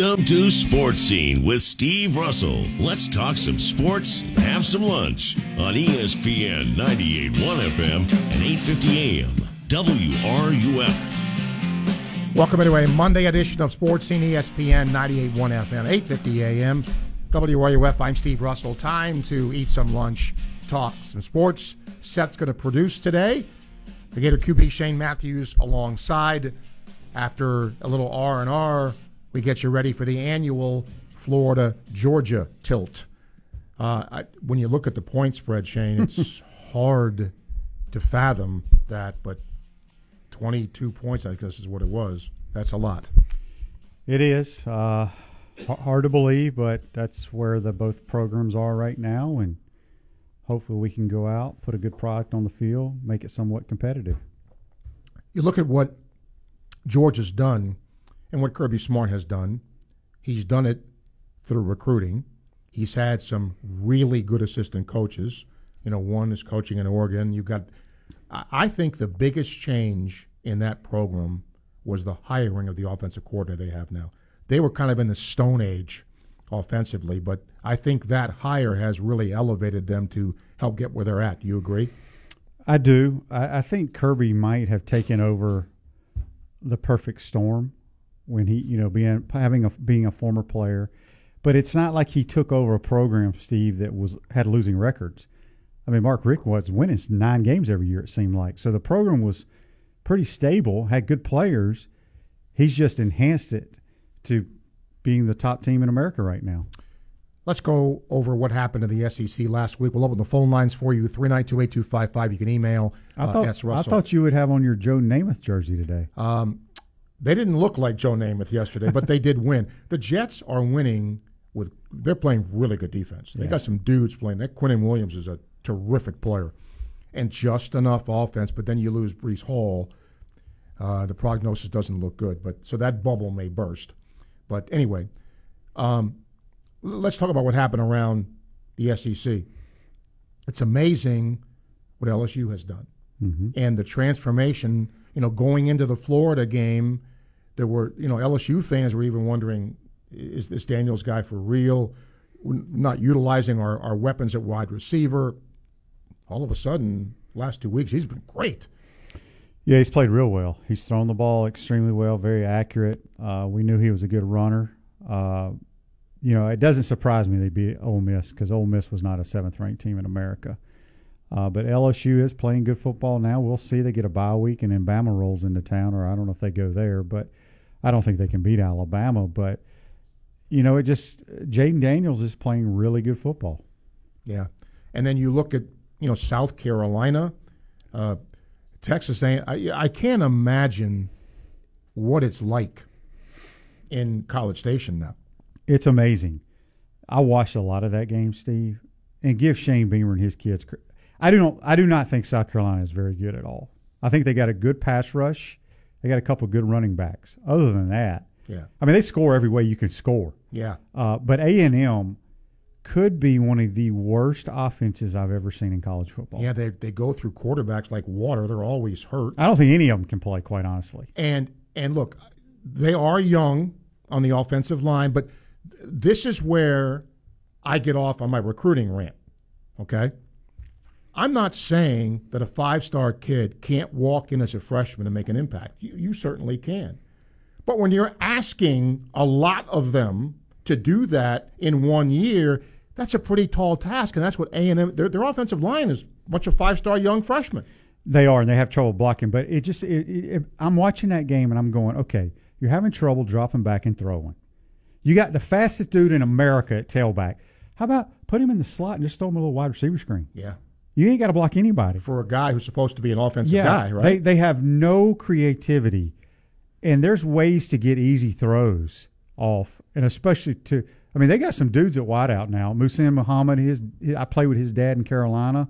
Welcome to Sports Scene with Steve Russell. Let's talk some sports and have some lunch on ESPN 98.1 FM and 8:50 AM. WRUF. Welcome into a Monday edition of Sports Scene ESPN 98.1 FM, 8:50 a.m. WRUF. I'm Steve Russell. Time to eat some lunch, talk some sports. Seth's going to produce today. The Gator QB Shane Matthews alongside. After a little R and R, we get you ready for the annual Florida Georgia tilt. Uh, I, when you look at the point spread, Shane, it's hard to fathom that, but 22 points, I guess, is what it was. That's a lot. It is uh, hard to believe, but that's where the both programs are right now, and hopefully we can go out, put a good product on the field, make it somewhat competitive. You look at what George has done and what Kirby Smart has done. He's done it through recruiting. He's had some really good assistant coaches. You know, one is coaching in Oregon. You've got, I think the biggest change in that program was the hiring of the offensive coordinator they have now. They were kind of in the stone age offensively, but I think that hire has really elevated them to help get where they're at. Do you agree? I do. I, I think Kirby might have taken over the perfect storm when he, you know, being having a being a former player, but it's not like he took over a program, Steve, that was had losing records. I mean, Mark Richt was winning nine games every year. It seemed like so the program was pretty stable, had good players. He's just enhanced it to being the top team in America right now. Let's go over what happened to the SEC last week. We'll open the phone lines for you 392 8255. You can email I uh, thought. I thought you would have on your Joe Namath jersey today. Um, they didn't look like Joe Namath yesterday, but they did win. The Jets are winning with they're playing really good defense. They Yeah. got some dudes playing. That Quinnen Williams is a terrific player, and just enough offense. But then you lose Breece Hall. Uh, the prognosis doesn't look good. But so that bubble may burst. But anyway, um, let's talk about what happened around the SEC. It's amazing what LSU has done and the transformation. You know, going into the Florida game, there were you know LSU fans were even wondering, is this Daniels guy for real? We're not utilizing our, our weapons at wide receiver. All of a sudden, last two weeks, he's been great. Yeah, he's played real well. He's thrown the ball extremely well, very accurate. Uh, we knew he was a good runner. Uh, you know, it doesn't surprise me they beat Ole Miss because Ole Miss was not a seventh-ranked team in America. Uh, but LSU is playing good football now. We'll see. They get a bye week, and then Bama rolls into town, or I don't know if they go there, but I don't think they can beat Alabama. But you know, it just Jayden Daniels is playing really good football. Yeah, and then you look at you know South Carolina, uh, Texas. A- I, I can't imagine what it's like in College Station now. It's amazing. I watched a lot of that game, Steve, and give Shane Beamer and his kids. cr- I do not. I do not think South Carolina is very good at all. I think they got a good pass rush. They got a couple of good running backs. Other than that, Yeah, I mean, they score every way you can score. yeah. Uh, but A and M could be one of the worst offenses I've ever seen in college football. Yeah, they they go through quarterbacks like water. They're always hurt. I don't think any of them can play. Quite honestly, And and look, they are young on the offensive line, but this is where I get off on my recruiting rant. Okay? I'm not saying that a five-star kid can't walk in as a freshman and make an impact. You, you certainly can. But when you're asking a lot of them to do that in one year, that's a pretty tall task, and that's what A and M. Their, their offensive line is a bunch of five-star young freshmen. They are, and they have trouble blocking. But it just, it, it- I'm watching that game, and I'm going, okay, you're having trouble dropping back and throwing. You got the fastest dude in America at tailback. How about put him in the slot and just throw him a little wide receiver screen? Yeah, You ain't got to block anybody. for a guy who's supposed to be an offensive yeah, guy, right? they they have no creativity, and there's ways to get easy throws off, and especially to. I mean, they got some dudes at wideout now. Muhsin Muhammad, his, his I played with his dad in Carolina.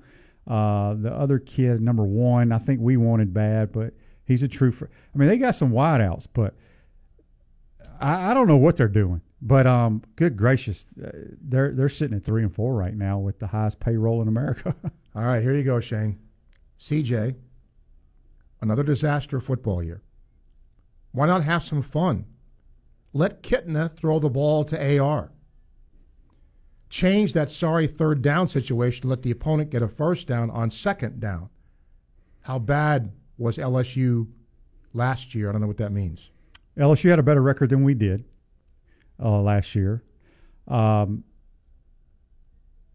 Uh, the other kid, number one, I think we wanted bad, but he's a true. Fr- I mean, they got some wideouts, but I, I don't know what they're doing. But um, good gracious, uh, they're they're sitting at three and four right now with the highest payroll in America. All right, here you go, Shane. CJ, another disaster football year. Why not have some fun? let Kitna throw the ball to AR. Change that sorry third down situation, to let the opponent get a first down on second down. How bad was LSU last year? I don't know what that means. LSU had a better record than we did uh, last year. Um,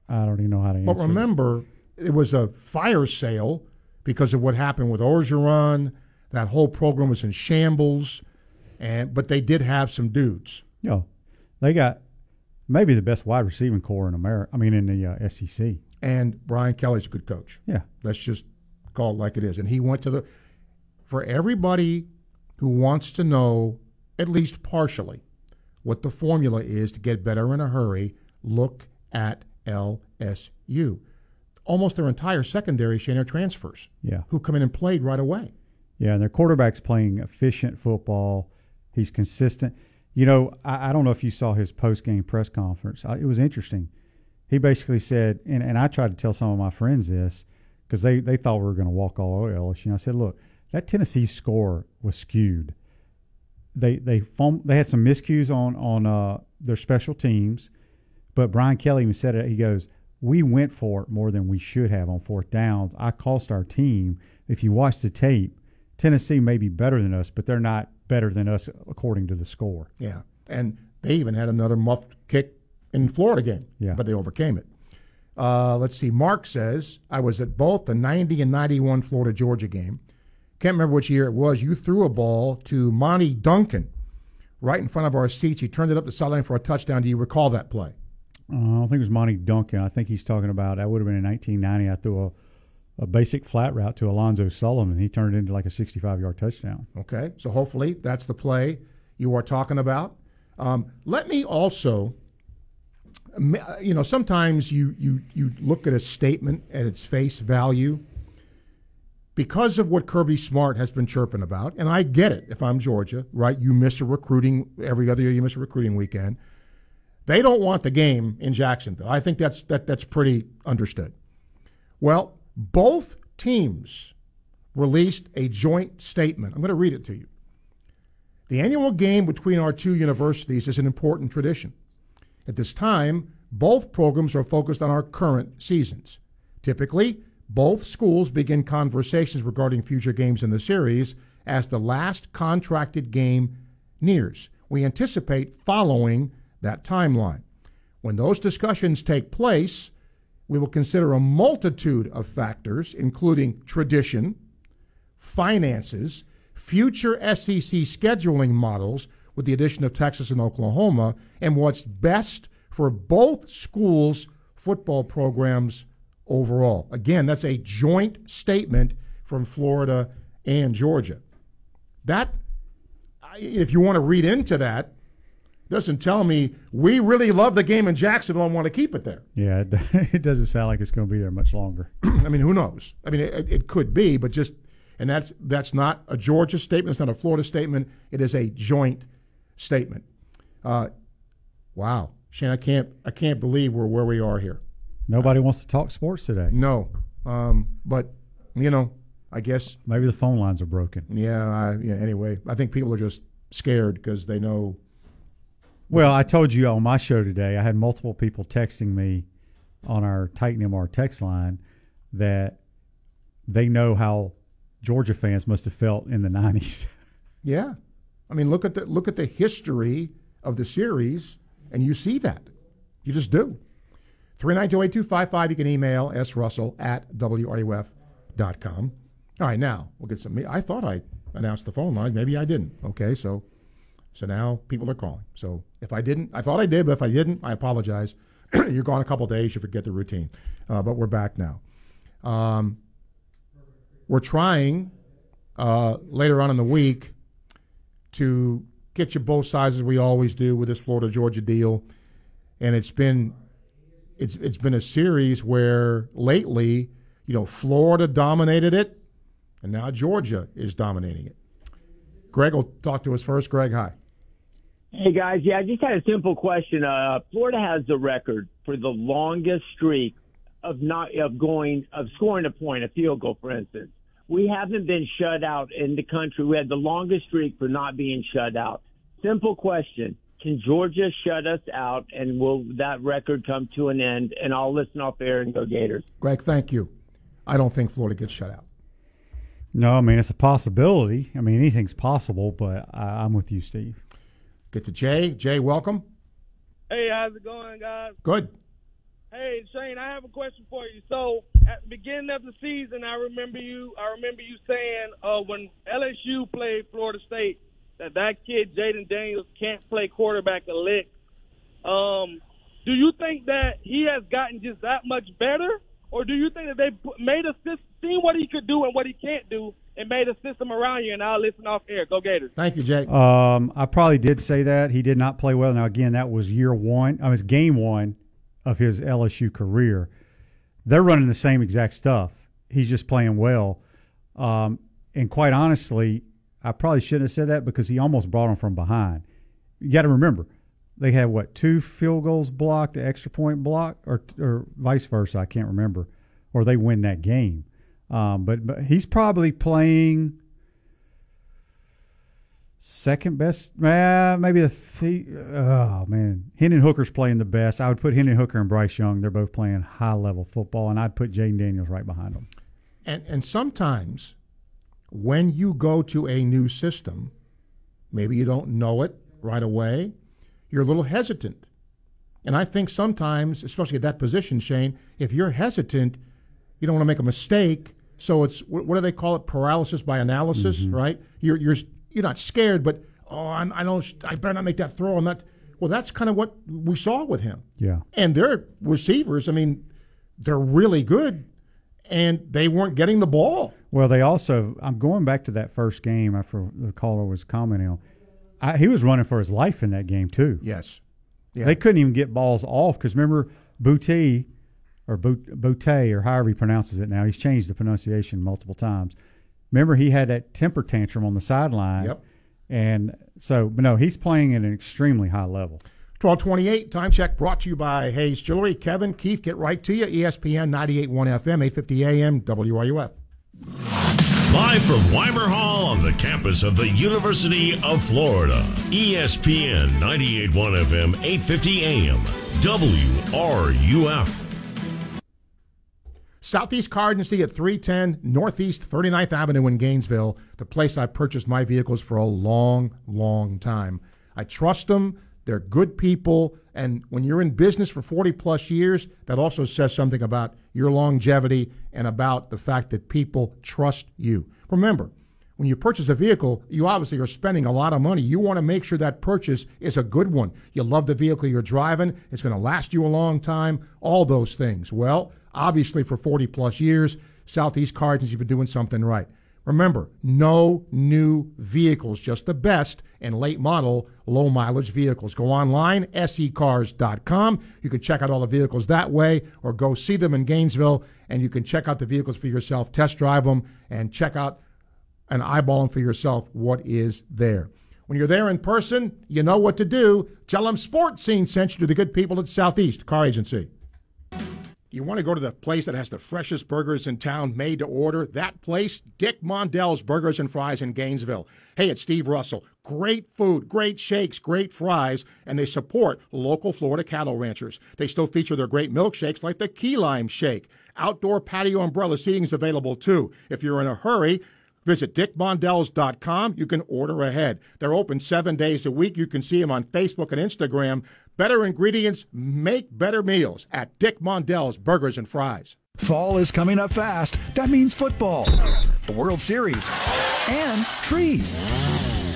I don't even know how to answer. But remember, it was a fire sale because of what happened with Orgeron. That whole program was in shambles, and but they did have some dudes. Yeah, they got maybe the best wide receiving corps in America. I mean, in the uh, SEC. And Brian Kelly's a good coach. Yeah, let's just call it like it is. And he went to the for everybody who wants to know at least partially what the formula is to get better in a hurry. Look at LSU. Almost their entire secondary Shane transfers. Yeah, who come in and played right away. Yeah, and their quarterback's playing efficient football. He's consistent. You know, I, I don't know if you saw his post game press conference. I, it was interesting. He basically said, and, and I tried to tell some of my friends this because they, they thought we were going to walk all over LSU. And I said, look, that Tennessee score was skewed. They they they had some miscues on on uh, their special teams, but Brian Kelly even said it. He goes, "We went for it more than we should have on fourth downs. I cost our team. If you watch the tape, Tennessee may be better than us, but they're not better than us according to the score. Yeah, and they even had another muffed kick in Florida game. Yeah, but they overcame it. Uh, let's see. Mark says I was at both the 90 and 91 Florida Georgia game. Can't remember which year it was. You threw a ball to Monty Duncan right in front of our seats. He turned it up the sideline for a touchdown. Do you recall that play? Uh, I don't think it was Monty Duncan. I think he's talking about that would have been in 1990. I threw a a basic flat route to Alonzo Sullivan. He turned it into like a 65 yard touchdown. Okay, so hopefully that's the play you are talking about. Um, let me also, you know, sometimes you, you, you look at a statement at its face value because of what Kirby Smart has been chirping about, and I get it if I'm Georgia, right? You miss a recruiting every other year, you miss a recruiting weekend. They don't want the game in Jacksonville. I think that's that that's pretty understood. Well, both teams released a joint statement. I'm going to read it to you. The annual game between our two universities is an important tradition. At this time, both programs are focused on our current seasons. Typically, both schools begin conversations regarding future games in the series as the last contracted game nears. We anticipate following that timeline. When those discussions take place, we will consider a multitude of factors, including tradition, finances, future SEC scheduling models with the addition of Texas and Oklahoma, and what's best for both schools' football programs overall. Again, that's a joint statement from Florida and Georgia. That, if you want to read into that, doesn't tell me we really love the game in Jacksonville and want to keep it there. Yeah, it, it doesn't sound like it's going to be there much longer. I mean, who knows? I mean, it, it, could be, but just and that's that's not a Georgia statement. It's not a Florida statement. It is a joint statement. Uh, wow, Shane, I can't I can't believe we're where we are here. Nobody uh, wants to talk sports today. No, um, but you know, I guess maybe the phone lines are broken. Yeah, I, yeah. Anyway, I think people are just scared because they know well, I told you on my show today, I had multiple people texting me on our Titan MR text line that they know how Georgia fans must have felt in the '90s. Yeah, I mean, look at the look at the history of the series, and you see that. You just do. Three nine two eight two five five. You can email s russell at wruf.com. All right, now we'll get some. I thought I announced the phone line. Maybe I didn't. Okay, so so now people are calling. So if I didn't, I thought I did, but if I didn't, I apologize. You're gone a couple days, you forget the routine. Uh, but we're back now. Um, we're trying uh, later on in the week to get you both sides as we always do with this Florida Georgia deal, and it's been it's it's been a series where lately, you know, Florida dominated it, and now Georgia is dominating it. Greg will talk to us first. Greg, hi. Hey guys, yeah, I just had a simple question. Uh, Florida has the record for the longest streak of not of going of scoring a point, a field goal, for instance. We haven't been shut out in the country. We had the longest streak for not being shut out Simple question. Can Georgia shut us out and will that record come to an end? And I'll listen off air and go Gators. Greg, thank you. I don't think Florida gets shut out. No, I mean it's a possibility. I mean anything's possible, but I, I'm with you, Steve. Get to Jay. Jay, welcome. Hey, how's it going, guys? Good. Hey, Shane, I have a question for you. So, at the beginning of the season, I remember you. I remember you saying uh, when LSU played Florida State that that kid Jayden Daniels can't play quarterback a lick. Um, do you think that he has gotten just that much better, or do you think that they made a system, seen what he could do and what he can't do, and made a system around you? And I'll listen off air. Go Gators. Thank you, Jay. Um, I probably did say that he did not play well. Now again, that was year one. I was game one of his LSU career. They're running the same exact stuff. He's just playing well. Um, and quite honestly, I probably shouldn't have said that because he almost brought him from behind. You got to remember, they had what two field goals blocked, the extra point block, or or vice versa. I can't remember, or they win that game. Um, but but he's probably playing second best. Uh, maybe the th- oh man, Hendon Hooker's playing the best. I would put Hendon Hooker and Bryce Young. They're both playing high level football, and I'd put Jayden Daniels right behind them. And and sometimes when you go to a new system, maybe you don't know it right away. You're a little hesitant. And I think sometimes, especially at that position, Shane, if you're hesitant, you don't want to make a mistake. So it's what do they call it? Paralysis by analysis, Mm-hmm. right? You're you're you're not scared, but oh, I'm, I don't. I better not make that throw. I'm not. Well, that's kind of what we saw with him. Yeah. And their receivers, I mean, they're really good, and they weren't getting the ball. Well, they also. I'm going back to that first game after the caller was commenting on. I, he was running for his life in that game too. Yes. Yeah. They couldn't even get balls off because remember Boutte or Boutte or however he pronounces it now. He's changed the pronunciation multiple times. Remember he had that temper tantrum on the sideline. Yep. And so, but no, he's playing at an extremely high level. 1228 time check brought to you by Hayes Jewelry. Kevin, Keith, get right to you. ESPN 98.1 FM, 850 AM, WRUF. Live from Weimer Hall on the campus of the University of Florida. ESPN 98.1 FM, 850 AM, WRUF. Southeast Car Agency at 310 Northeast 39th Avenue in Gainesville, the place I've purchased my vehicles for a long, long time. I trust them. They're good people. And when you're in business for 40 plus years, that also says something about your longevity and about the fact that people trust you. Remember, when you purchase a vehicle, you obviously are spending a lot of money. You want to make sure that purchase is a good one. You love the vehicle you're driving, it's going to last you a long time, all those things. Well, obviously, for 40 plus years, Southeast Car Agency has been doing something right. Remember, no new vehicles, just the best and late model, low mileage vehicles. Go online, secars.com. You can check out all the vehicles that way, or go see them in Gainesville, and you can check out the vehicles for yourself, test drive them, and check out and eyeball them for yourself what is there. When you're there in person, you know what to do. Tell them Sports Scene sent you to the good people at Southeast Car Agency. You want to go to the place that has the freshest burgers in town made to order? That place, Dick Mondell's Burgers and Fries in Gainesville. Hey, it's Steve Russell. Great food, great shakes, great fries, and they support local Florida cattle ranchers. They still feature their great milkshakes like the Key Lime Shake. Outdoor patio umbrella seating is available too. If you're in a hurry, Visit dickmondells.com. You can order ahead. They're open seven days a week. You can see them on Facebook and Instagram. Better ingredients make better meals at Dick Mondell's Burgers and Fries. Fall is coming up fast. That means football, the World Series, and trees.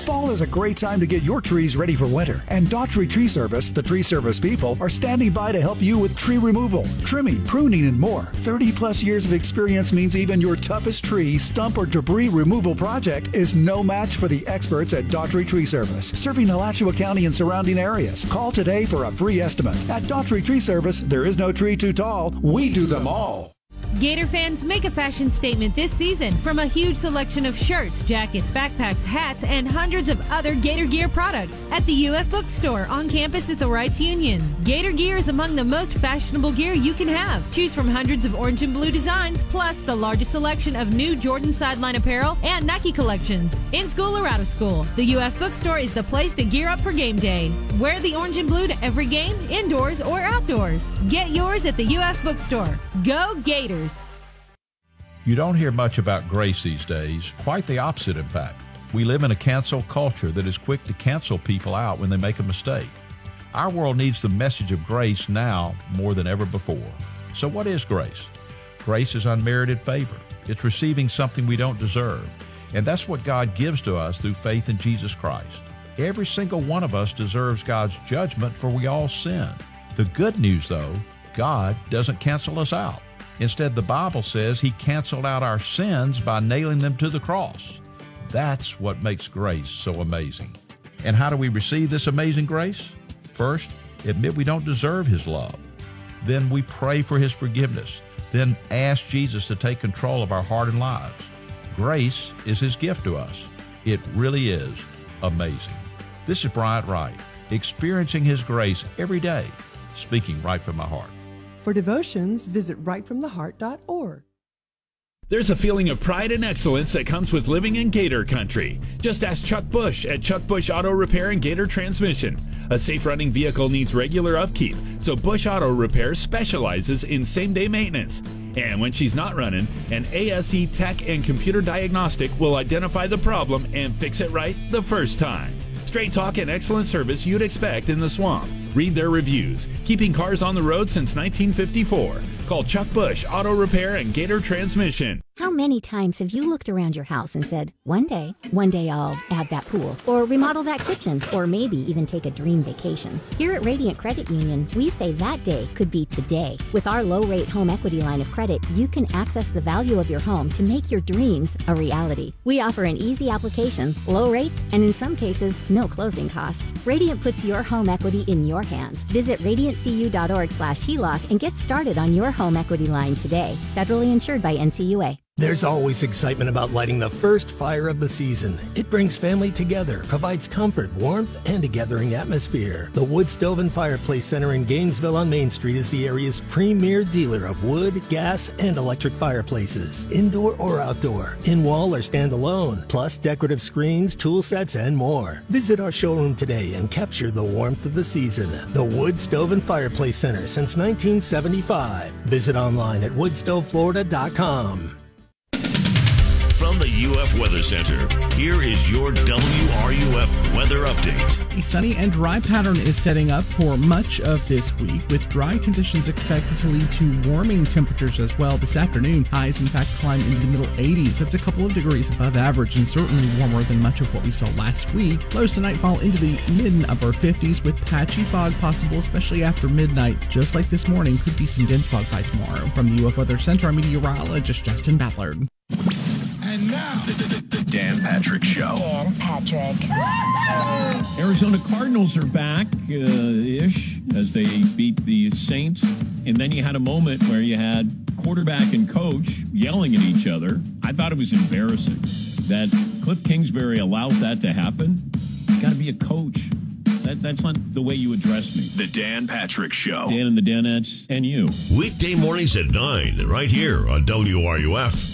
Fall is a great time to get your trees ready for winter. And Daughtry Tree Service, the tree service people, are standing by to help you with tree removal, trimming, pruning, and more. 30 plus years of experience means even your toughest tree, stump, or debris removal project is no match for the experts at Daughtry Tree Service, serving Alachua County and surrounding areas. Call today for a free estimate. At Daughtry Tree Service, there is no tree too tall. We do them all. Gator fans make a fashion statement this season from a huge selection of shirts, jackets, backpacks, hats, and hundreds of other Gator Gear products at the UF Bookstore on campus at the Reitz Union. Gator Gear is among the most fashionable gear you can have. Choose from hundreds of orange and blue designs, plus the largest selection of new Jordan sideline apparel and Nike collections. In school or out of school, the UF Bookstore is the place to gear up for game day. Wear the orange and blue to every game, indoors or outdoors. Get yours at the UF Bookstore. Go Gators! You don't hear much about grace these days, quite the opposite, in fact. We live in a cancel culture that is quick to cancel people out when they make a mistake. Our world needs the message of grace now more than ever before. So, what is grace? Grace is unmerited favor, it's receiving something we don't deserve. And that's what God gives to us through faith in Jesus Christ. Every single one of us deserves God's judgment, for we all sin. The good news, though, God doesn't cancel us out. Instead, the Bible says He canceled out our sins by nailing them to the cross. That's what makes grace so amazing. And how do we receive this amazing grace? First, admit we don't deserve His love. Then we pray for His forgiveness. Then ask Jesus to take control of our heart and lives. Grace is His gift to us. It really is amazing. This is Bryant Wright, experiencing His grace every day, speaking right from my heart. For devotions, visit rightfromtheheart.org. There's a feeling of pride and excellence that comes with living in Gator Country. Just ask Chuck Bush at Chuck Bush Auto Repair and Gator Transmission. A safe running vehicle needs regular upkeep, so Bush Auto Repair specializes in same day maintenance. And when she's not running, an ASE tech and computer diagnostic will identify the problem and fix it right the first time. Straight talk and excellent service you'd expect in the swamp. Read their reviews. Keeping cars on the road since 1954. Call Chuck Bush Auto Repair and Gator Transmission. How many times have you looked around your house and said, one day, one day I'll add that pool, or remodel that kitchen, or maybe even take a dream vacation? Here at Radiant Credit Union, we say that day could be today. With our low rate home equity line of credit, you can access the value of your home to make your dreams a reality. We offer an easy application, low rates, and in some cases, no closing costs. Radiant puts your home equity in your hands. Visit radiantcu.org slash HELOC and get started on your home equity line today. Federally insured by NCUA. There's always excitement about lighting the first fire of the season. It brings family together, provides comfort, warmth, and a gathering atmosphere. The Wood Stove and Fireplace Center in Gainesville on Main Street is the area's premier dealer of wood, gas, and electric fireplaces, indoor or outdoor, in wall or standalone, plus decorative screens, tool sets, and more. Visit our showroom today and capture the warmth of the season. The Wood Stove and Fireplace Center since 1975. Visit online at woodstoveflorida.com. From the UF Weather Center, here is your WRUF weather update. A sunny and dry pattern is setting up for much of this week, with dry conditions expected to lead to warming temperatures as well this afternoon. Highs, in fact, climb into the middle 80s. That's a couple of degrees above average and certainly warmer than much of what we saw last week. Lows tonight fall into the mid and upper 50s with patchy fog possible, especially after midnight. Just like this morning, could be some dense fog by tomorrow. From the UF Weather Center, I'm meteorologist Justin Ballard. Dan Patrick Show. Dan Patrick. Arizona Cardinals are back uh, ish as they beat the Saints. And then you had a moment where you had quarterback and coach yelling at each other. I thought it was embarrassing that Cliff Kingsbury allows that to happen. You got to be a coach. That, that's not the way you address me. The Dan Patrick Show. Dan and the Danettes and you. Weekday mornings at 9, right here on WRUF.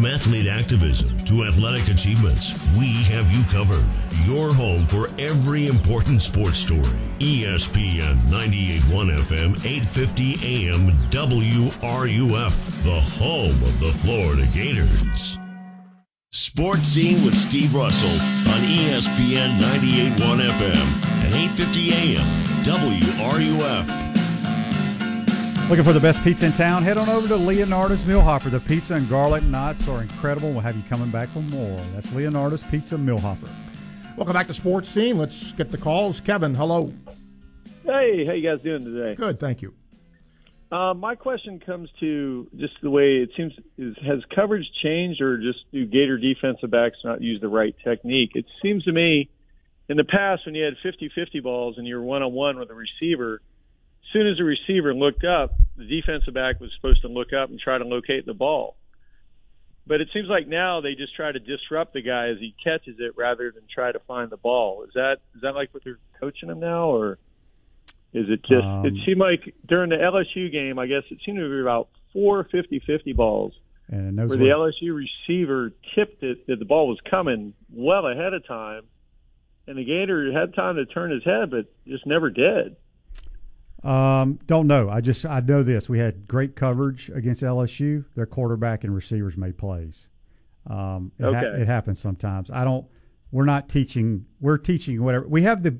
From athlete activism to athletic achievements, we have you covered. Your home for every important sports story. ESPN 98.1 FM, 850 AM, WRUF, the home of the Florida Gators. Sports Scene with Steve Russell on ESPN 98.1 FM and 850 AM, WRUF. Looking for the best pizza in town? Head on over to Leonardo's Millhopper. The pizza and garlic knots are incredible. We'll have you coming back for more. That's Leonardo's Pizza Millhopper. Welcome back to Sports Scene. Let's get the calls. Kevin, hello. Hey, how you guys doing today? Good, thank you. Uh, my question comes to just the way it seems is has coverage changed, or just do Gator defensive backs not use the right technique? It seems to me in the past when you had 50-50 balls and you're one on one with a receiver as soon as the receiver looked up, the defensive back was supposed to look up and try to locate the ball. But it seems like now they just try to disrupt the guy as he catches it rather than try to find the ball. Is that is that like what they're coaching him now, or is it just? Um, it seemed like during the LSU game, I guess it seemed to be about four 50-50 balls And where the LSU receiver tipped it that the ball was coming well ahead of time, and the Gator had time to turn his head, but just never did. Um, don't know. I just I know this. We had great coverage against LSU. Their quarterback and receivers made plays. Um, it, ha- Okay. it happens sometimes. I don't. We're not teaching. We're teaching whatever. We have the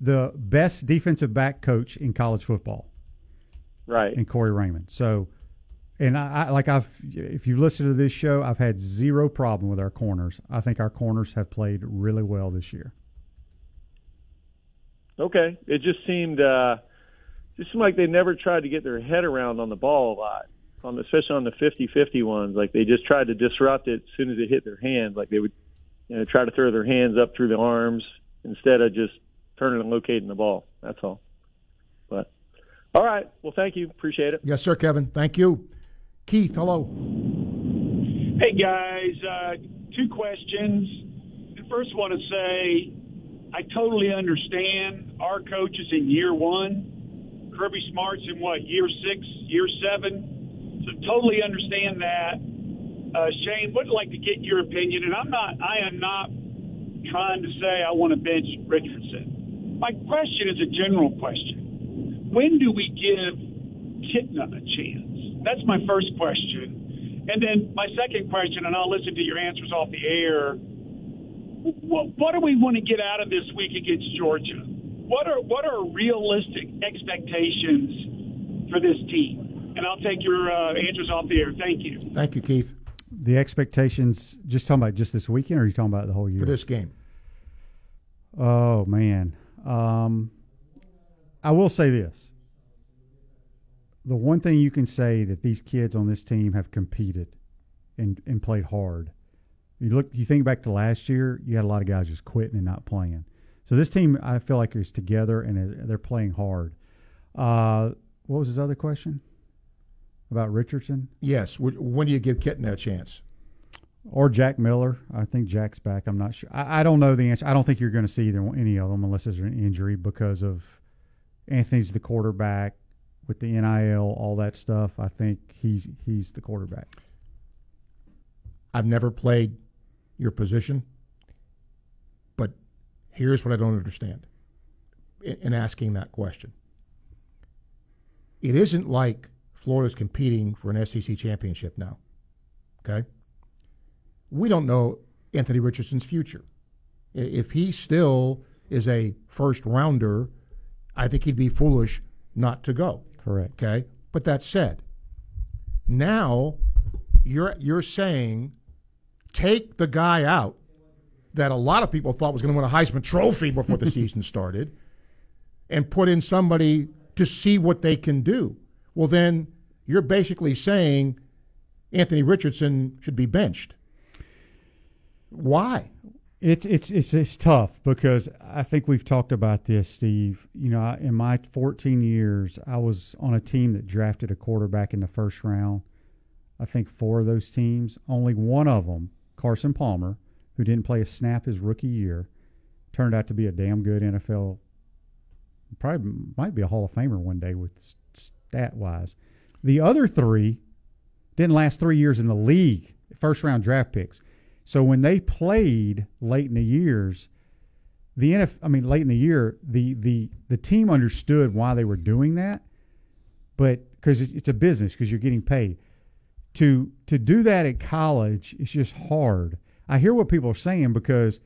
the best defensive back coach in college football, right? And Corey Raymond. So, and I, I like I've if you listen to this show, I've had zero problem with our corners. I think our corners have played really well this year. Okay, it just seemed uh, just seemed like they never tried to get their head around on the ball a lot, on the, especially on the 50-50 ones. Like they just tried to disrupt it as soon as it hit their hands. Like they would, you know, try to throw their hands up through the arms instead of just turning and locating the ball. That's all. But all right, well, thank you, appreciate it. Yes, sir, Kevin. Thank you. Keith, hello. Hey guys, uh, two questions. The first want to say I totally understand our coaches in year one. Kirby Smart's in what year six, year seven. So totally understand that. Uh, Shane, would like to get your opinion, and I'm not. I am not trying to say I want to bench Richardson. My question is a general question. When do we give Kitna a chance? That's my first question. And then my second question, and I'll listen to your answers off the air. What, what do we want to get out of this week against Georgia? What are what are realistic expectations for this team? And I'll take your uh, answers off the air. Thank you. Thank you, Keith. The expectations. Just talking about just this weekend, or are you talking about the whole year? For this game. Oh man, um, I will say this: the one thing you can say that these kids on this team have competed and and played hard. You look, you think back to last year, you had a lot of guys just quitting and not playing. So this team, I feel like, is together and they're playing hard. Uh, what was his other question about Richardson Yes. When do you give Kitna a chance? or Jack Miller? I think Jack's back. I'm not sure. I, I don't know the answer. I don't think you're going to see either any of them unless there's an injury because of Anthony's the quarterback with the NIL, all that stuff. I think he's he's the quarterback. I've never played your position, here's what I don't understand in, in asking that question. It isn't like Florida's competing for an SEC championship now. Okay? We don't know Anthony Richardson's future. If he still is a first rounder, I think he'd be foolish not to go. Correct. Okay? But that said, now you're you're saying take the guy out that a lot of people thought was going to win a Heisman Trophy before the season started, and put in somebody to see what they can do. Well, then you're basically saying Anthony Richardson should be benched. Why? It's it's it's it's tough because I think we've talked about this, Steve. You know, I- in my 14 years, I was on a team that drafted a quarterback in the first round. I think four of those teams, only one of them, Carson Palmer, who didn't play a snap his rookie year, turned out to be a damn good NFL. Probably might be a Hall of Famer one day with stat wise. The other three didn't last three years in the league, first round draft picks. So when they played late in the years, the NF, I mean late in the year, the the the team understood why they were doing that, but because it's, it's a business, because you're getting paid. To to do that at college is just hard. I hear what people are saying because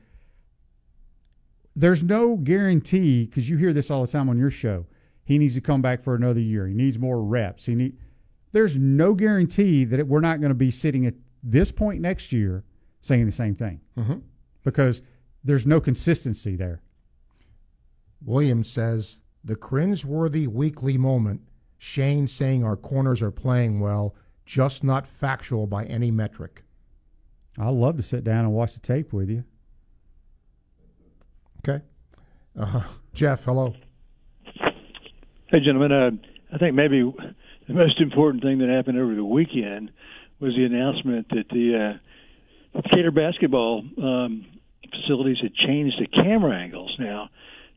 there's no guarantee because you hear this all the time on your show. He needs to come back for another year. He needs more reps. He need. There's no guarantee that it, we're not going to be sitting at this point next year saying the same thing Mhm. because there's no consistency there. Williams says the cringeworthy weekly moment. Shane saying our corners are playing well, just not factual by any metric. I'd love to sit down and watch the tape with you. Okay. Uh, Jeff, hello. Hey, gentlemen. Uh, I think maybe the most important thing that happened over the weekend was the announcement that the uh, Gator basketball um, facilities had changed the camera angles now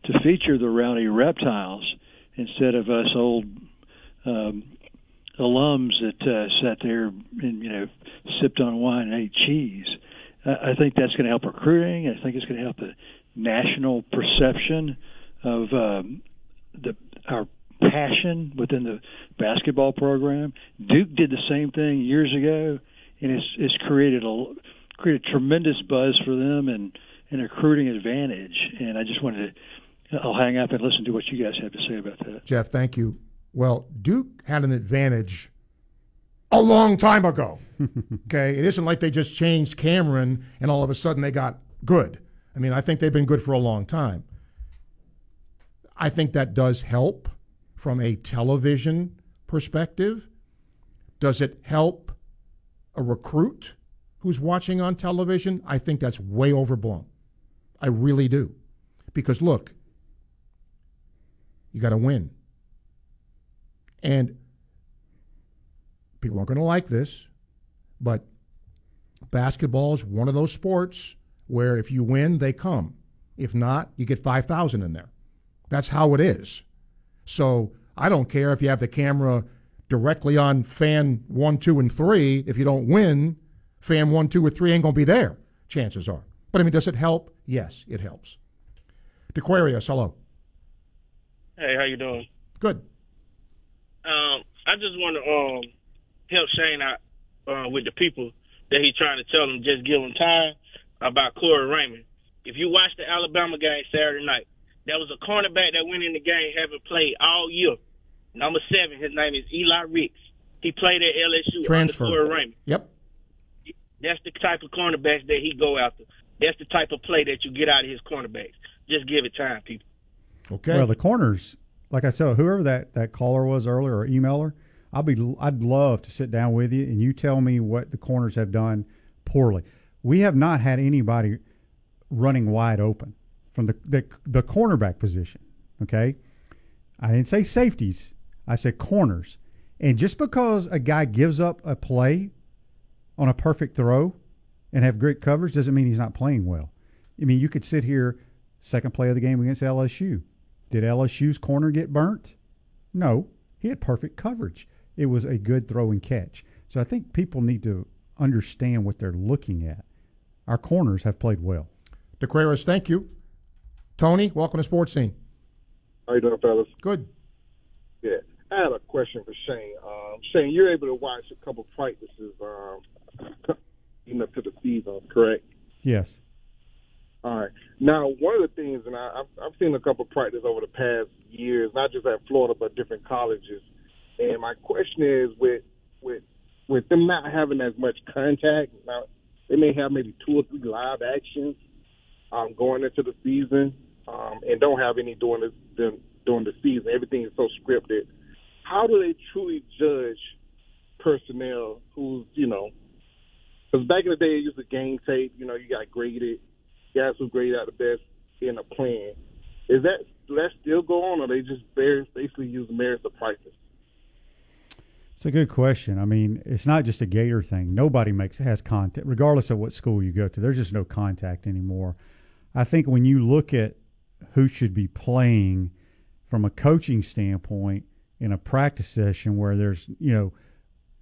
to feature the rowdy reptiles instead of us old um, alums that uh, sat there and you know sipped on wine and ate cheese. I think that's going to help recruiting. I think it's going to help the national perception of um, the our passion within the basketball program. Duke did the same thing years ago, and it's it's created a created tremendous buzz for them and an recruiting advantage. And I just wanted to I'll hang up and listen to what you guys have to say about that. Jeff, thank you. Well, Duke had an advantage a long time ago. okay, it isn't like they just changed Cameron and all of a sudden they got good. I mean, I think they've been good for a long time. I think that does help from a television perspective. Does it help a recruit who's watching on television? I think that's way overblown. I really do. Because look, you got to win. And people aren't going to like this, but basketball is one of those sports where if you win, they come. If not, you get 5,000 in there. That's how it is. So I don't care if you have the camera directly on fan one, two, and three. If you don't win, fan one, two, or three ain't going to be there, chances are. But I mean, does it help? Yes, it helps. DeQuarius, hello. Hey, how you doing? Good. Um, I just want to um, help Shane out uh, with the people that he's trying to tell them just give him time about Corey Raymond. If you watch the Alabama game Saturday night, there was a cornerback that went in the game haven't played all year. Number seven, his name is Eli Ricks. He played at LSU Transfer. under Corey Raymond. Yep. That's the type of cornerbacks that he go after. That's the type of play that you get out of his cornerbacks. Just give it time, people. Okay. Well, the corners, like I said, whoever that, that caller was earlier or emailer, I'll be I'd love to sit down with you and you tell me what the corners have done poorly. We have not had anybody running wide open from the the, the cornerback position. Okay, I didn't say safeties. I said corners. And just because a guy gives up a play on a perfect throw and have great coverage doesn't mean he's not playing well. I mean, you could sit here second play of the game against LSU. Did LSU's corner get burnt? No, he had perfect coverage. It was a good throw and catch. So I think people need to understand what they're looking at. Our corners have played well. DeQuarius, thank you. Tony, welcome to Sports Scene. How you doing, fellas? Good. Yeah, I have a question for Shane. Um, Shane, you're able to watch a couple practices um, leading up to the season, correct? Yes. All right. Now, one of the things, and I, I've, I've seen a couple practices over the past years, not just at Florida, but different colleges. And my question is, with with with them not having as much contact, now they may have maybe two or three live actions um, going into the season, um, and don't have any during the during the season. Everything is so scripted. How do they truly judge personnel who's you know? Because back in the day, it used to game tape. You know, you got graded guys who grade out the best in a plan. Is that that still go on, or they just basically use merits of practice? It's a good question. I mean, it's not just a Gator thing. Nobody makes has contact, regardless of what school you go to. There's just no contact anymore. I think when you look at who should be playing from a coaching standpoint in a practice session where there's, you know,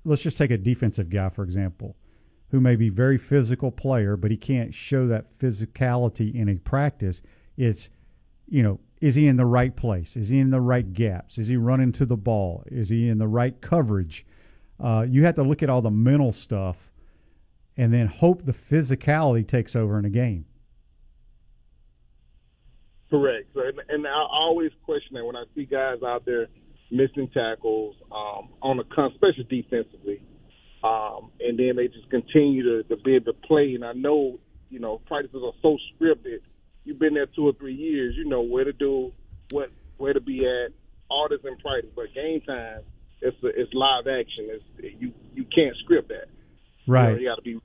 let's just take a defensive guy for example who may be very physical player, but he can't show that physicality in a practice. It's, you know, is he in the right place? Is he in the right gaps? Is he running to the ball? Is he in the right coverage? Uh, you have to look at all the mental stuff and then hope the physicality takes over in a game. Correct. And, and I always question that when I see guys out there missing tackles um, on the especially defensively um, and then they just continue to, to be able to play. And I know, you know, practices are so scripted. You've been there two or three years. You know where to do, what where to be at. All this in practice, but game time, it's a, it's live action. It's you you can't script that. Right. You, know, you got to be.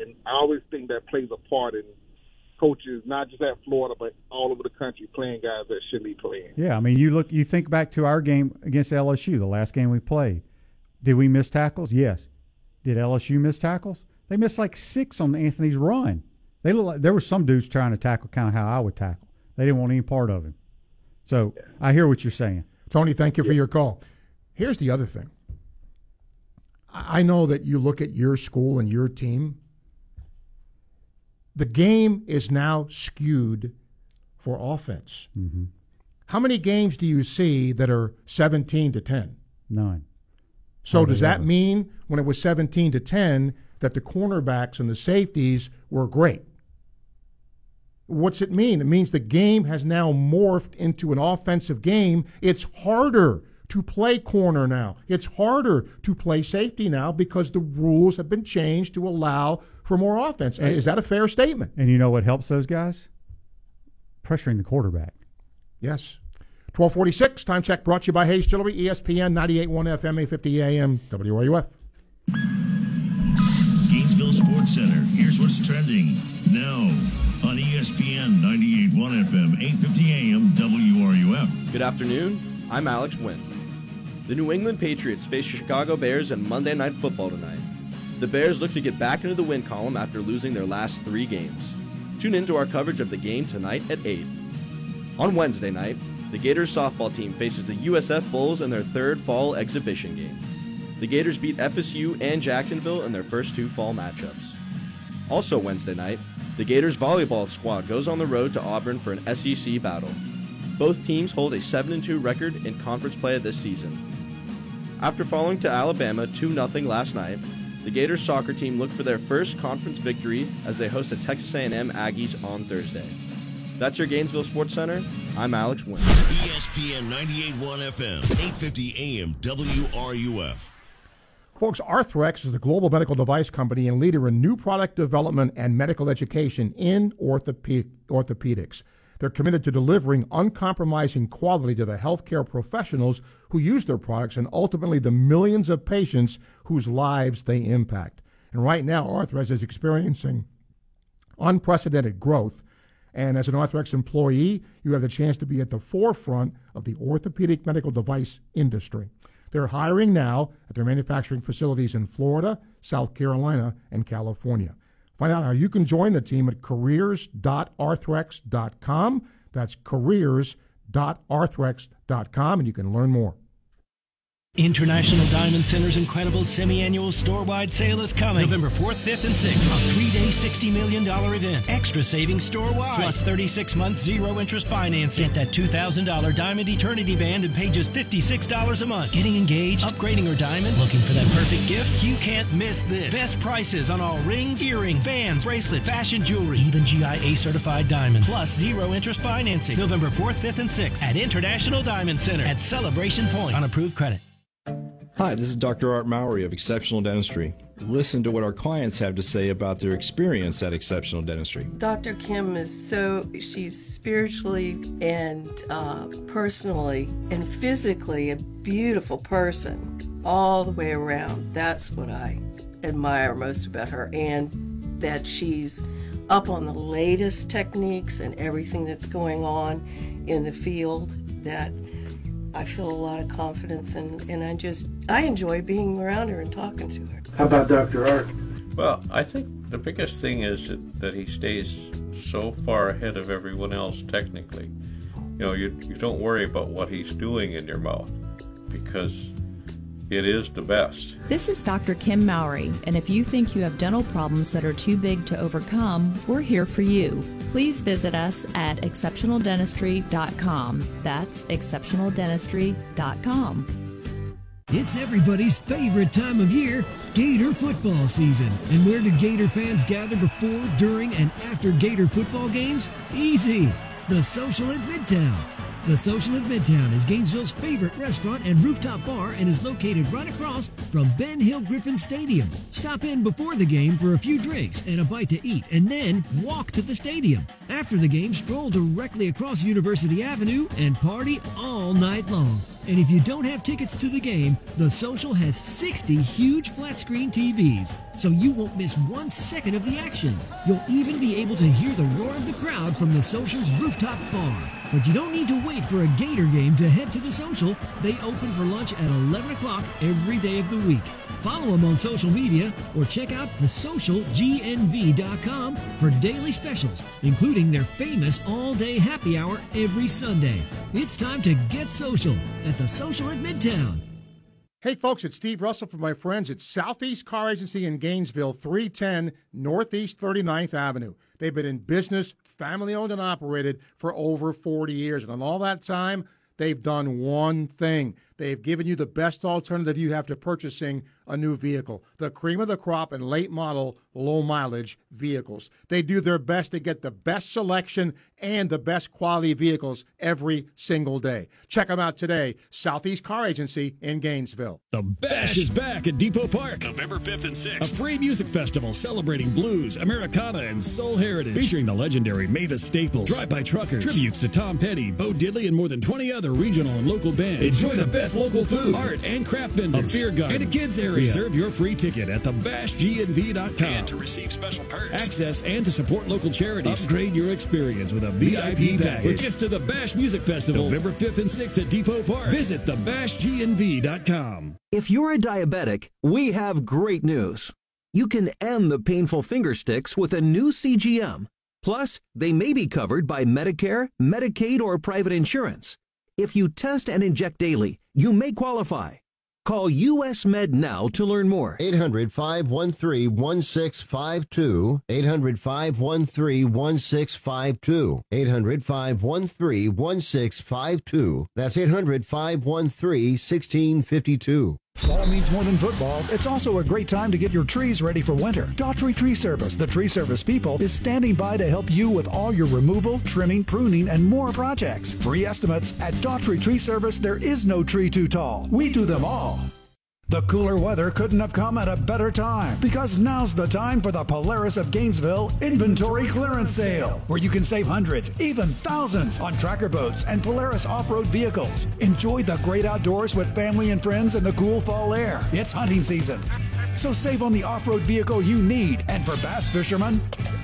And I always think that plays a part in coaches, not just at Florida, but all over the country, playing guys that should be playing. Yeah, I mean, you look, you think back to our game against LSU, the last game we played. Did we miss tackles? Yes. Did LSU miss tackles? They missed like six on Anthony's run. They look like, there were some dudes trying to tackle kind of how I would tackle. They didn't want any part of him. So I hear what you're saying. Tony, thank you for your call. Here's the other thing. I know that you look at your school and your team. The game is now skewed for offense. Mm-hmm. How many games do you see that are 17 to 10? None. So does that ever. mean when it was 17 to 10 that the cornerbacks and the safeties were great? What's it mean? It means the game has now morphed into an offensive game. It's harder to play corner now. It's harder to play safety now because the rules have been changed to allow for more offense. And- Is that a fair statement? And you know what helps those guys? Pressuring the quarterback. Yes. 1246, time check brought to you by Hayes Jewelry, ESPN 98.1 FM, 850 AM, WRUF. Gainesville Sports Center. Here's what's trending now on ESPN 98.1 FM, 850 AM, WRUF. Good afternoon. I'm Alex Wynn. The New England Patriots face Chicago Bears in Monday Night Football tonight. The Bears look to get back into the win column after losing their last three games. Tune in to our coverage of the game tonight at 8. On Wednesday night, the Gators softball team faces the USF Bulls in their third fall exhibition game. The Gators beat FSU and Jacksonville in their first two fall matchups. Also Wednesday night, the Gators volleyball squad goes on the road to Auburn for an SEC battle. Both teams hold a 7-2 record in conference play this season. After falling to Alabama 2-0 last night, the Gators soccer team looked for their first conference victory as they host the Texas A&M Aggies on Thursday. That's your Gainesville Sports Center. I'm Alex Wynn. ESPN 98.1 FM, 850 AM, WRUF. Folks, Arthrex is the global medical device company and leader in new product development and medical education in orthope- orthopedics. They're committed to delivering uncompromising quality to the healthcare professionals who use their products and ultimately the millions of patients whose lives they impact. And right now, Arthrex is experiencing unprecedented growth. And as an Arthrex employee, you have the chance to be at the forefront of the orthopedic medical device industry. They're hiring now at their manufacturing facilities in Florida, South Carolina, and California. Find out how you can join the team at careers.arthrex.com. That's careers.arthrex.com, and you can learn more. International Diamond Center's incredible semi-annual store-wide sale is coming November 4th, 5th, and 6th. A three-day, $60 million event. Extra savings store-wide. Plus 36 months zero-interest financing. Get that $2,000 Diamond Eternity Band and pay just $56 a month. Getting engaged, upgrading your diamond, looking for that perfect gift? You can't miss this. Best prices on all rings, earrings, bands, bracelets, fashion jewelry, even GIA certified diamonds. Plus zero-interest financing. November 4th, 5th, and 6th at International Diamond Center at Celebration Point on approved credit. Hi, this is Dr. Art Mowry of Exceptional Dentistry. Listen to what our clients have to say about their experience at Exceptional Dentistry. Dr. Kim is so, she's spiritually and uh, personally and physically a beautiful person all the way around. That's what I admire most about her, and that she's up on the latest techniques and everything that's going on in the field that I feel a lot of confidence in, and I just, I enjoy being around her and talking to her. How about Dr. Art? Well, I think the biggest thing is that, that he stays so far ahead of everyone else technically. You know, you, you don't worry about what he's doing in your mouth because it is the best. This is Dr. Kim Mowry, and if you think you have dental problems that are too big to overcome, we're here for you. Please visit us at exceptionaldentistry.com. That's exceptionaldentistry.com. It's everybody's favorite time of year, Gator football season. And where do Gator fans gather before, during, and after Gator football games? Easy! The Social at Midtown. The Social at Midtown is Gainesville's favorite restaurant and rooftop bar and is located right across from Ben Hill Griffin Stadium. Stop in before the game for a few drinks and a bite to eat, and then walk to the stadium. After the game, stroll directly across University Avenue and party all night long. And if you don't have tickets to the game, The Social has 60 huge flat screen TVs, so you won't miss one second of the action. You'll even be able to hear the roar of the crowd from The Social's rooftop bar. But you don't need to wait for a Gator game to head to The Social. They open for lunch at 11 o'clock every day of the week. Follow them on social media or check out thesocialgnv.com for daily specials, including their famous all day happy hour every Sunday. It's time to get social at the Social at Midtown. Hey, folks, it's Steve Russell from my friends at Southeast Car Agency in Gainesville, 310 Northeast 39th Avenue. They've been in business, family owned and operated, for over 40 years. And in all that time, they've done one thing. They've given you the best alternative you have to purchasing a new vehicle the cream of the crop and late model, low mileage vehicles. They do their best to get the best selection and the best quality vehicles every single day. Check them out today, Southeast Car Agency in Gainesville. The Bash is back at Depot Park. November 5th and 6th. A free music festival celebrating blues, Americana, and soul heritage. Featuring the legendary Mavis Staples, Drive By Truckers, tributes to Tom Petty, Bo Diddley, and more than 20 other regional and local bands. Enjoy the best local food, art, and craft vendors, a beer garden, and a kids area. Reserve your free ticket at thebashgnv.com. And to receive special perks. Access and to support local charities. Upgrade your experience with a VIP package. With gifts to the Bash Music Festival, November 5th and 6th at Depot Park. Visit thebashgnv.com. If you're a diabetic, we have great news. You can end the painful finger sticks with a new CGM. Plus, they may be covered by Medicare, Medicaid, or private insurance. If you test and inject daily, you may qualify. Call US Med now to learn more. 800 513 1652. 800 513 1652. 800 513 1652. That's 800 513 1652. Fall means more than football. It's also a great time to get your trees ready for winter. Daughtry Tree Service, the tree service people, is standing by to help you with all your removal, trimming, pruning, and more projects. Free estimates at Daughtry Tree Service. There is no tree too tall. We do them all. The cooler weather couldn't have come at a better time because now's the time for the Polaris of Gainesville Inventory Clearance Sale, where you can save hundreds, even thousands on tracker boats and Polaris off road vehicles. Enjoy the great outdoors with family and friends in the cool fall air. It's hunting season. So save on the off road vehicle you need. And for bass fishermen,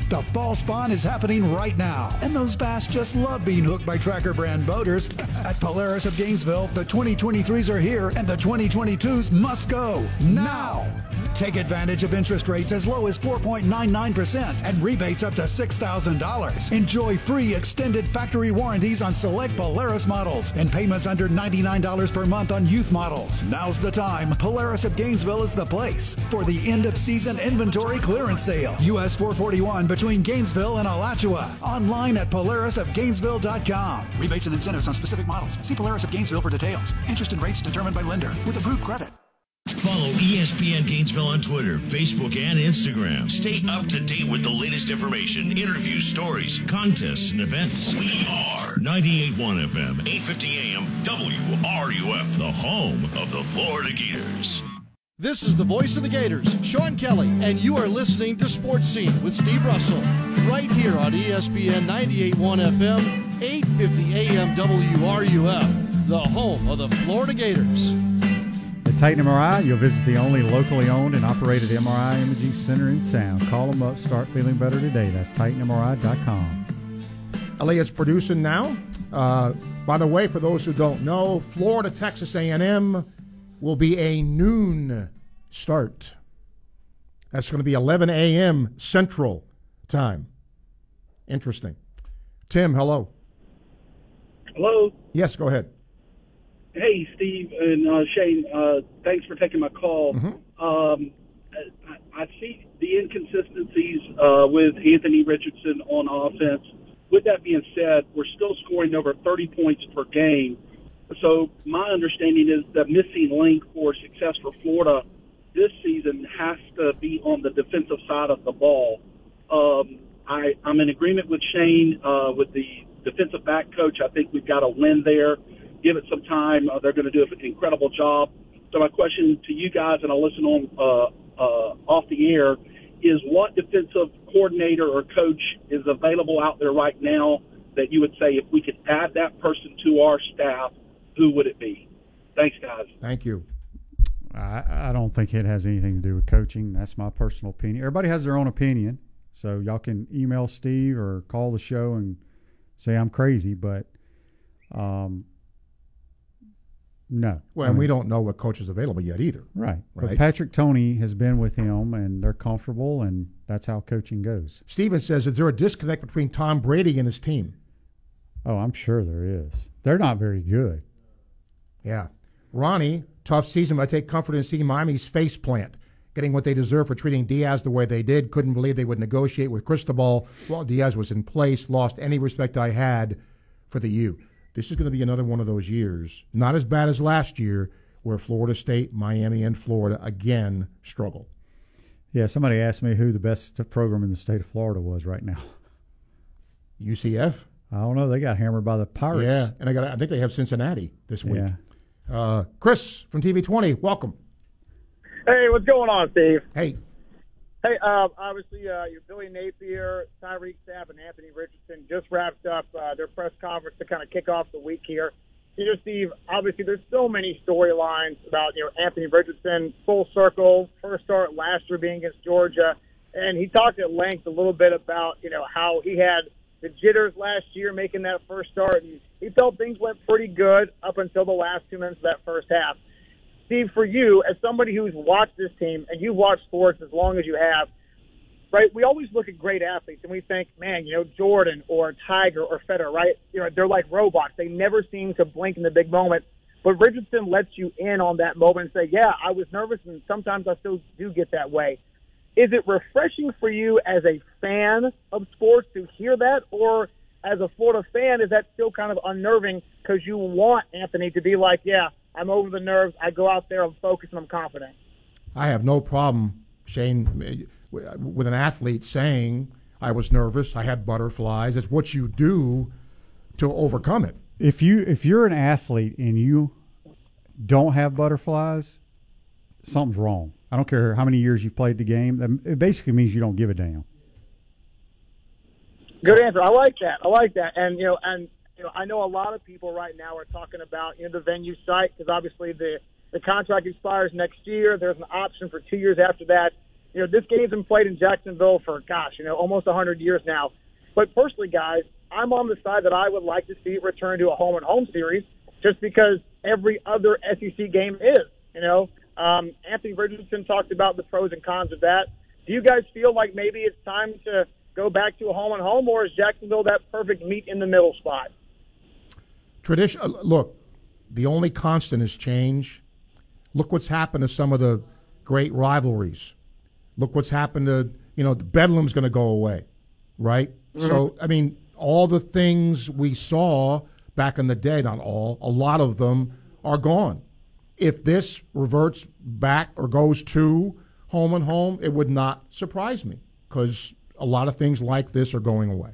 the fall spawn is happening right now. And those bass just love being hooked by Tracker brand boaters. At Polaris of Gainesville, the 2023s are here and the 2022s must go now. Take advantage of interest rates as low as 4.99% and rebates up to $6,000. Enjoy free extended factory warranties on select Polaris models and payments under $99 per month on youth models. Now's the time. Polaris of Gainesville is the place for the end of season inventory clearance sale. US 441 between Gainesville and Alachua. Online at polarisofgainesville.com. Rebates and incentives on specific models. See Polaris of Gainesville for details. Interest and rates determined by lender with approved credit. Follow ESPN Gainesville on Twitter, Facebook, and Instagram. Stay up to date with the latest information, interviews, stories, contests, and events. We are 98.1 FM, 850 AM, WRUF, the home of the Florida Gators. This is the voice of the Gators, Sean Kelly, and you are listening to Sports Scene with Steve Russell, right here on ESPN 98.1 FM, 850 AM WRUF, the home of the Florida Gators. At Titan MRI, you'll visit the only locally owned and operated MRI imaging center in town. Call them up, start feeling better today. That's TitanMRI.com. Elias producing now. Uh, by the way, for those who don't know, Florida Texas A&M will be a noon start. That's going to be 11 a.m. Central Time. Interesting. Tim, hello. Hello. Yes, go ahead. Hey, Steve and uh, Shane. Uh, thanks for taking my call. Um, I, I see the inconsistencies uh, with Anthony Richardson on offense. With that being said, we're still scoring over 30 points per game. So my understanding is the missing link for success for Florida this season has to be on the defensive side of the ball. Um, I, I'm in agreement with Shane uh, with the defensive back coach. I think we've got a win there. Give it some time. Uh, they're going to do an incredible job. So my question to you guys, and I'll listen on uh, uh, off the air, is what defensive coordinator or coach is available out there right now that you would say if we could add that person to our staff, who would it be? Thanks, guys. Thank you. I, I don't think it has anything to do with coaching. That's my personal opinion. Everybody has their own opinion, so y'all can email Steve or call the show and say I'm crazy, but um, no. Well, and we don't know what coach is available yet either. Right. right? But Patrick Toney has been with him, and they're comfortable, and that's how coaching goes. Steven says, is there a disconnect between Tom Brady and his team? Oh, I'm sure there is. They're not very good. Yeah. Ronnie, tough season, but I take comfort in seeing Miami's face plant, getting what they deserve for treating Diaz the way they did. Couldn't believe they would negotiate with Cristobal while Diaz was in place. Lost any respect I had for the U. This is going to be another one of those years, not as bad as last year, where Florida State, Miami, and Florida again struggle. Yeah, somebody asked me who the best program in the state of Florida was right now. UCF? I don't know. They got hammered by the Pirates. Yeah, and I got. I think they have Cincinnati this week. Yeah. Uh, Chris from TV20, welcome. Hey, what's going on, Steve? Hey. Hey, uh, obviously, uh, your Billy Napier, Tyreak Sapp, and Anthony Richardson just wrapped up uh, their press conference to kind of kick off the week here. You know, Steve, obviously, there's so many storylines about you know Anthony Richardson, full circle, first start last year being against Georgia, and he talked at length a little bit about you know how he had the jitters last year making that first start, and he felt things went pretty good up until the last two minutes of that first half. Steve, for you, as somebody who's watched this team and you've watched sports as long as you have, right? We always look at great athletes and we think, man, you know, Jordan or Tiger or Federer, right? You know, they're like robots. They never seem to blink in the big moment. But Richardson lets you in on that moment and say, yeah, I was nervous and sometimes I still do get that way. Is it refreshing for you as a fan of sports to hear that? Or as a Florida fan, is that still kind of unnerving because you want Anthony to be like, yeah, I'm over the nerves. I go out there, I'm focused, and I'm confident. I have no problem, Shane, with an athlete saying, I was nervous, I had butterflies. It's what you do to overcome it. If you if you're an athlete and you don't have butterflies, something's wrong. I don't care how many years you've played the game. That- It basically means you don't give a damn. Good answer. I like that. I like that. And you know, and you know, I know a lot of people right now are talking about you know the venue site because obviously the the contract expires next year. There's an option for two years after that. You know, this game's been played in Jacksonville for gosh, you know, almost 100 years now. But personally, guys, I'm on the side that I would like to see it return to a home and home series, just because every other SEC game is. You know, um, Anthony Richardson talked about the pros and cons of that. Do you guys feel like maybe it's time to go back to a home and home, or is Jacksonville that perfect meet in the middle spot? Tradition. uh, Look, the only constant is change. Look what's happened to some of the great rivalries. Look what's happened to you know the Bedlam's going to go away, right? So I mean, all the things we saw back in the day, not all, a lot of them are gone. If this reverts back or goes to home and home, it would not surprise me because a lot of things like this are going away.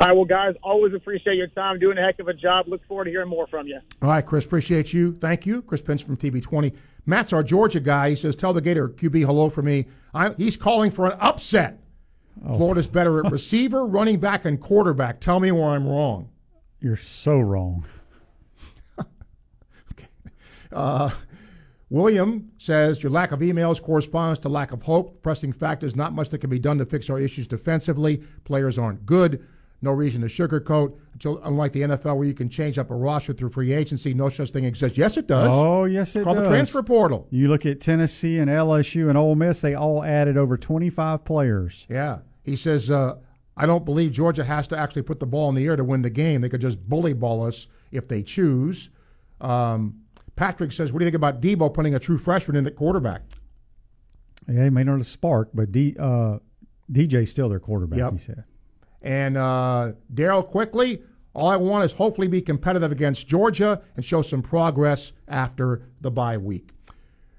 All right, well, guys, always appreciate your time, doing a heck of a job. Look forward to hearing more from you. All right, Chris, appreciate you. Thank you. Chris Pence from TV20. Matt's our Georgia guy. He says, Tell the Gator QB hello for me. I, he's calling for an upset. Florida's better at receiver, running back, and quarterback. Tell me where I'm wrong. You're so wrong. Uh, William says your lack of emails corresponds to lack of hope. Pressing fact is not much that can be done to fix our issues defensively. Players aren't good. No reason to sugarcoat. Until, unlike the NFL, where you can change up a roster through free agency, no such thing exists. Yes, it does. Oh, yes, it Call does. the transfer portal. You look at Tennessee and LSU and Ole Miss; they all added over 25 players. Yeah. He says, uh, I don't believe Georgia has to actually put the ball in the air to win the game. They could just bully ball us if they choose. Um, Patrick says, What do you think about Dabo putting a true freshman in at quarterback? Yeah, he may not have spark, but D, uh, DJ's still their quarterback. Yep. He said. And uh, Daryl, quickly, all I want is hopefully be competitive against Georgia and show some progress after the bye week.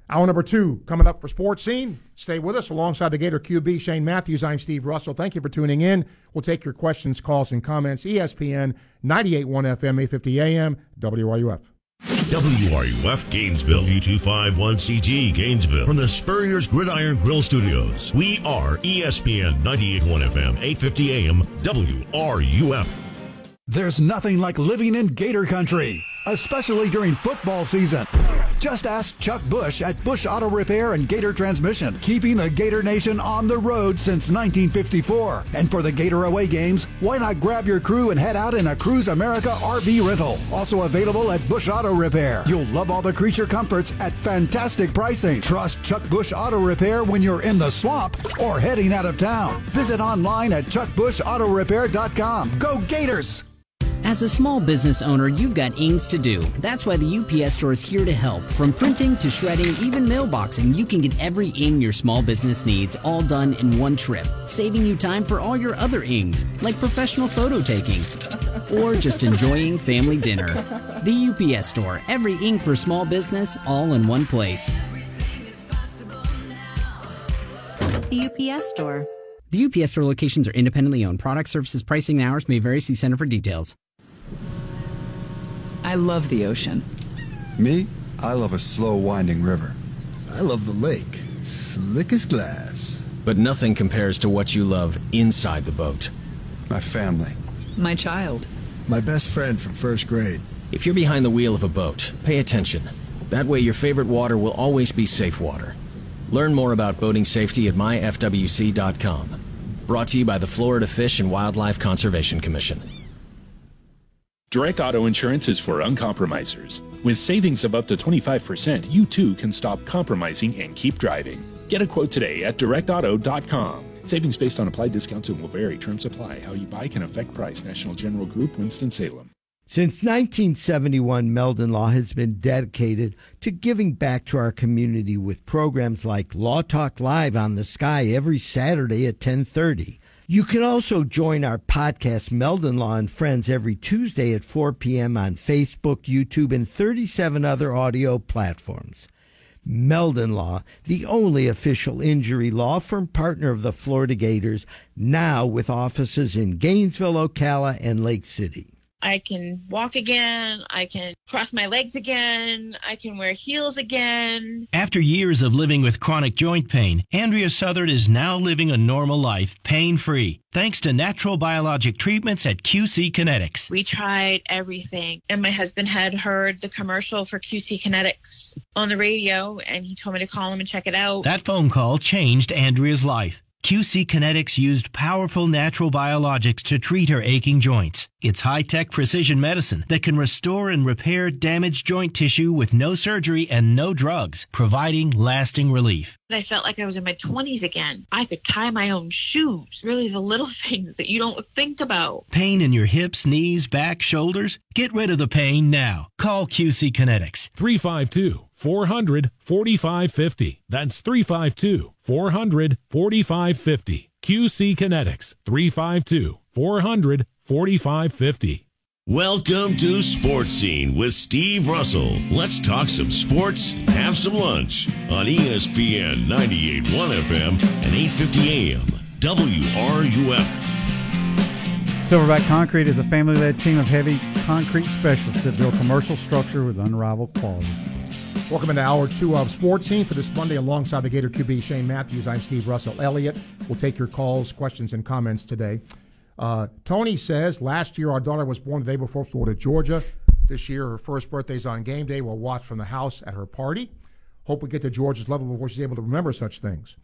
Hour number two coming up for Sports Scene. Stay with us alongside the Gator QB, Shane Matthews. I'm Steve Russell. Thank you for tuning in. We'll take your questions, calls, and comments. ESPN 98.1 FM, 850 AM, WRUF. WRUF Gainesville, U251CG Gainesville, from the Spurrier's Gridiron Grill Studios. We are ESPN 98.1 FM, 850 AM, WRUF. There's nothing like living in Gator Country. Especially during football season. Just ask Chuck Bush at Bush Auto Repair and Gator Transmission, keeping the Gator Nation on the road since 1954. And for the Gator away games, why not grab your crew and head out in a Cruise America RV rental? Also available at Bush Auto Repair. You'll love all the creature comforts at fantastic pricing. Trust Chuck Bush Auto Repair when you're in the swamp or heading out of town. Visit online at chuckbushautorepair.com. Go Gators! As a small business owner, you've got ings to do. That's why the UPS store is here to help. From printing to shredding, even mailboxing, you can get every ing your small business needs all done in one trip, saving you time for all your other ings, like professional photo taking or just enjoying family dinner. The UPS store, every ink for small business, all in one place. The UPS store. The UPS store locations are independently owned. Product services, pricing, and hours may vary. See Center for details. I love the ocean. Me? I love a slow winding river. I love the lake. Slick as glass. But nothing compares to what you love inside the boat. My family. My child. My best friend from first grade. If you're behind the wheel of a boat, pay attention. That way your favorite water will always be safe water. Learn more about boating safety at myfwc.com. Brought to you by the Florida Fish and Wildlife Conservation Commission. Direct auto insurance is for uncompromisers. With savings of up to 25%, you too can stop compromising and keep driving. Get a quote today at directauto.com. Savings based on applied discounts and will vary. Terms apply. How you buy can affect price. National General Group, Winston-Salem. Since 1971, Meldon Law has been dedicated to giving back to our community with programs like Law Talk Live on the Sky every Saturday at 1030. You can also join our podcast, Meldon Law and Friends, every Tuesday at 4 p.m. on Facebook, YouTube, and 37 other audio platforms. Meldon Law, the only official injury law firm partner of the Florida Gators, now with offices in Gainesville, Ocala, and Lake City. I can walk again. I can cross my legs again. I can wear heels again. After years of living with chronic joint pain, Andrea Southard is now living a normal life, pain free, thanks to natural biologic treatments at QC Kinetics. We tried everything. And my husband had heard the commercial for QC Kinetics on the radio, and he told me to call him and check it out. That phone call changed Andrea's life. QC Kinetics used powerful natural biologics to treat her aching joints. It's high tech precision medicine that can restore and repair damaged joint tissue with no surgery and no drugs, providing lasting relief. I felt like I was in my 20s again. I could tie my own shoes. Really, the little things that you don't think about. Pain in your hips, knees, back, shoulders? Get rid of the pain now. Call QC Kinetics. 352 400 4550. That's 352 400 4550. QC Kinetics 352 400 4550. Welcome to Sports Scene with Steve Russell. Let's talk some sports, have some lunch on ESPN 98.1 FM and 8:50 AM. WRUF. Silverback Concrete is a family led team of heavy concrete specialists that build commercial structure with unrivaled quality. Welcome into hour two of Sports Scene for this Monday alongside the Gator QB Shane Matthews. I'm Steve Russell Elliott. We'll take your calls, questions, and comments today. Uh, Tony says last year our daughter was born the day before Florida, Georgia. This year her first birthday's on game day. We'll watch from the house at her party. Hope we get to Georgia's level before she's able to remember such things.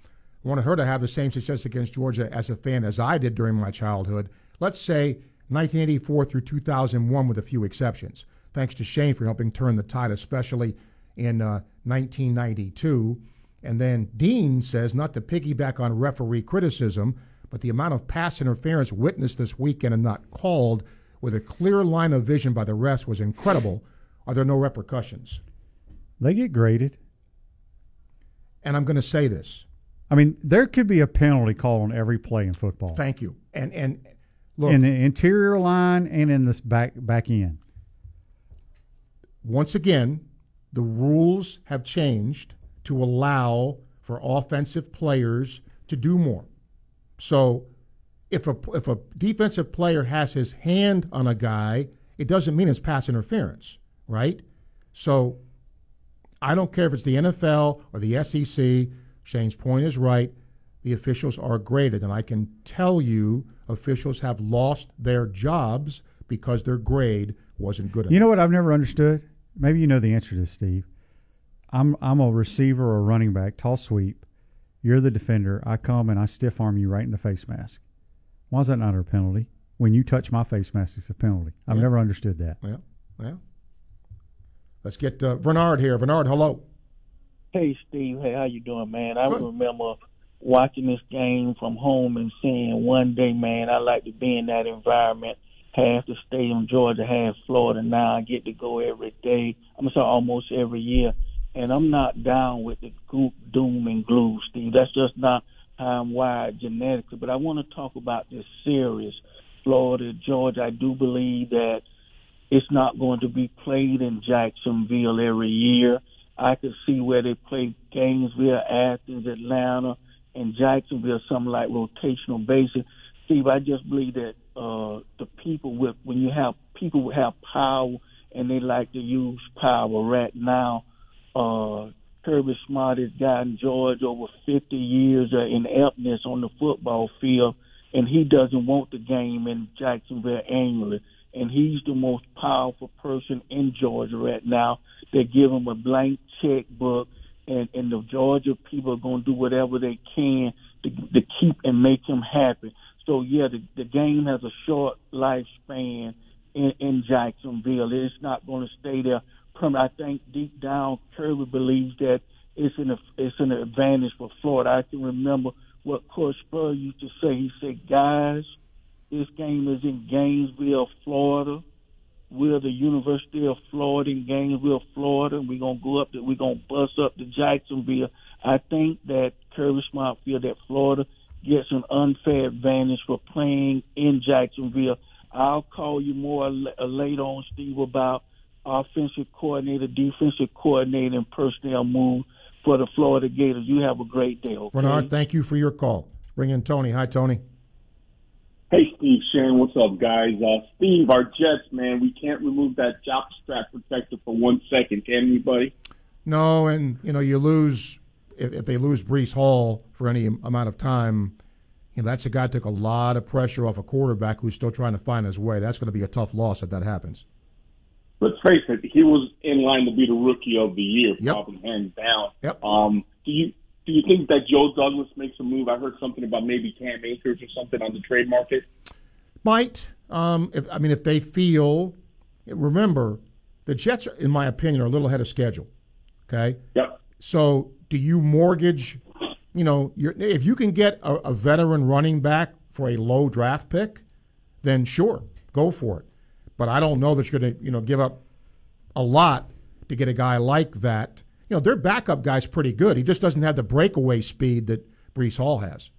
I wanted her to have the same success against Georgia as a fan as I did during my childhood. Let's say 1984 through 2001 with a few exceptions. Thanks to Shane for helping turn the tide, especially in uh, 1992. And then Dean says, not to piggyback on referee criticism, but the amount of pass interference witnessed this weekend and not called with a clear line of vision by the refs was incredible. Are there no repercussions? They get graded. And I'm going to say this. I mean, there could be a penalty call on every play in football. Thank you. And and look, in the interior line and in this back back end. once again, the rules have changed to allow for offensive players to do more. So if a if a defensive player has his hand on a guy, it doesn't mean it's pass interference, right? So I don't care if it's the NFL or the SEC. Shane's point is right. The officials are graded, and I can tell you officials have lost their jobs because their grade wasn't good enough. You know what I've never understood? Maybe you know the answer to this, Steve. I'm I'm a receiver or running back, tall sweep. You're the defender. I come and I stiff arm you right in the face mask. Why is that not a penalty? When you touch my face mask, it's a penalty. I've Yeah. never understood that. Well, well. Let's get uh, Bernard here. Bernard, hello. Hey Steve, hey, how you doing, man? I remember watching this game from home and saying one day, man, I like to be in that environment. Half the stadium, Georgia, half Florida. Now I get to go every day. I'm sorry, almost every year, and I'm not down with the doom and gloom, Steve. That's just not how I'm wired genetically. But I want to talk about this series, Florida, Georgia. I do believe that it's not going to be played in Jacksonville every year. I could see where they play Gainesville, Athens, Atlanta, and Jacksonville, something like rotational basis. Steve, I just believe that uh, the people with when you have people have power and they like to use power right now. Uh, Kirby Smart has gotten George over 50 years of ineptness on the football field, and he doesn't want the game in Jacksonville annually. And he's the most powerful person in Georgia right now. They give him a blank checkbook, and, and the Georgia people are going to do whatever they can to, to keep and make him happy. So yeah, the, the game has a short lifespan in, in Jacksonville. It's not going to stay there. I think deep down, Kirby believes that it's an it's an advantage for Florida. I can remember what Coach Spur used to say. He said, "Guys, this game is in Gainesville, Florida. We're the University of Florida in Gainesville, Florida. And we're gonna go up to we're gonna bust up to Jacksonville. I think that Kirby Smart feel that Florida gets an unfair advantage for playing in Jacksonville. I'll call you more uh, later on, Steve, about offensive coordinator, defensive coordinator, and personnel move for the Florida Gators. You have a great day. Okay? Bernard, thank you for your call. Bring in Tony. Hi, Tony. Hey, Steve Shane, what's up, guys? Uh, Steve, our Jets, man, we can't remove that jock strap protector for one second, can we, buddy? No, and you know you lose if, if they lose Breece Hall for any amount of time. You know that's a guy took a lot of pressure off a quarterback who's still trying to find his way. That's going to be a tough loss if that happens. Let's face it, he was in line to be the rookie of the year, probably hands down. Yep. Um, do you do you think that Joe Douglas makes a move? I heard something about maybe Cam Akers or something on the trade market. Might. Um, if, I mean, if they feel, remember, the Jets, in my opinion, are a little ahead of schedule. Okay. Yep. So, do you mortgage? You know, if you can get a, a veteran running back for a low draft pick, then sure, go for it. But I don't know that you're going to, you know, give up a lot to get a guy like that. You know, their backup guy's pretty good. He just doesn't have the breakaway speed that Breece Hall has.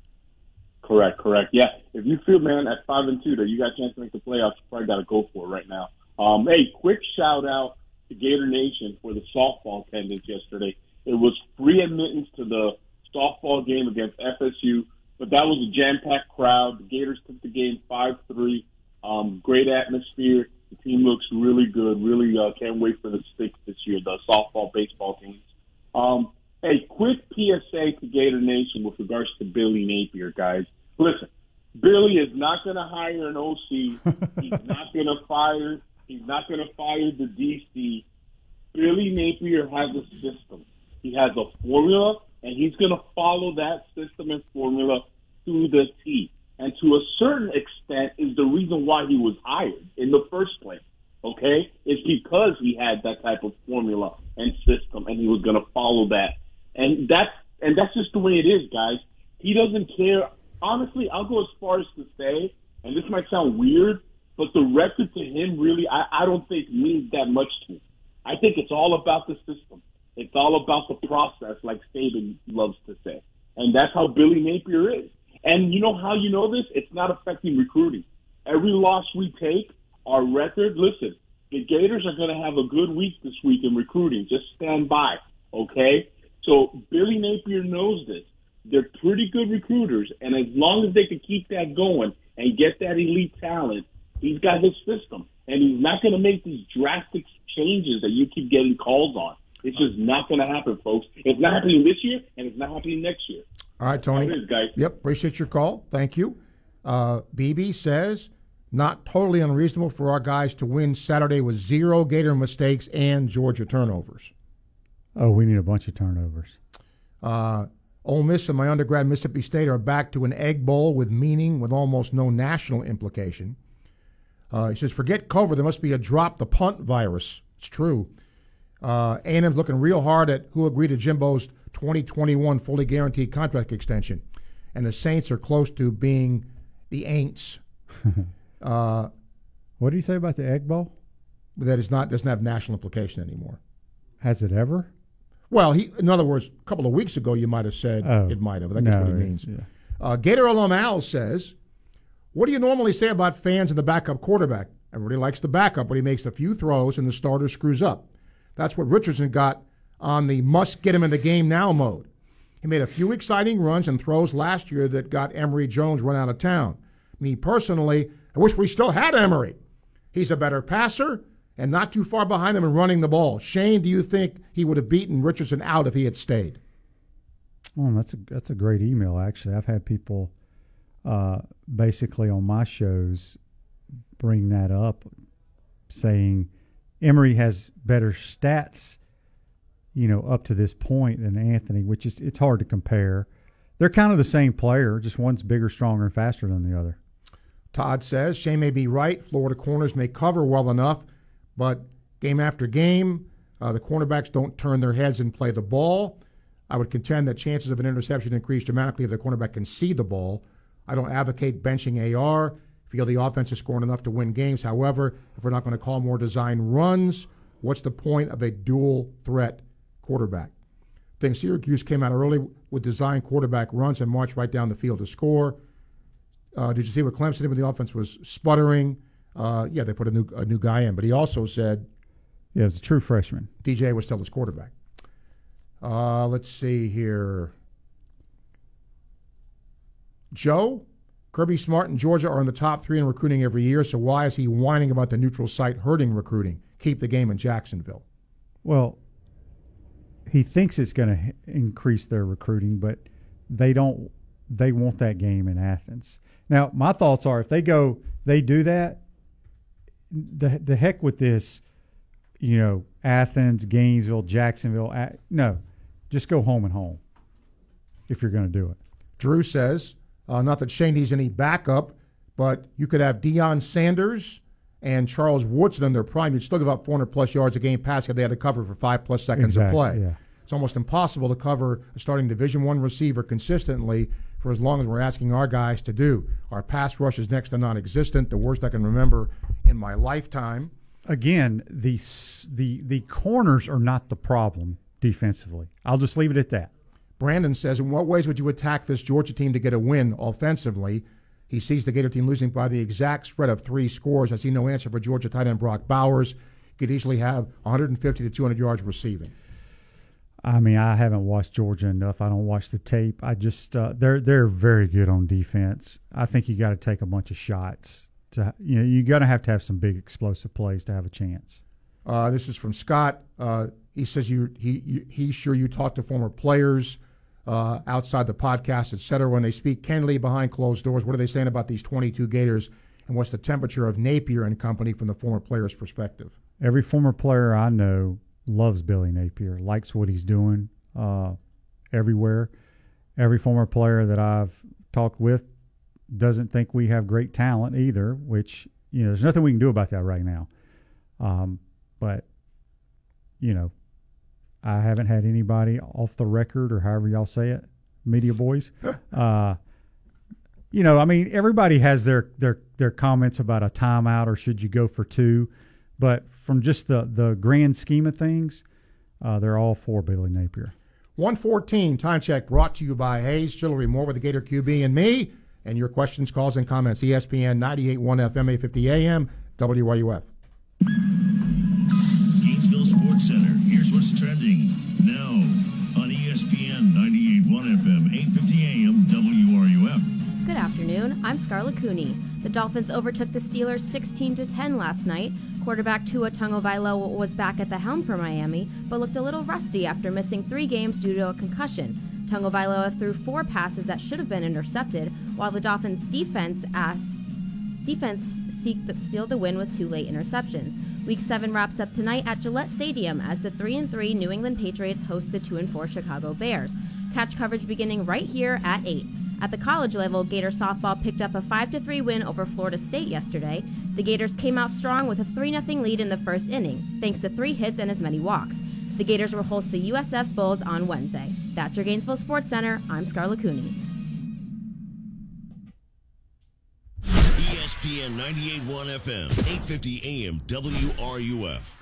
Correct, correct. Yeah, if you feel, man, at five and two that you got a chance to make the playoffs, you probably got to go for it right now. Um, hey, quick shout out to Gator Nation for the softball attendance yesterday. It was free admittance to the softball game against FSU, but that was a jam-packed crowd. The Gators took the game five three. Um, great atmosphere. The team looks really good. Really uh, can't wait for the sticks this year. The softball, baseball teams. Um, hey, quick PSA to Gator Nation with regards to Billy Napier, guys. Listen, Billy is not going to hire an OC. He's not going to fire. He's not going to fire the DC. Billy Napier has a system. He has a formula, and he's going to follow that system and formula to the T. And to a certain extent, is the reason why he was hired in the first place. Okay, it's because he had that type of formula and system, and he was going to follow that. And that's and that's just the way it is, guys. He doesn't care. Honestly, I'll go as far as to say, and this might sound weird, but the record to him really, I, I don't think means that much to him. I think it's all about the system. It's all about the process, like Saban loves to say. And that's how Billy Napier is. And you know how you know this? It's not affecting recruiting. Every loss we take, our record, listen, the Gators are going to have a good week this week in recruiting. Just stand by, okay? So Billy Napier knows this. They're pretty good recruiters, and as long as they can keep that going and get that elite talent, he's got his system. And he's not going to make these drastic changes that you keep getting calls on. It's just not going to happen, folks. It's not happening this year, and it's not happening next year. All right, Tony. How it is, guys. Yep, appreciate your call. Thank you. Uh, BB says Not totally unreasonable for our guys to win Saturday with zero Gator mistakes and Georgia turnovers. Oh, we need a bunch of turnovers. Uh, Ole Miss and my undergrad Mississippi State are back to an egg bowl with meaning, with almost no national implication. Uh, he says, forget cover. There must be a drop the punt virus. It's true. Uh, A&M's looking real hard at who agreed to Jimbo's 2021 fully guaranteed contract extension. And the Saints are close to being the Aints. uh, what do you say about the Egg Bowl? That is not doesn't have national implication anymore. Has it ever? Well, he, in other words, a couple of weeks ago, you might have said Oh, it might have. I that's no, what he means. yeah. Uh, Gator alum Al says, "What do you normally say about fans and the backup quarterback? Everybody likes the backup, but he makes a few throws and the starter screws up. That's what Richardson got on the must get him in the game now mode. He made a few exciting runs and throws last year that got Emory Jones run out of town. Me personally, I wish we still had Emory. He's a better passer." And not too far behind him in running the ball. Shane, do you think he would have beaten Richardson out if he had stayed? Oh, that's a that's a great email. Actually, I've had people uh, basically on my shows bring that up, saying Emory has better stats, you know, up to this point than Anthony, which is it's hard to compare. They're kind of the same player, just one's bigger, stronger, and faster than the other. Todd says Shane may be right. Florida corners may cover well enough, but game after game, uh, the cornerbacks don't turn their heads and play the ball. I would contend that chances of an interception increase dramatically if the cornerback can see the ball. I don't advocate benching AR. Feel the offense is scoring enough to win games. However, if we're not going to call more design runs, what's the point of a dual threat quarterback? I think Syracuse came out early with design quarterback runs and marched right down the field to score. Uh, did you see what Clemson did when the offense was sputtering? Uh, yeah, they put a new a new guy in, but he also said Yeah, it's a true freshman. DJ was still his quarterback. Uh, let's see here. Joe, Kirby Smart and Georgia are in the top three in recruiting every year, so why is he whining about the neutral site hurting recruiting? Keep the game in Jacksonville. Well, he thinks it's going to increase their recruiting, but they don't. They want that game in Athens. Now, my thoughts are if they go, they do that. The the heck with this, you know, Athens, Gainesville, Jacksonville. A- No, just go home and home. If you're going to do it, Drew says, uh, not that Shane needs any backup, but you could have Deion Sanders and Charles Woodson in their prime. You'd still give up 400 plus yards a game passing if they had to cover for five plus seconds Exactly, of play. yeah. It's almost impossible to cover a starting Division One receiver consistently for as long as we're asking our guys to do. Our pass rush is next to non-existent, the worst I can remember in my lifetime. again, the the the corners are not the problem defensively. I'll just leave it at that. Brandon says, in what ways would you attack this Georgia team to get a win offensively? He sees the Gator team losing by the exact spread of three scores. I see no answer for Georgia tight end Brock Bowers. Could easily have 150 to 200 yards receiving. I mean, I haven't watched Georgia enough. I don't watch the tape. I just uh, they're they're very good on defense. I think you got to take a bunch of shots. To you know, you got to have to have some big explosive plays to have a chance. Uh, this is from Scott. Uh, he says you he you, he's sure you talked to former players uh, outside the podcast, et cetera. When they speak candidly behind closed doors, what are they saying about these 22 Gators, and what's the temperature of Napier and company from the former players' perspective? Every former player I know loves Billy Napier, likes what he's doing uh, everywhere. Every former player that I've talked with doesn't think we have great talent either, which, you know, there's nothing we can do about that right now. Um, but, you know, I haven't had anybody off the record or however y'all say it, media boys. uh, you know, I mean, everybody has their their their comments about a timeout or should you go for two, but from just the the grand scheme of things, uh, they're all for Billy Napier. 114 time check brought to you by Hayes Jewelry. More with the Gator QB and me, and your questions, calls, and comments. ESPN 98.1 FM, 850 AM, WRUF. Gainesville Sports Center. Here's what's trending now on ESPN 98.1 FM, 850 AM, WRUF. Good afternoon. I'm Scarlett Cooney. The Dolphins overtook the Steelers 16 to 10 last night. Quarterback Tua Tagovailoa was back at the helm for Miami, but looked a little rusty after missing three games due to a concussion. Tagovailoa threw four passes that should have been intercepted, while the Dolphins' defense asked defense sealed the win with two late interceptions. Week 7 wraps up tonight at Gillette Stadium as the 3 and 3 New England Patriots host the 2 and 4 Chicago Bears. Catch coverage beginning right here at 8. At the college level, Gator softball picked up a 5 3 win over Florida State yesterday. The Gators came out strong with a 3 0 lead in the first inning, thanks to three hits and as many walks. The Gators will host the USF Bulls on Wednesday. That's your Gainesville Sports Center. I'm Scarlett Cooney. ESPN 98.1 FM, 850 AM, WRUF.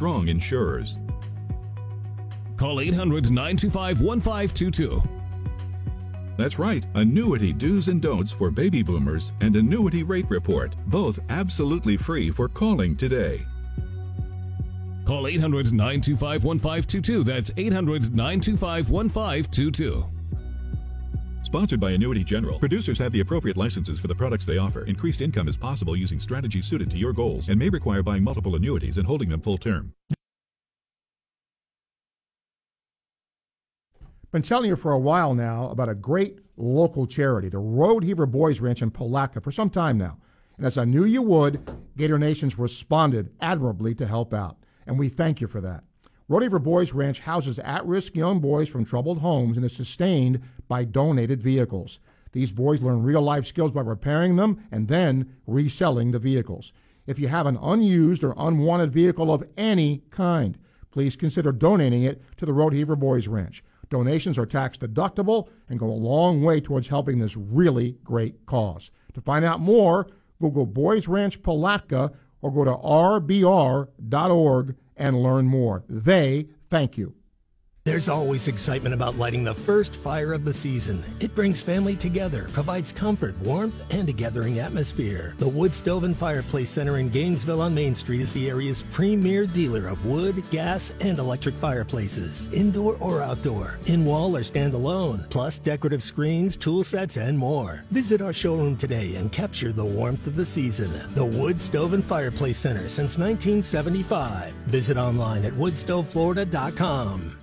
strong insurers. Call 800 925 1522. That's right, annuity do's and don'ts for baby boomers and annuity rate report, both absolutely free for calling today. Call 800 925 1522. That's 800 925 1522. Sponsored by Annuity General. Producers have the appropriate licenses for the products they offer. Increased income is possible using strategies suited to your goals and may require buying multiple annuities and holding them full term. Been telling you for a while now about a great local charity, the Rodeheaver Boys Ranch in Palatka, for some time now. And as I knew you would, Gator Nations responded admirably to help out. And we thank you for that. Rodeheaver Boys Ranch houses at risk young boys from troubled homes and is sustained by donated vehicles. These boys learn real life skills by repairing them and then reselling the vehicles. If you have an unused or unwanted vehicle of any kind, please consider donating it to the Road Boys Ranch. Donations are tax deductible and go a long way towards helping this really great cause. To find out more, Google Boys Ranch Palatka or go to rbr.org and learn more. They thank you. There's always excitement about lighting the first fire of the season. It brings family together, provides comfort, warmth, and a gathering atmosphere. The Wood Stove and Fireplace Center in Gainesville on Main Street is the area's premier dealer of wood, gas, and electric fireplaces, indoor or outdoor, in wall or standalone, plus decorative screens, tool sets, and more. Visit our showroom today and capture the warmth of the season. The Wood Stove and Fireplace Center since 1975. Visit online at woodstoveflorida.com.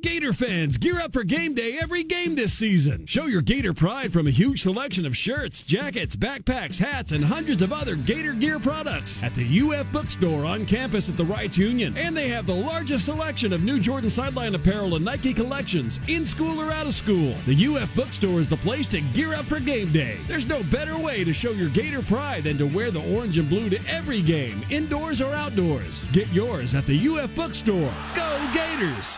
Gator fans, gear up for game day every game this season. Show your Gator pride from a huge selection of shirts, jackets, backpacks, hats, and hundreds of other Gator gear products at the UF Bookstore on campus at the Reitz Union. And they have the largest selection of new Jordan sideline apparel and Nike collections, in school or out of school. The UF Bookstore is the place to gear up for game day. There's no better way to show your Gator pride than to wear the orange and blue to every game, indoors or outdoors. Get yours at the UF Bookstore. Go Gators!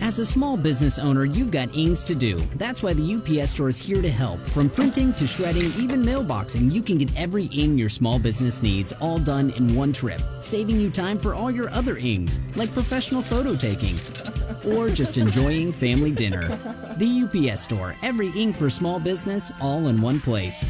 As a small business owner, you've got ings to do. That's why the UPS store is here to help. From printing to shredding, even mailboxing, you can get every ing your small business needs all done in one trip, saving you time for all your other ings, like professional photo taking or just enjoying family dinner. The UPS store, every ink for small business, all in one place.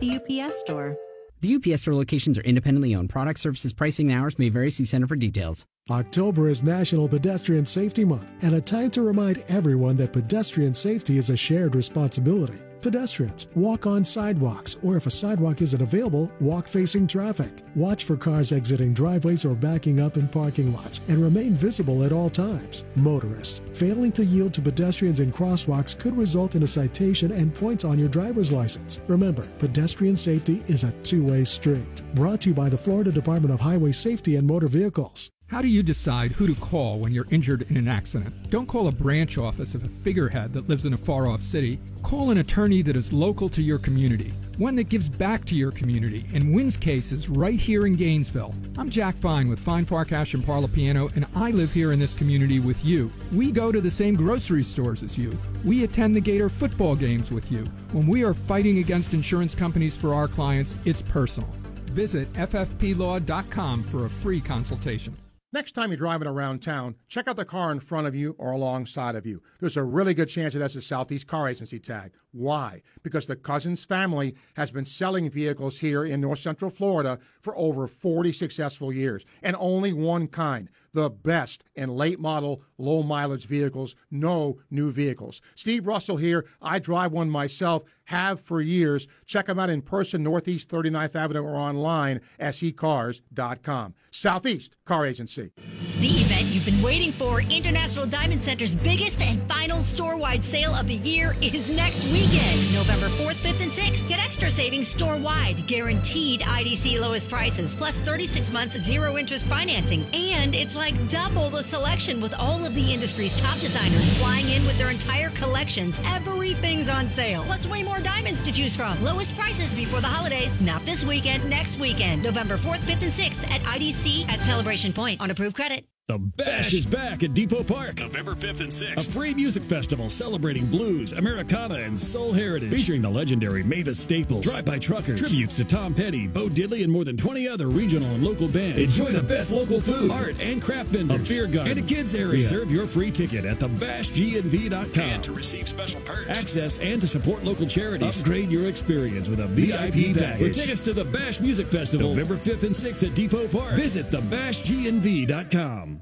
The UPS store. The UPS store locations are independently owned. Product services, pricing, and hours may vary. See Center for details. October is National Pedestrian Safety Month and a time to remind everyone that pedestrian safety is a shared responsibility. Pedestrians walk on sidewalks, or if a sidewalk isn't available, walk facing traffic. Watch for cars exiting driveways or backing up in parking lots and remain visible at all times. Motorists failing to yield to pedestrians in crosswalks could result in a citation and points on your driver's license. Remember, pedestrian safety is a two way street. Brought to you by the Florida Department of Highway Safety and Motor Vehicles. How do you decide who to call when you're injured in an accident? Don't call a branch office of a figurehead that lives in a far off city. Call an attorney that is local to your community, one that gives back to your community and wins cases right here in Gainesville. I'm Jack Fine with Fine Farkash and Parlapiano, and I live here in this community with you. We go to the same grocery stores as you. We attend the Gator football games with you. When we are fighting against insurance companies for our clients, it's personal. Visit ffplaw.com for a free consultation. Next time you're driving around town, check out the car in front of you or alongside of you. There's a really good chance it has a Southeast Car Agency tag. Why? Because the Cousins family has been selling vehicles here in North Central Florida for over 40 successful years, and only one kind the best in late model, low mileage vehicles, no new vehicles. Steve Russell here. I drive one myself, have for years. Check them out in person, Northeast 39th Avenue, or online, secars.com. Southeast Car Agency. The event you've been waiting for, International Diamond Center's biggest and final store wide sale of the year, is next weekend, November 4th, 5th, and 6th. Get extra savings store wide, guaranteed IDC lowest prices, plus 36 months zero interest financing. And it's like double the selection with all of the industry's top designers flying in with their entire collections. Everything's on sale, plus way more diamonds to choose from. Lowest prices before the holidays, not this weekend, next weekend, November 4th, 5th, and 6th at IDC at Celebration Point on approved credit. The Bash is back at Depot Park. November 5th and 6th. A free music festival celebrating blues, Americana, and soul heritage. Featuring the legendary Mavis Staples, Drive By Truckers, tributes to Tom Petty, Bo Diddley, and more than 20 other regional and local bands. Enjoy the best local food, art, and craft vendors, a beer garden, and a kids area. Reserve your free ticket at thebashgnv.com. And to receive special perks. Access and to support local charities. Upgrade your experience with a VIP package. For tickets to the Bash Music Festival, November 5th and 6th at Depot Park, visit thebashgnv.com.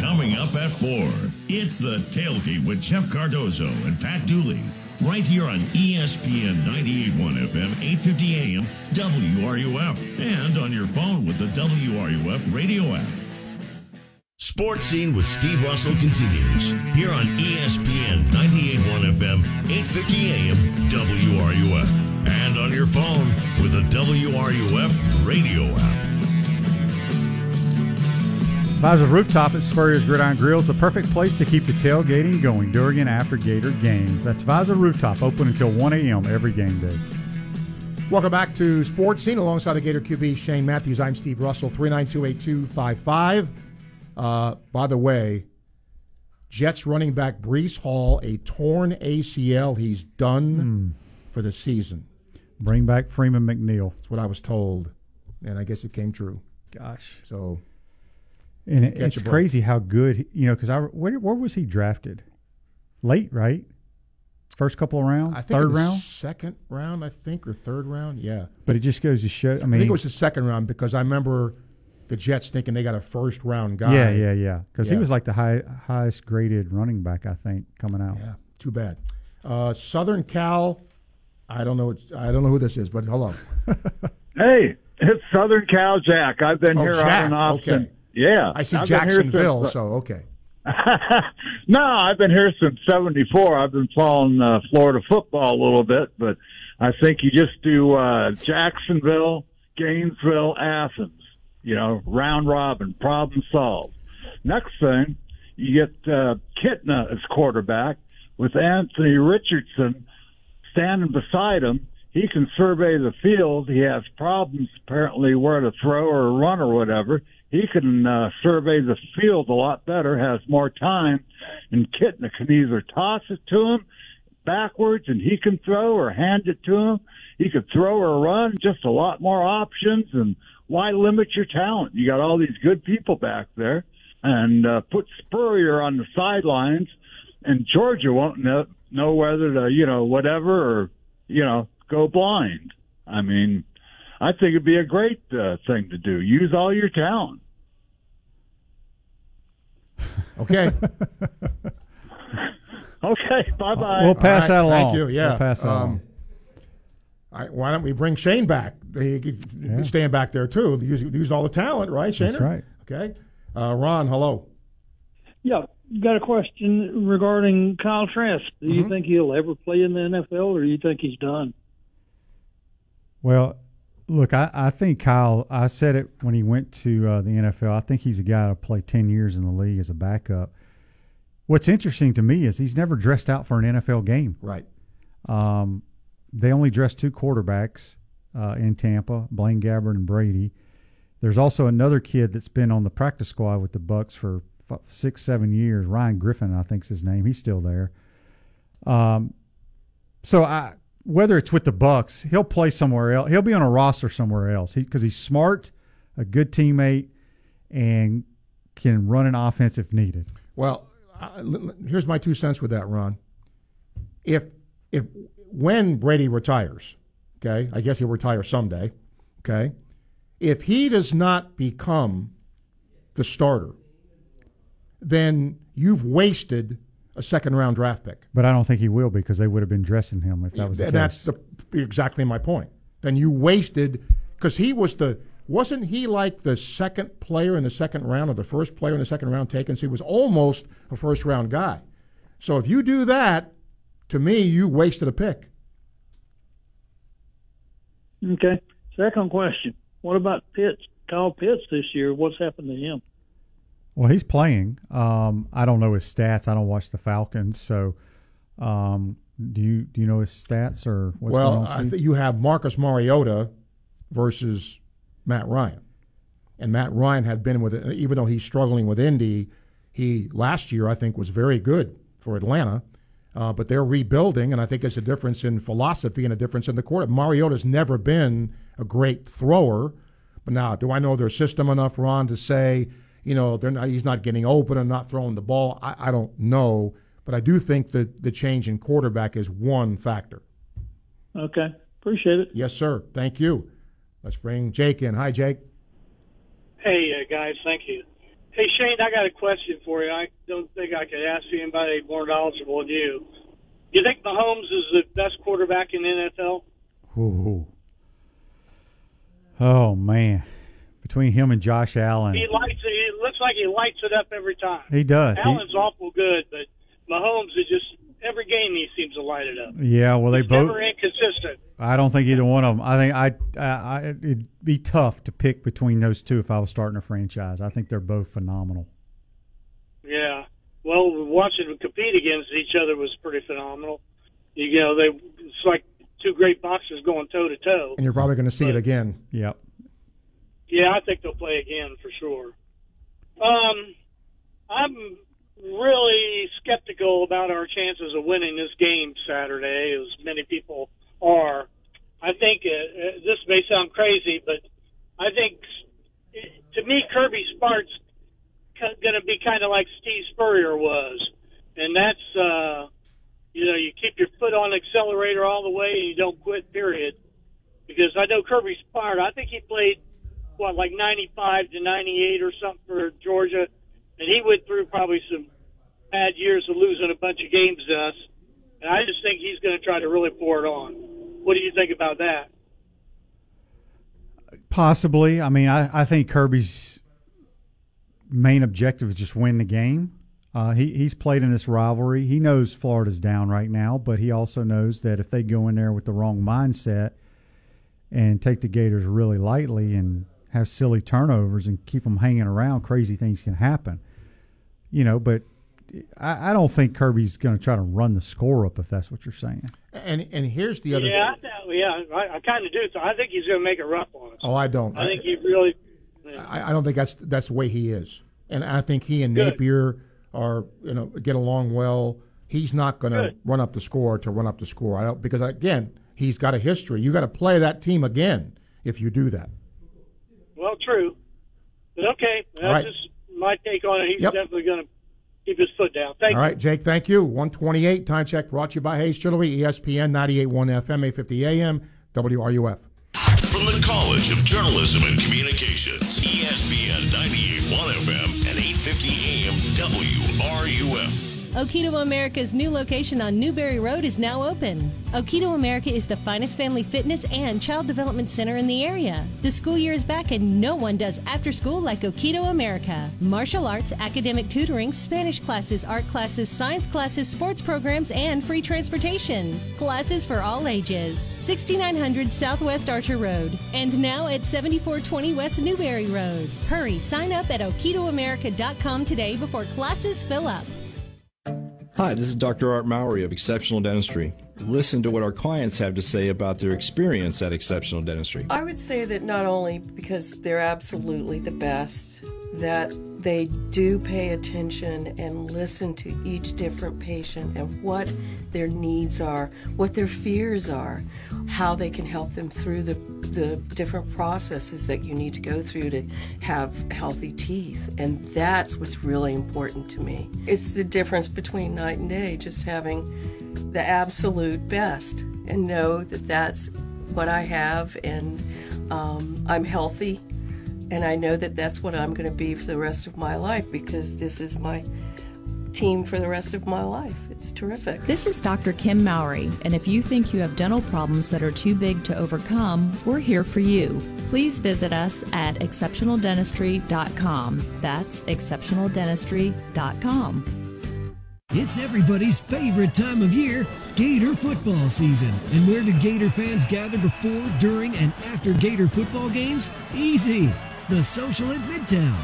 Coming up at 4, it's the tailgate with Jeff Cardozo and Pat Dooley. Right here on ESPN 98.1 FM, 850 AM, WRUF, and on your phone with the WRUF radio app. Sports Scene with Steve Russell continues here on ESPN 98.1 FM, 850 AM, WRUF, and on your phone with the WRUF radio app. Visor's Rooftop at Spurrier's Gridiron Grill is the perfect place to keep the tailgating going during and after Gator games. That's Visor Rooftop, open until 1 a.m. every game day. Welcome back to Sports Scene alongside the Gator QB Shane Matthews. I'm Steve Russell, 3928255. Uh, by the way, Jets running back Breece Hall, a torn ACL. He's done for the season. Bring back Freeman McNeil. That's what I was told, and I guess it came true. Gosh. So, And it, it's crazy how good, he- you know, because I where, where was he drafted? Late, right? First couple of rounds, I think third it was round. second round, I think, or third round. Yeah, But it just goes to show. I mean, I, think it was the second round because I remember the Jets thinking they got a first round guy. yeah, yeah, yeah. Because he was like the high, highest graded running back, I think, coming out. Yeah, too bad. Uh, Southern Cal, I don't know. I don't know who this is, but hello. Hey, it's Southern Cal Jack. I've been Oh, here Jack, out in Austin. okay. Yeah, I see I've Jacksonville, since- so okay. no, I've been here since '74. I've been following uh, Florida football a little bit, but I think you just do uh, Jacksonville, Gainesville, Athens. You know, round robin, problem solved. Next thing, you get uh, Kitna as quarterback with Anthony Richardson standing beside him. He can survey the field. He has problems apparently where to throw or run or whatever. He can uh, survey the field a lot better, has more time, and Kitna can either toss it to him backwards and he can throw or hand it to him. He could throw or run, just a lot more options. And why limit your talent? You got all these good people back there, and uh, put Spurrier on the sidelines, and Georgia won't know, know whether to, you know, whatever or, you know, go blind. I mean, I think it'd be a great uh, thing to do. Use all your talent. Okay. Okay, bye bye. We'll pass that along. Thank you. Yeah. We'll pass that Um, along. I, why don't we bring Shane back? He could Yeah. stand back there too. Use, use all the talent, right, Shane? That's right. Okay. Uh, Ron, hello. Yeah, got a question regarding Kyle Trask. Do you Mhm. think he'll ever play in the NFL, or do you think he's done? Well, look, I, I think Kyle. I said it when he went to uh, the NFL. I think he's a guy to play ten years in the league as a backup. What's interesting to me is he's never dressed out for an NFL game. Right. Um, they only dressed two quarterbacks uh, in Tampa, Blaine Gabbert and Brady. There's also another kid that's been on the practice squad with the Bucs for f- six, seven years. Ryan Griffin, I think's his name. He's still there. Um, so I, whether it's with the Bucs, he'll play somewhere else. He'll be on a roster somewhere else because he's smart, a good teammate, and can run an offense if needed. Well, here's my two cents with that, Ron. If if when Brady retires, okay, I guess he'll retire someday, okay. If he does not become the starter, then you've wasted a second round draft pick. But I don't think he will because they would have been dressing him if that was the And case. that's the, exactly my point. Then you wasted because he was the wasn't he like the second player in the second round or the first player in the second round taken? So he was almost a first round guy. So if you do that, to me, you wasted a pick. Okay. Second question. What about Pitts? Kyle Pitts this year. What's happened to him? Well, he's playing. Um, I don't know his stats. I don't watch the Falcons, so um, do you do you know his stats or what's well, going on? I Steve? think you have Marcus Mariota versus Matt Ryan, and Matt Ryan had been with it, even though he's struggling with Indy. He last year I think was very good for Atlanta, uh, but they're rebuilding, and I think it's a difference in philosophy and a difference in the court. Mariota's never been a great thrower, but now do I know their system enough, Ron, to say you know they're not, he's not getting open and not throwing the ball? I, I don't know, but I do think that the change in quarterback is one factor. Okay. Appreciate it. Yes, sir. Thank you. Let's bring Jake in. Hi, Jake. Hey, uh, guys, thank you. Hey, Shane, I got a question for you. I don't think I could ask anybody more knowledgeable than you. Do You think Mahomes is the best quarterback in the NFL? Ooh. Oh man, between him and Josh Allen, He lights it. It looks like he lights it up every time. He does. He- Allen's awful good, but Mahomes is just every game he seems to light it up. yeah. Well, they He's both. never inconsistent. I don't think either one of them. I think I, I, I, it'd be tough to pick between those two if I was starting a franchise. I think they're both phenomenal. Yeah. Well, watching them compete against each other was pretty phenomenal. You know, they it's like two great boxers going toe to toe. And you're probably going to see it again. Yep. Yeah, I think they'll play again for sure. Um, I'm really skeptical about our chances of winning this game Saturday, as many people are. I think uh, uh, this may sound crazy, but I think to me Kirby Smart's going to be kind of like Steve Spurrier was, and that's uh, you know you keep your foot on the accelerator all the way and you don't quit. Period. Because I know Kirby Smart. I think he played what like 95 to 98 or something for Georgia, and he went through probably some bad years of losing a bunch of games to us. And I just think he's going to try to really pour it on. What do you think about that? Possibly. I mean, I, I think Kirby's main objective is just win the game. Uh, he he's played in this rivalry. He knows Florida's down right now, but he also knows that if they go in there with the wrong mindset and take the Gators really lightly and have silly turnovers and keep them hanging around, crazy things can happen. You know, but I, I don't think Kirby's going to try to run the score up if that's what you're saying. And and here's the other. yeah, I, yeah, I, I kind of do. So I think he's going to make it rough on us. Oh, I don't. I think he really. I, I don't think that's that's the way he is, and I think he and Good. Napier are you know get along well. He's not going to run up the score to run up the score. I don't because again he's got a history. You got to play that team again if you do that. Well, true. But okay, that's All right. just my take on it. He's Yep. definitely going to keep his foot down. Thank All you. right, Jake. Thank you. One twenty eight time check brought to you by Hayes Jewelry, ESPN 98.1 FM, eight fifty AM, WRUF. From the College of Journalism and Communications, ESPN 98.1 FM Okito America's new location on Newberry Road is now open. Okito America is the finest family fitness and child development center in the area. The school year is back and no one does after school like Okito America. Martial arts, academic tutoring, Spanish classes, art classes, science classes, sports programs, and free transportation. Classes for all ages. 6900 Southwest Archer Road and now at 7420 West Newberry Road. Hurry, sign up at okitoamerica.com today before classes fill up. Hi, this is Dr. Art Mowry of Exceptional Dentistry. Listen to what our clients have to say about their experience at Exceptional Dentistry. I would say that not only because they're absolutely the best, that they do pay attention and listen to each different patient and what their needs are, what their fears are, how they can help them through the, the different processes that you need to go through to have healthy teeth. And that's what's really important to me. It's the difference between night and day, just having the absolute best and know that that's what I have and um, I'm healthy. And I know that that's what I'm going to be for the rest of my life because this is my team for the rest of my life. It's terrific. This is Dr. Kim Mowry, and if you think you have dental problems that are too big to overcome, we're here for you. Please visit us at exceptionaldentistry.com. That's exceptionaldentistry.com. It's everybody's favorite time of year, Gator football season. And where do Gator fans gather before, during, and after Gator football games? Easy! The Social at Midtown.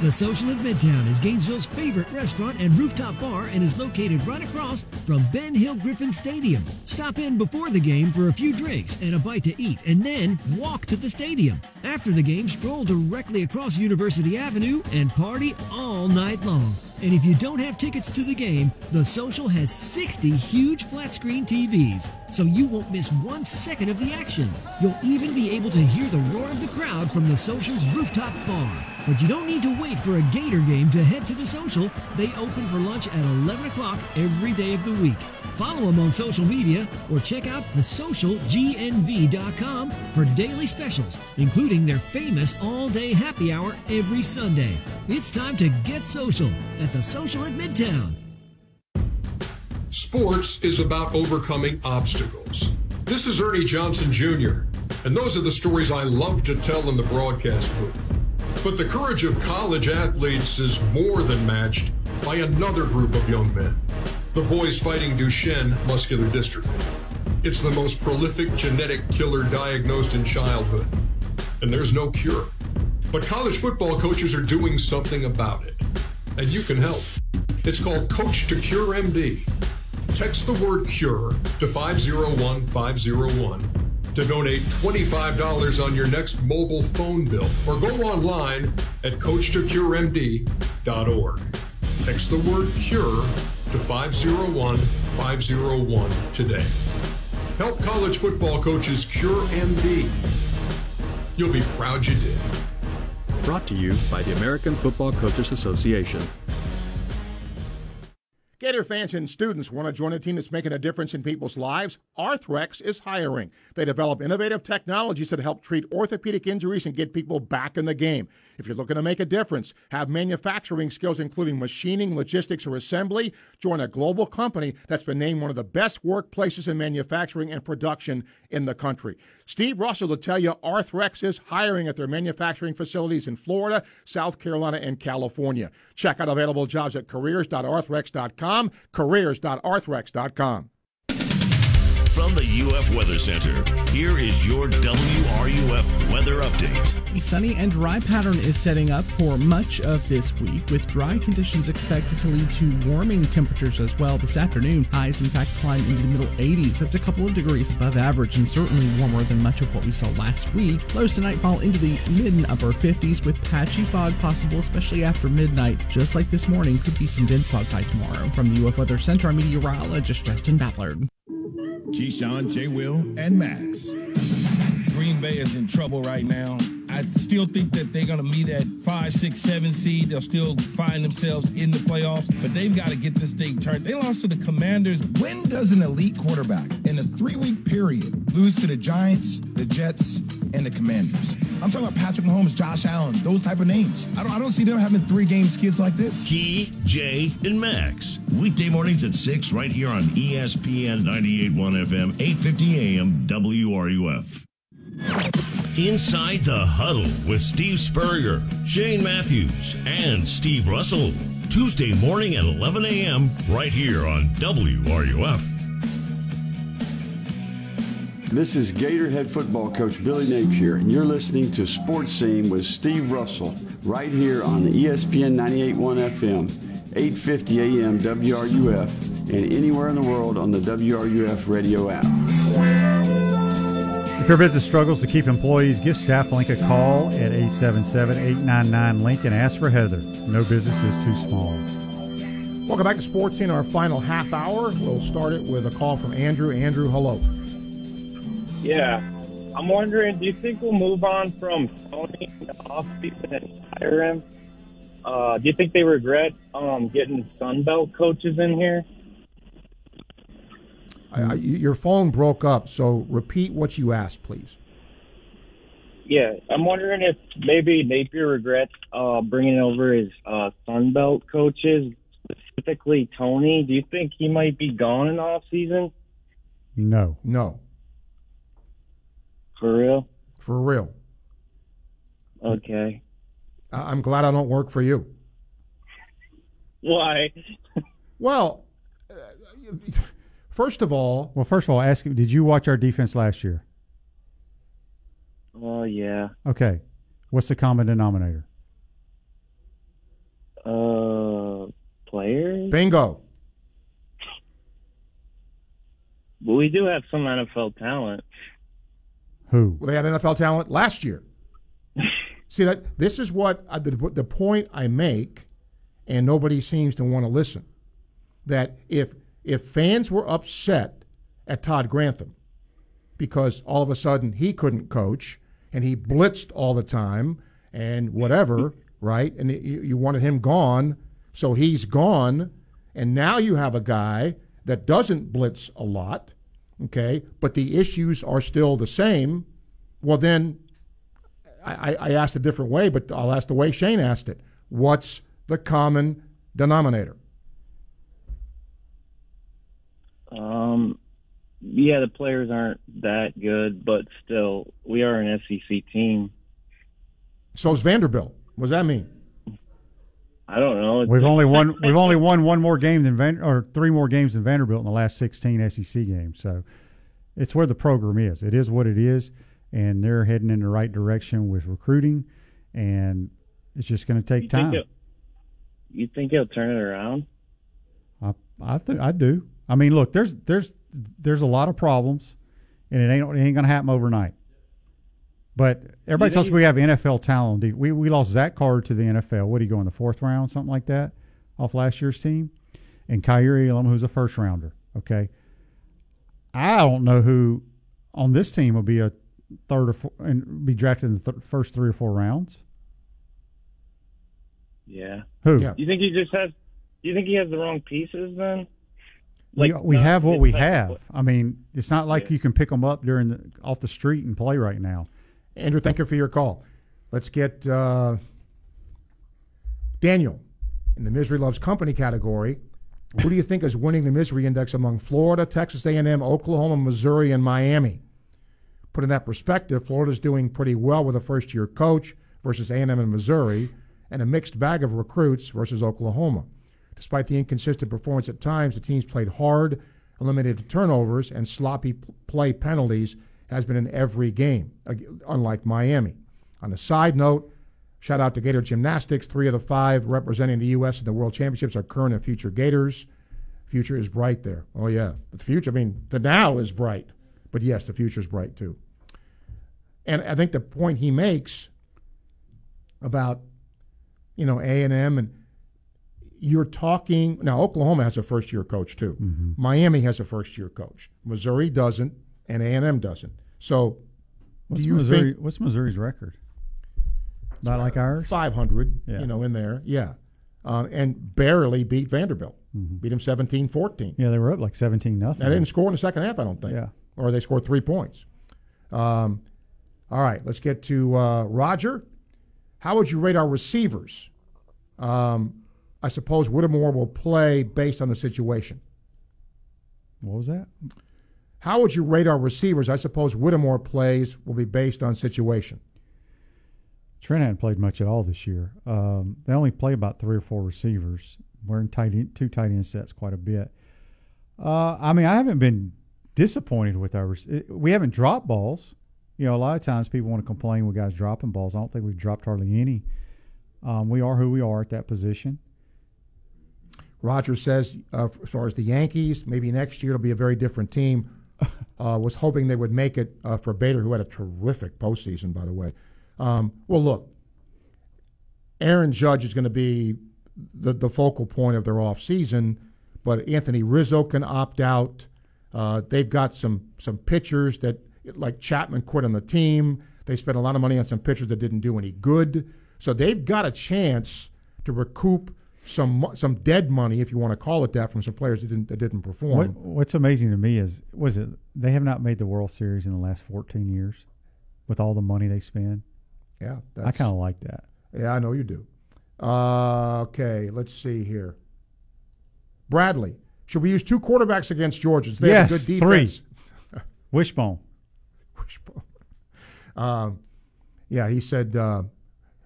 The Social at Midtown is Gainesville's favorite restaurant and rooftop bar and is located right across from Ben Hill Griffin Stadium. Stop in before the game for a few drinks and a bite to eat, and then walk to the stadium. After the game, stroll directly across University Avenue and party all night long. And if you don't have tickets to the game, The Social has 60 huge flat screen TVs, so you won't miss one second of the action. You'll even be able to hear the roar of the crowd from The Social's rooftop bar. But you don't need to wait for a Gator game to head to The Social. They open for lunch at 11 o'clock every day of the week. Follow them on social media or check out thesocialgnv.com for daily specials, including their famous all day happy hour every Sunday. It's time to get social at the Social at Midtown. Sports is about overcoming obstacles. This is Ernie Johnson Jr., and those are the stories I love to tell in the broadcast booth. But the courage of college athletes is more than matched by another group of young men the boys fighting Duchenne muscular dystrophy. It's the most prolific genetic killer diagnosed in childhood, and there's no cure. But college football coaches are doing something about it, and you can help. It's called Coach to Cure MD. Text the word cure to 501501 to donate $25 on your next mobile phone bill or go online at coachtocuremd.org. Text the word cure to 501 501 today. Help college football coaches cure MD. You'll be proud you did. Brought to you by the American Football Coaches Association. Gator fans and students want to join a team that's making a difference in people's lives? Arthrex is hiring. They develop innovative technologies that help treat orthopedic injuries and get people back in the game. If you're looking to make a difference, have manufacturing skills including machining, logistics, or assembly, join a global company that's been named one of the best workplaces in manufacturing and production in the country. Steve Russell will tell you Arthrex is hiring at their manufacturing facilities in Florida, South Carolina, and California. Check out available jobs at careers.arthrex.com, careers.arthrex.com. From the UF Weather Center, here is your WRUF weather update. A sunny and dry pattern is setting up for much of this week, with dry conditions expected to lead to warming temperatures as well this afternoon. Highs, in fact, climb into the middle 80s. That's a couple of degrees above average and certainly warmer than much of what we saw last week. Lows tonight fall into the mid and upper 50s with patchy fog possible, especially after midnight. Just like this morning, could be some dense fog by tomorrow. From the UF Weather Center, I'm meteorologist Justin Ballard. Keyshawn, J. Will, and Max. Green Bay is in trouble right now. I still think that they're going to meet at five, six, seven seed. They'll still find themselves in the playoffs, but they've got to get this thing turned. They lost to the Commanders. When does an elite quarterback in a three week period lose to the Giants, the Jets, and the Commanders? I'm talking about Patrick Mahomes, Josh Allen, those type of names. I don't, I don't see them having three game skids like this. Key, Jay, and Max. Weekday mornings at 6 right here on ESPN 98.1 FM, 850 AM, WRUF. Inside the Huddle with Steve Spurrier, Shane Matthews, and Steve Russell. Tuesday morning at 11 a.m. right here on WRUF. This is Gatorhead football coach Billy Napier, and you're listening to Sports Scene with Steve Russell right here on ESPN 98.1 FM, 850 AM WRUF, and anywhere in the world on the WRUF radio app. If your business struggles to keep employees, give StaffLink a call at 877-899-LINK and ask for Heather. No business is too small. Welcome back to Sports in our final half hour. We'll start it with a call from Andrew. Andrew, hello. Yeah. I'm wondering, do you think we'll move on from Toney in the offseason and hire him? Uh, do you think they regret um, getting Sunbelt coaches in here? I, I, your phone broke up, so repeat what you asked, please. Yeah, I'm wondering if maybe Napier regrets uh, bringing over his uh, Sunbelt coaches, specifically Toney. Do you think he might be gone in the off season? No. No. For real? For real. Okay. I- I'm glad I don't work for you. Why? Well, uh, first of all, Well, first of all, ask him, did you watch our defense last year? Oh yeah. Okay. What's the common denominator? Uh, players. bingo. But we do have some NFL talent. Who? Well, they had NFL talent last year. See that this is what uh, the, the point I make, and nobody seems to want to listen. That if if fans were upset at Todd Grantham because all of a sudden he couldn't coach and he blitzed all the time and whatever, right? And you, you wanted him gone, so he's gone, and now you have a guy that doesn't blitz a lot, okay, but the issues are still the same. Well, then I, I asked a different way, but I'll ask the way Shane asked it. What's the common denominator? Um, yeah, the players aren't that good, but still, we are an SEC team. So is Vanderbilt. What does that mean? I don't know. We've only won. We've only won one more game than Van, or three more games than Vanderbilt in the last sixteen SEC games. So it's where the program is. It is what it is, and they're heading in the right direction with recruiting, and it's just going to take You time. he'll- You think he'll turn it around? I I think I do. I mean, look, there's there's there's a lot of problems, and it ain't it ain't going to happen overnight. But everybody You tells think- me we have NFL talent. We we lost Zach Carter to the NFL. What did he go in the fourth round, something like that, off last year's team, and Kaiir Elam, who's a first rounder. Okay, I don't know who on this team will be a third or four, and be drafted in the th- first three or four rounds. Yeah. Who? Do you think he just has? Do you think he has the wrong pieces then? We, Like, we not have what we have. play- I mean, it's not like you can pick them up during the, off the street and play right now. Andrew, thank you for your call. Let's get uh, Daniel in the Misery Loves Company category. Who do you think is winning the misery index among Florida, Texas A&M, Oklahoma, Missouri, and Miami? Put in that perspective, Florida's doing pretty well with a first-year coach versus A&M and Missouri, and a mixed bag of recruits versus Oklahoma. Despite the inconsistent performance at times, the teams played hard, eliminated turnovers, and sloppy play penalties has been in every game, unlike Miami. On a side note, shout out to Gator Gymnastics. Three of the five representing the U.S. in the World Championships are current and future Gators. Future is bright there. Oh, yeah. The future, I mean, the now is bright. But yes, the future is bright too. And I think the point he makes about, you know, A&M and you're talking now oklahoma has a first year coach too miami has a first year coach missouri doesn't and a&m doesn't so What's do you Missouri? think what's Missouri's record? Not like ours. 500 Yeah. you know in there yeah uh, and barely beat vanderbilt Mm-hmm. beat them 17-14 Yeah, they were up like seventeen nothing. they didn't score in the second half i don't think Yeah. or they scored three points um, all right let's get to uh, roger how would you rate our receivers um, i suppose whittemore will play based on the situation What was that? How would you rate our receivers? I suppose Whittemore plays will be based on situation. Trent hadn't played much at all this year. Um, they only play about three or four receivers. We're in tight end, two tight end sets quite a bit. Uh, I mean, I haven't been disappointed with our. We haven't dropped balls. You know, a lot of times people want to complain with guys dropping balls. I don't think we've dropped hardly any. Um, we are who we are at that position. Roger says, uh, as far as the Yankees, maybe next year it'll be a very different team. Uh, was hoping they would make it uh, for Bader, who had a terrific postseason, by the way. Um, well, look, Aaron Judge is going to be the, the focal point of their offseason, but Anthony Rizzo can opt out. Uh, they've got some some pitchers that like Chapman quit on the team. They spent a lot of money on some pitchers that didn't do any good. So they've got a chance to recoup some some dead money, if you want to call it that, from some players that didn't that didn't perform. What, what's amazing to me is was it they have not made the World Series in the last 14 years with all the money they spend. Yeah, I kind of like that. Yeah, I know you do. Uh, okay, let's see here. Bradley, should we use two quarterbacks against Georgia? They have a yes, good three. defense. Wishbone. Um, yeah, he said uh,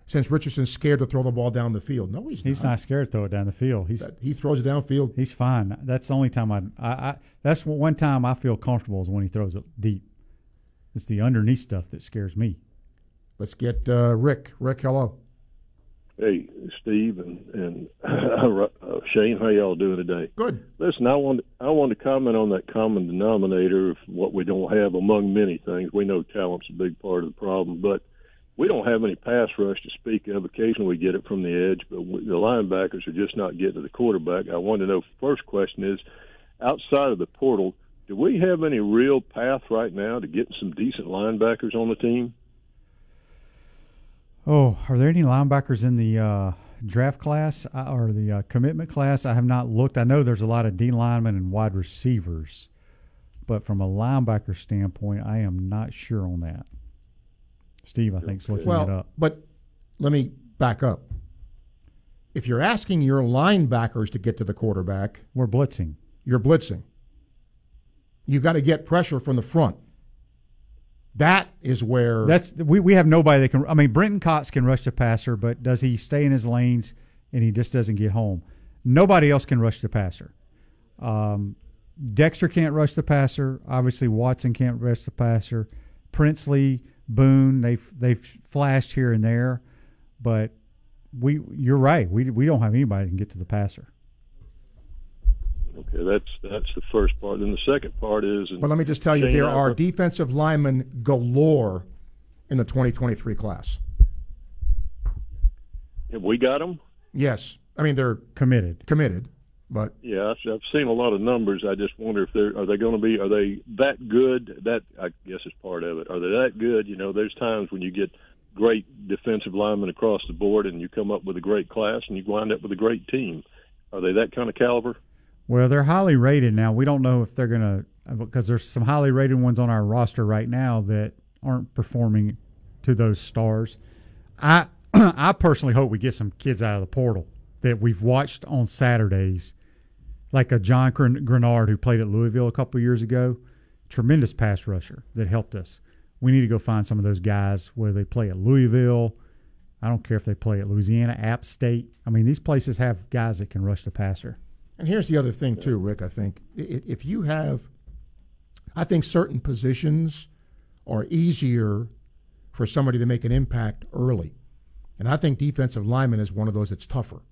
since Richardson's scared to throw the ball down the field. No, he's, He's not scared to throw it down the field. He's he throws it downfield. He's fine. That's the only time I, I, I that's one time I feel comfortable is when he throws it deep. It's the underneath stuff that scares me. Let's get uh, Rick. Rick, hello. Hey, Steve and and uh, Shane, how y'all doing today? Good. Listen, I want I want to comment on that common denominator of what we don't have among many things. We know talent's a big part of the problem, but we don't have any pass rush to speak of. Occasionally we get it from the edge, but we, the linebackers are just not getting to the quarterback. I want to know. First question is, outside of the portal, do we have any real path right now to getting some decent linebackers on the team? Oh, are there any linebackers in the uh, draft class uh, or the uh, commitment class? I have not looked. I know there's a lot of D linemen and wide receivers, but from a linebacker standpoint, I am not sure on that. Steve, I think, is looking well, it up. but let me back up. If you're asking your linebackers to get to the quarterback, we're blitzing. You're blitzing. You've got to get pressure from the front. That is where That's we, we have nobody that can. I mean, Brenton Cox can rush the passer, but does he stay in his lanes and he just doesn't get home? Nobody else can rush the passer. Um, Dexter can't rush the passer. Obviously, Watson can't rush the passer. Princely, Boone, they've they've flashed here and there, but we you're right. We we don't have anybody that can get to the passer. Okay, that's that's the first part. Then the second part is. and But let me just tell you, there are defensive linemen galore in the 2023 class. Have we got them? Yes, I mean they're committed. Committed, but Yeah, I've, I've seen a lot of numbers. I just wonder if they're are they going to be are they that good? That I guess is part of it. Are they that good? You know, there's times when you get great defensive linemen across the board, and you come up with a great class, and you wind up with a great team. Are they that kind of caliber? Well, they're highly rated now. We don't know if they're going to because there's some highly rated ones on our roster right now that aren't performing to those stars. I I personally hope we get some kids out of the portal that we've watched on Saturdays, like a John Gren- Greenard who played at Louisville a couple years ago. Tremendous pass rusher that helped us. We need to go find some of those guys where they play at Louisville. I don't care if they play at Louisiana, App State. I mean, these places have guys that can rush the passer. And here's the other thing too, Rick. I think if you have, I think certain positions are easier for somebody to make an impact early, and I think defensive lineman is one of those that's tougher.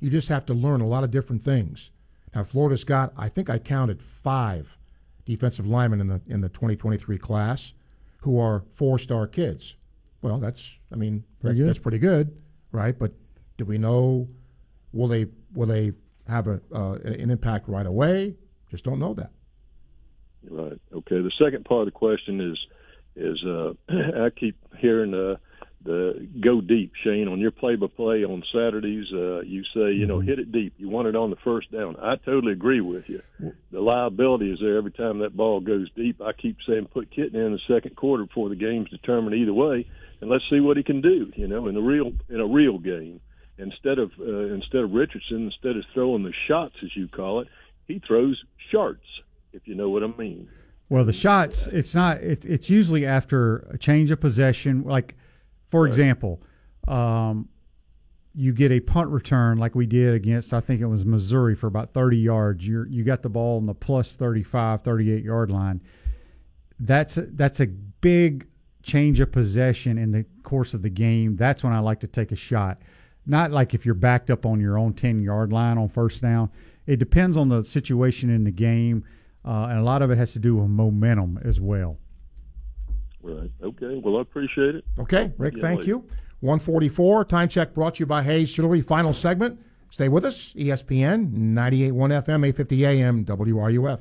You just have to learn a lot of different things. Now, Florida's got, I think I counted five defensive linemen in the in the 2023 class who are four-star kids. Well, that's, I mean, Pretty that's, good. that's pretty good, right? But do we know will they will they have a uh, an impact right away? Just don't know that. Right. Okay. The second part of the question is is uh, I keep hearing uh, the go deep, Shane, on your play by play on Saturdays. Uh, you say you know hit it deep. You want it on the first down. I totally agree with you. The liability is there every time that ball goes deep. I keep saying put Kitna in the second quarter before the game's determined either way, and let's see what he can do. You know, in the real in a real game. Instead of uh, instead of Richardson, instead of throwing the shots as you call it, he throws sharts. If you know what I mean. Well, the shots, it's not. It, it's usually after a change of possession. Like, for example, um, you get a punt return like we did against, I think it was Missouri for about 30 yards. You you got the ball on the plus 35, 38 yard line. That's a, that's a big change of possession in the course of the game. That's when I like to take a shot. Not like if you're backed up on your own 10 yard line on first down. It depends on the situation in the game, uh, and a lot of it has to do with momentum as well. Right. Okay. Well, I appreciate it. Okay, Rick, Yeah, thank later. you. 144, time check brought to you by Hayes Jewelry. Final segment. Stay with us. ESPN, 98.1 FM, 850 AM, WRUF.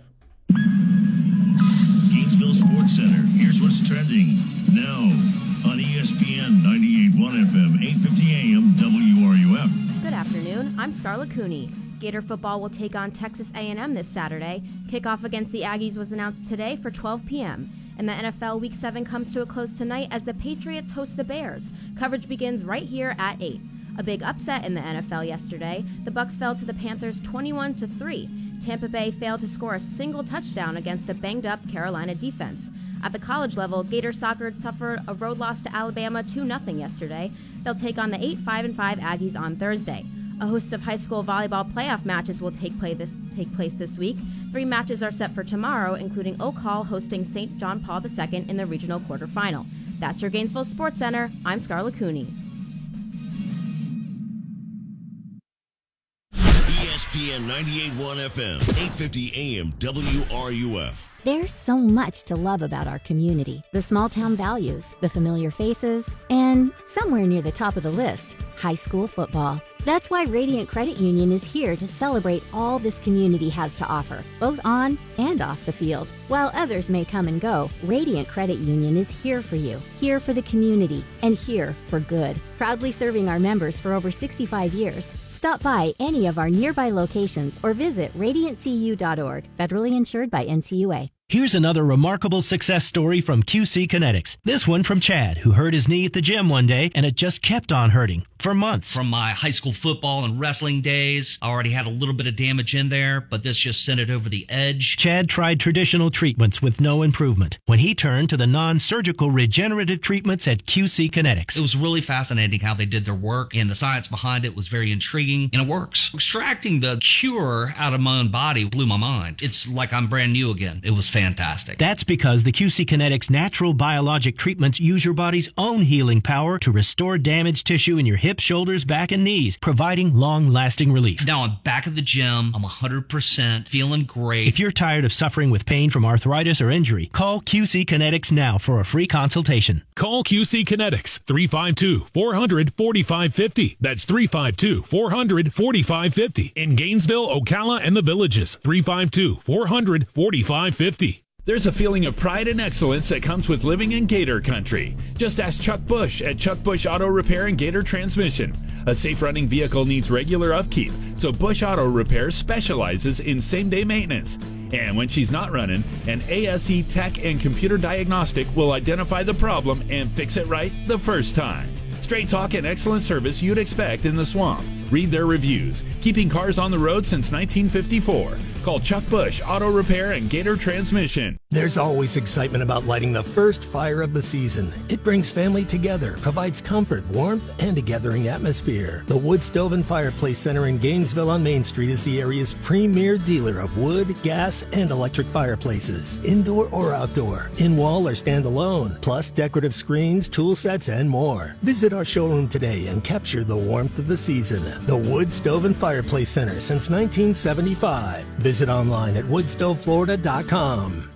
Gainesville Sports Center. Here's what's trending now on ESPN 98.1 FM, 8:50 AM, WRUF. Good afternoon. I'm Scarlett Cooney. Gator football will take on Texas A&M this Saturday. Kickoff against the Aggies was announced today for 12 p.m. And the NFL Week 7 comes to a close tonight as the Patriots host the Bears. Coverage begins right here at 8. A big upset in the NFL yesterday. The Bucs fell to the Panthers 21 to 3. Tampa Bay failed to score a single touchdown against a banged-up Carolina defense. At the college level, Gator soccer suffered a road loss to Alabama 2-0 yesterday. They'll take on the 8-5 and 5 Aggies on Thursday. A host of high school volleyball playoff matches will take, play this, take place this week. Three matches are set for tomorrow, including Oak Hall hosting St. John Paul II in the regional quarterfinal. That's your Gainesville Sports Center. I'm Scarlett Cooney. ESPN 98.1 FM, 8:50 AM, WRUF. There's so much to love about our community the small town values, the familiar faces, and somewhere near the top of the list, high school football. That's why Radiant Credit Union is here to celebrate all this community has to offer, both on and off the field. While others may come and go, Radiant Credit Union is here for you, here for the community, and here for good. Proudly serving our members for over 65 years. Stop by any of our nearby locations or visit radiantcu.org, federally insured by NCUA. Here's another remarkable success story from QC Kinetics. This one from Chad, who hurt his knee at the gym one day and it just kept on hurting for months. From my high school football and wrestling days, I already had a little bit of damage in there, but this just sent it over the edge. Chad tried traditional treatments with no improvement when he turned to the non surgical regenerative treatments at QC Kinetics. It was really fascinating how they did their work, and the science behind it was very intriguing, and it works. Extracting the cure out of my own body blew my mind. It's like I'm brand new again. It was fantastic. That's because the QC Kinetics natural biologic treatments use your body's own healing power to restore damaged tissue in your hips, shoulders, back, and knees, providing long lasting relief. Now I'm back at the gym. I'm 100% feeling great. If you're tired of suffering with pain from arthritis or injury, call QC Kinetics now for a free consultation. Call QC Kinetics 352 400 4550. That's 352 400 4550. In Gainesville, Ocala, and the villages 352 400 4550. There's a feeling of pride and excellence that comes with living in Gator Country. Just ask Chuck Bush at Chuck Bush Auto Repair and Gator Transmission. A safe running vehicle needs regular upkeep, so Bush Auto Repair specializes in same day maintenance. And when she's not running, an ASE tech and computer diagnostic will identify the problem and fix it right the first time. Straight talk and excellent service you'd expect in the swamp. Read their reviews. Keeping cars on the road since 1954. Call Chuck Bush Auto Repair and Gator Transmission. There's always excitement about lighting the first fire of the season. It brings family together, provides comfort, warmth, and a gathering atmosphere. The Wood Stove and Fireplace Center in Gainesville on Main Street is the area's premier dealer of wood, gas, and electric fireplaces, indoor or outdoor, in wall or standalone, plus decorative screens, tool sets, and more. Visit our showroom today and capture the warmth of the season. The Wood Stove and Fireplace Center since 1975. Visit online at woodstoveflorida.com.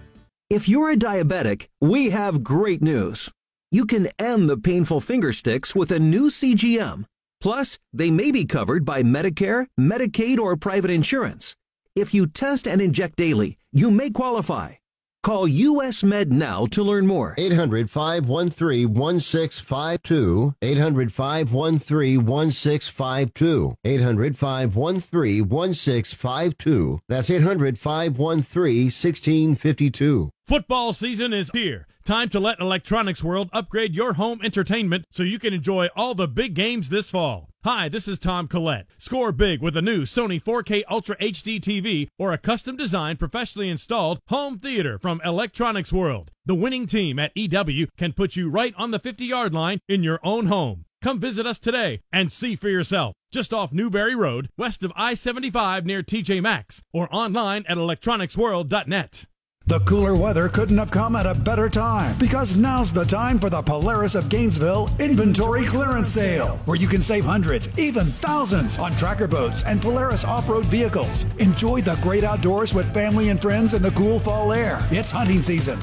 If you're a diabetic, we have great news. You can end the painful finger sticks with a new CGM. Plus, they may be covered by Medicare, Medicaid, or private insurance. If you test and inject daily, you may qualify. Call US Med now to learn more. 800 513 1652. 800 513 1652. 800 513 1652. That's 800 513 1652. Football season is here. Time to let Electronics World upgrade your home entertainment so you can enjoy all the big games this fall. Hi, this is Tom Collette. Score big with a new Sony 4K Ultra HD TV or a custom designed, professionally installed home theater from Electronics World. The winning team at EW can put you right on the 50 yard line in your own home. Come visit us today and see for yourself. Just off Newberry Road, west of I 75 near TJ Maxx, or online at electronicsworld.net. The cooler weather couldn't have come at a better time because now's the time for the Polaris of Gainesville Inventory Clearance Sale, where you can save hundreds, even thousands on tracker boats and Polaris off road vehicles. Enjoy the great outdoors with family and friends in the cool fall air. It's hunting season.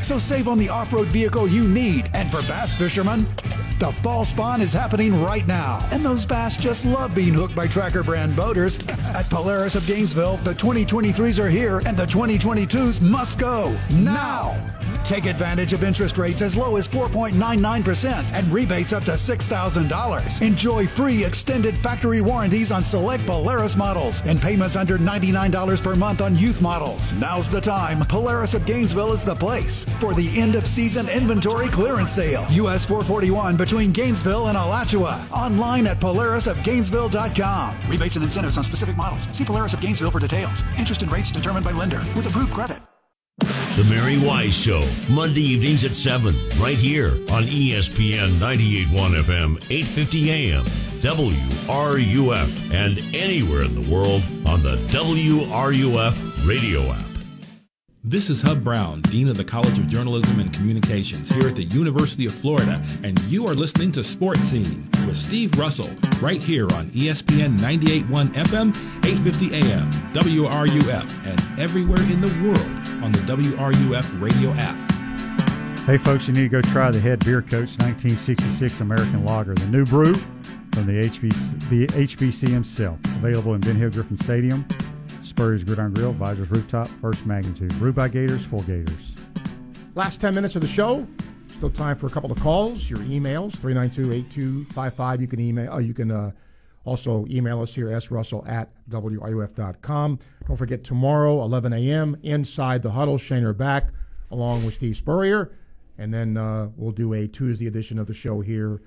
So save on the off road vehicle you need. And for bass fishermen, the fall spawn is happening right now. And those bass just love being hooked by Tracker brand boaters. At Polaris of Gainesville, the 2023s are here and the 2022s must go now. Take advantage of interest rates as low as 4.99% and rebates up to $6,000. Enjoy free extended factory warranties on select Polaris models and payments under $99 per month on youth models. Now's the time. Polaris of Gainesville is the place for the end of season inventory clearance sale. US 441 between Gainesville and Alachua. Online at polarisofgainesville.com. Rebates and incentives on specific models. See Polaris of Gainesville for details. Interest and rates determined by lender with approved credit. The Mary Wise Show, Monday evenings at 7, right here on ESPN 98.1 FM, 850 AM, WRUF, and anywhere in the world on the WRUF radio app. This is Hub Brown, Dean of the College of Journalism and Communications here at the University of Florida, and you are listening to Sports Scene with Steve Russell right here on ESPN 98.1 FM, 850 AM, WRUF, and everywhere in the world on the WRUF radio app. Hey, folks, you need to go try the Head Beer Coach 1966 American Lager, the new brew from the HBC, the HBC himself. Available in Ben Hill Griffin Stadium, Spurrier's Gridiron Grill, Visors Rooftop, First Magnitude. Brewed by Gators for Gators. Last 10 minutes of the show. Still time for a couple of calls. Your emails, 392-8255. You can email, uh, you can uh, also email us here, srussell at wruf.com. Don't forget tomorrow, 11 a.m., Inside the Huddle, Shaner back, along with Steve Spurrier. And then uh, we'll do a Tuesday edition of the show here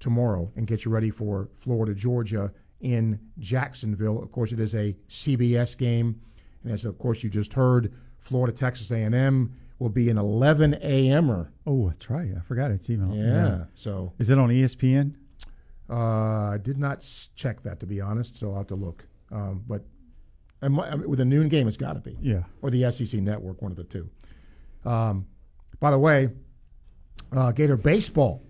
tomorrow and get you ready for Florida, Georgia in Jacksonville. Of course, it is a CBS game. And as, of course, you just heard, Florida, Texas A&M will be an 11 a.m.er. Oh, that's right. I forgot it's even. Yeah. So is it on ESPN? uh, I did not check that to be honest, so I'll have to look. Um, but I mi- I mean, with a noon game, it's got to be. Yeah. Or the SEC Network, one of the two. Um, by the way, uh, Gator baseball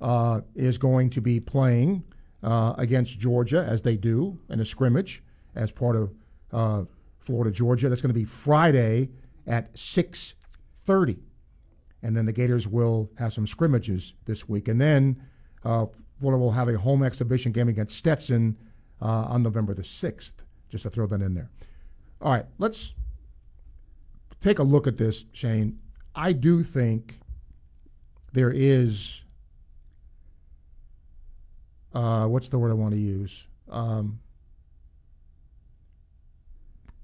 uh, is going to be playing uh, against Georgia as they do in a scrimmage as part of uh, Florida Georgia. That's going to be Friday at six thirty, and then the Gators will have some scrimmages this week, and then uh, Florida will have a home exhibition game against Stetson uh, on November the sixth. Just to throw that in there. All right, let's take a look at this, Shane. I do think there is uh, what's the word I want to use? Um,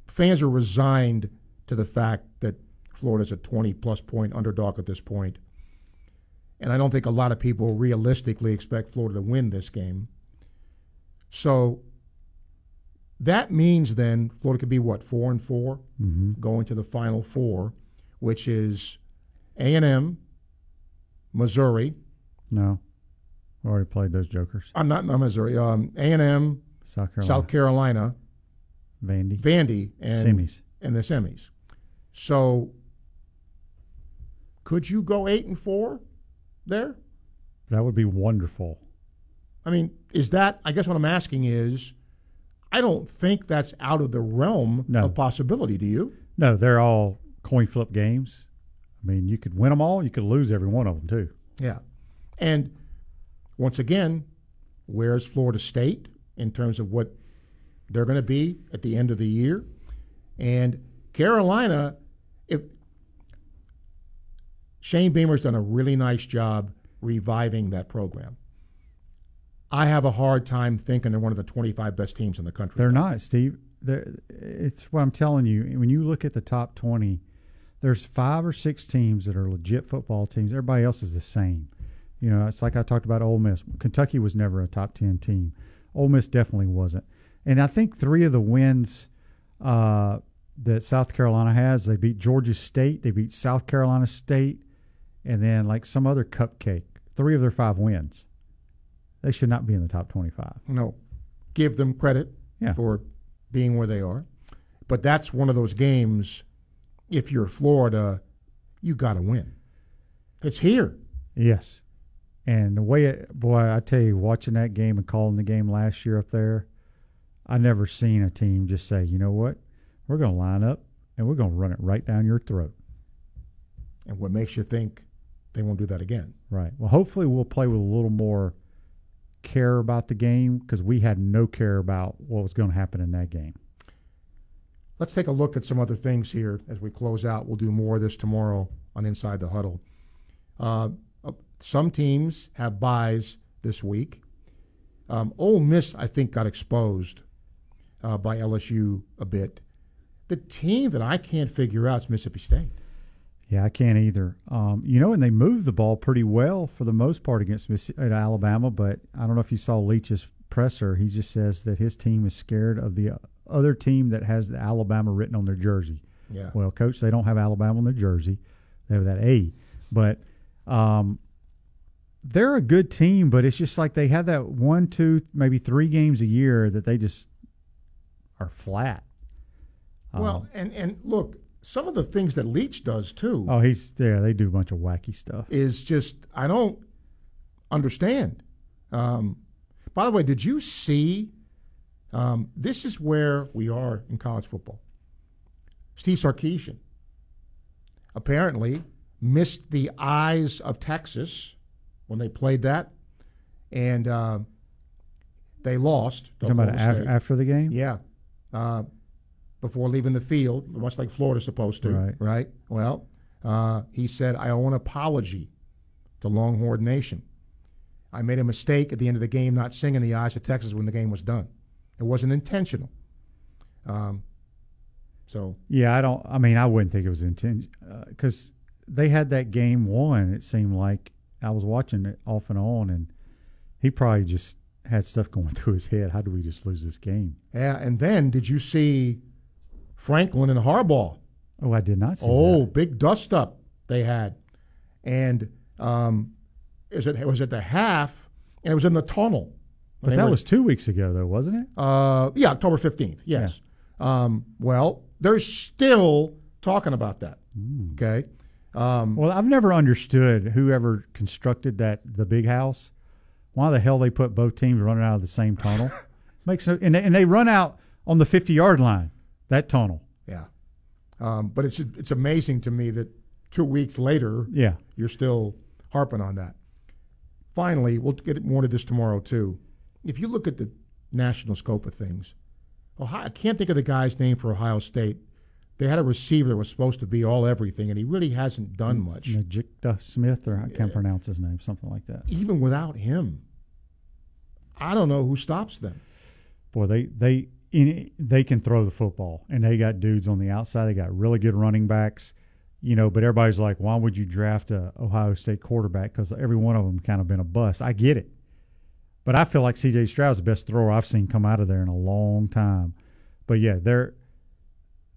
fans are resigned to the fact that Florida's a 20 plus point underdog at this point. And I don't think a lot of people realistically expect Florida to win this game. So that means then Florida could be what, four and 4 Mhm. going to the final four, which is A and M, Missouri. No. We already played those jokers. I'm not, not Missouri. Um, A and M, South Carolina. South Carolina, Vandy. Vandy, and Semis. and the semis. So, could you go eight and four there? That would be wonderful. I mean, is that? I guess what I'm asking is, I don't think that's out of the realm No. of possibility. Do you? No, they're all coin flip games. I mean, you could win them all. You could lose every one of them too. Yeah. And once again, where's Florida State in terms of what they're going to be at the end of the year? And Carolina, if Shane Beamer's done a really nice job reviving that program. I have a hard time thinking they're one of the 25 best teams in the country. They're not, Steve. They're, it's what I'm telling you. When you look at the top 20, there's five or six teams that are legit football teams. Everybody else is the same. You know, it's like I talked about Ole Miss. Kentucky was never a top 10 team. Ole Miss definitely wasn't. And I think three of the wins uh, that South Carolina has, they beat Georgia State, they beat South Carolina State, and then like some other cupcake. Three of their five wins. They should not be in the top 25. No, give them credit Yeah. for being where they are. But that's one of those games. If you're Florida, you got to win. It's here. Yes. And the way it, boy, I tell you, watching that game and calling the game last year up there, I never seen a team just say, you know what, we're going to line up and we're going to run it right down your throat. And what makes you think they won't do that again? Right. Well, hopefully we'll play with a little more care about the game because we had no care about what was going to happen in that game. Let's take a look at some other things here as we close out. We'll do more of this tomorrow on Inside the Huddle. Uh, some teams have buys this week. Um, Ole Miss, I think, got exposed uh, by LSU a bit. The team that I can't figure out is Mississippi State. Yeah, I can't either. Um, you know, and they moved the ball pretty well for the most part against Miss- at Alabama, but I don't know if you saw Leach's presser. He just says that his team is scared of the other team that has the Alabama written on their jersey. Yeah. Well, coach, they don't have Alabama on their jersey. They have that A. But um, they're a good team, but it's just like they have that one, two, maybe three games a year that they just are flat. Well, Um, and, and look, some of the things that Leach does too oh, he's there. They do a bunch of wacky stuff. is just I don't understand. Um, by the way, did you see? Um, this is where we are in college football. Steve Sarkisian apparently missed the eyes of Texas when they played that, and uh, they lost. You talking about Oklahoma af- State. after the game? Yeah. Uh, before leaving the field, much like Florida's supposed to. Right. Right. Well, uh, he said, I owe an apology to Longhorn Nation. I made a mistake at the end of the game not singing the eyes of Texas when the game was done. It wasn't intentional. Um, so, Yeah, I don't. I mean, I wouldn't think it was intention because they had that game won. It seemed like I was watching it off and on, and he probably just had stuff going through his head. How do we just lose this game? yeah. And then did you see Franklin and Harbaugh? Oh, I did not see. Oh, that. big dust up they had, and um, is it, it was at the half, and it was in the tunnel. but that were- was two weeks ago, though, wasn't it? uh, yeah, October fifteenth. Yes. Um, well, they're still talking about that. Okay. Um, Well, I've never understood whoever constructed that the big house. Why the hell they put both teams running out of the same tunnel? Makes no, and they, and they run out on the fifty yard line. That tunnel. yeah. Um, but it's it's amazing to me that two weeks later, Yeah. you're still harping on that. Finally, we'll get more to this tomorrow too. If you look at the national scope of things, Ohio, I can't think of the guy's name for Ohio State. They had a receiver that was supposed to be all everything, and he really hasn't done much. Najikta Smith, or I can't pronounce his name, something like that. Even without him, I don't know who stops them. Boy, they they in, they can throw the football, and they got dudes on the outside. They got really good running backs, you know. But everybody's like, why would you draft a Ohio State quarterback? Because every one of them kind of been a bust. I get it, but I feel like C.J. Stroud's the best thrower I've seen come out of there in a long time. But yeah, they're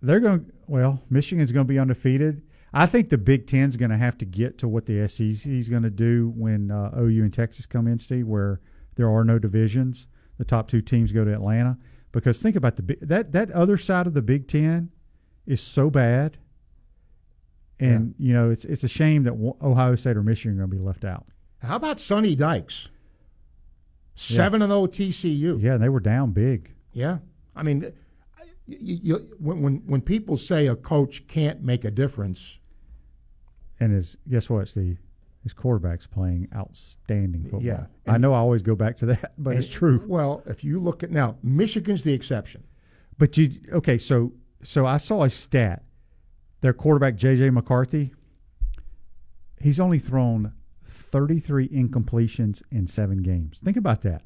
they're going. Well, Michigan's going to be undefeated. I think the Big Ten's going to have to get to what the SEC is going to do when uh, OU and Texas come in, Steve, where there are no divisions. The top two teams go to Atlanta because think about the that that other side of the Big Ten is so bad, and you know it's it's a shame that Ohio State or Michigan are going to be left out. How about Sonny Dykes? Seven and oh zero TCU. Yeah, they were down big. Yeah, I mean, you, you, when when when people say a coach can't make a difference, And is guess what, Steve? His quarterback's playing outstanding football. Yeah, I know I always go back to that, but it's true. Well, if you look at now, Michigan's the exception. But you okay? So so I saw a stat. Their quarterback JJ McCarthy. He's only thrown thirty three incompletions in seven games. Think about that.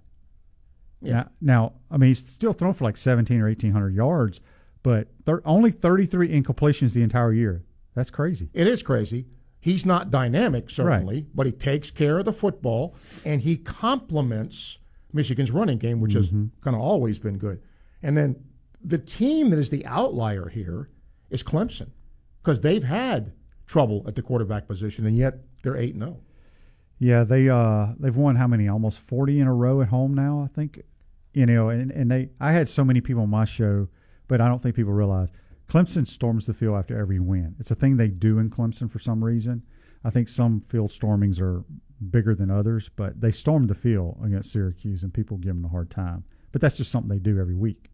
Yeah. Now, now, I mean, he's still thrown for like seventeen or eighteen hundred yards, but thir- only thirty three incompletions the entire year. That's crazy. It is crazy. He's not dynamic, certainly, but he takes care of the football and he complements Michigan's running game, which has Mm-hmm. kind of always been good. And then the team that is the outlier here is Clemson because they've had trouble at the quarterback position, and yet they're eight and oh. zero. Yeah, they uh they've won how many? Almost forty in a row at home now, I think. You know, and, and they I had so many people on my show, but I don't think people realize Clemson storms the field after every win. It's a thing they do in Clemson for some reason. I think some field stormings are bigger than others, but they stormed the field against Syracuse and people give them a hard time. But that's just something they do every week.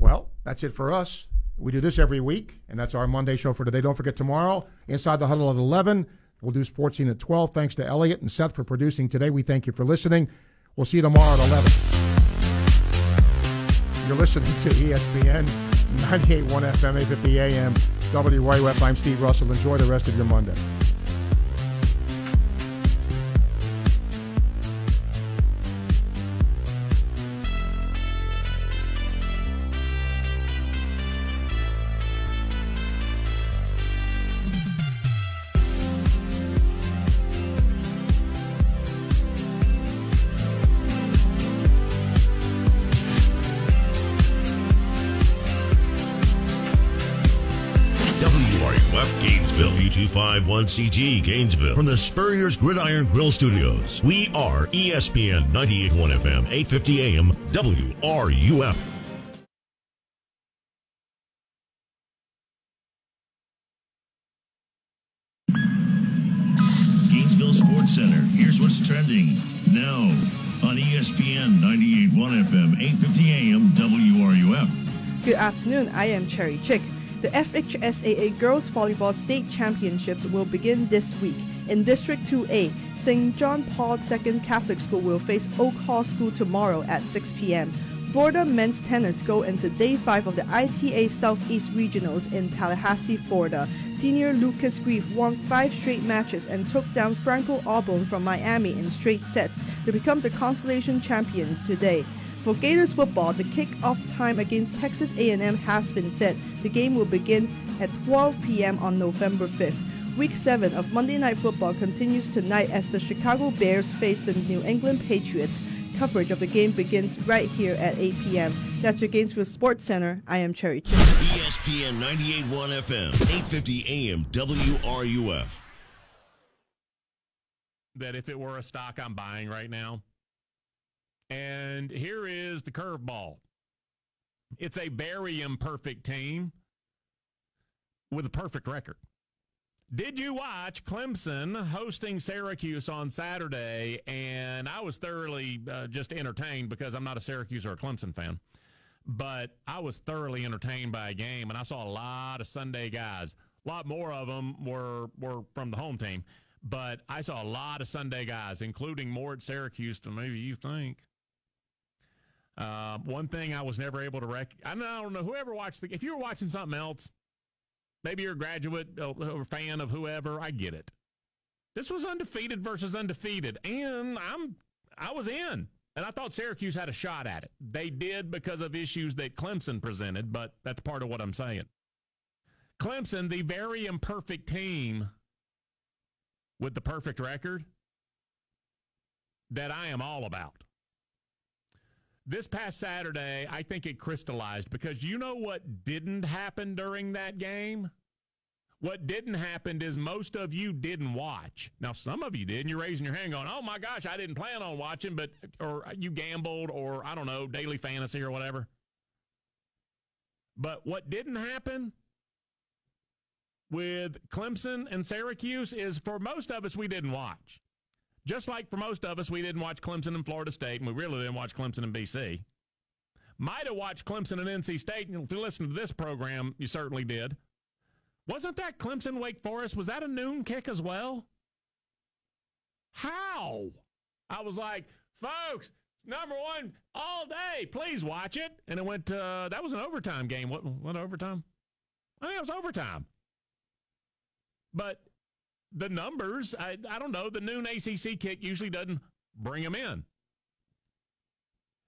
Well, that's it for us. We do this every week, and that's our Monday show for today. Don't forget tomorrow, Inside the Huddle at 11. We'll do Sports Scene at 12. Thanks to Elliot and Seth for producing today. We thank you for listening. We'll see you tomorrow at 11. You're listening to ESPN 98.1 FM, 850 AM, WRUF. I'm Steve Russell. Enjoy the rest of your Monday. B251CG Gainesville. From the Spurrier's Gridiron Grill Studios, we are ESPN 98.1 FM, 850 AM, WRUF. Gainesville Sports Center. Here's what's trending now on ESPN 98.1 FM, 850 AM, WRUF. Good afternoon. I am Cherry Chick. The FHSAA Girls Volleyball State Championships will begin this week. In District 2A, St. John Paul II Catholic School will face Oak Hall School tomorrow at 6 p.m. Florida men's tennis go into day five of the ITA Southeast Regionals in Tallahassee, Florida. Senior Lucas Grief won five straight matches and took down Franco Auburn from Miami in straight sets to become the consolation champion today. For Gators football, the kick-off time against Texas A&M has been set. The game will begin at 12 p.m. on November 5th. Week 7 of Monday Night Football continues tonight as the Chicago Bears face the New England Patriots. Coverage of the game begins right here at 8 p.m. That's your Gainesville Sports Center. I am Cherry Chick. ESPN 98.1 FM, 850 AM, WRUF. That if it were a stock I'm buying right now, and here is the curveball. It's a very imperfect team with a perfect record. Did you watch Clemson hosting Syracuse on Saturday? And I was thoroughly uh, just entertained because I'm not a Syracuse or a Clemson fan, but I was thoroughly entertained by a game, and I saw a lot of Sunday guys. A lot more of them were were from the home team, but I saw a lot of Sunday guys, including more at Syracuse than maybe you think. Uh, one thing I was never able to rec. I don't, know whoever watched the. If you were watching something else, maybe you're a graduate or fan of whoever. I get it. This was undefeated versus undefeated, and I'm I was in, and I thought Syracuse had a shot at it. They did because of issues that Clemson presented, but that's part of what I'm saying. Clemson, the very imperfect team with the perfect record that I am all about this past Saturday, I think it crystallized because you know what didn't happen during that game? What didn't happen is most of you didn't watch. Now, some of you did, and you're raising your hand going, oh my gosh, I didn't plan on watching, but, or you gambled, or I don't know, daily fantasy or whatever. But what didn't happen with Clemson and Syracuse is for most of us, we didn't watch. Just like for most of us, we didn't watch Clemson and Florida State, and we really didn't watch Clemson and BC. Might have watched Clemson and NC State, and if you listen to this program, you certainly did. Wasn't that Clemson Wake Forest? Was that a noon kick as well? How? I was like, folks, number one all day. Please watch it. And it went. Uh, that was an overtime game. What? What overtime? I think it was overtime. But the numbers. I, I don't know. The noon ACC kick usually doesn't bring them in.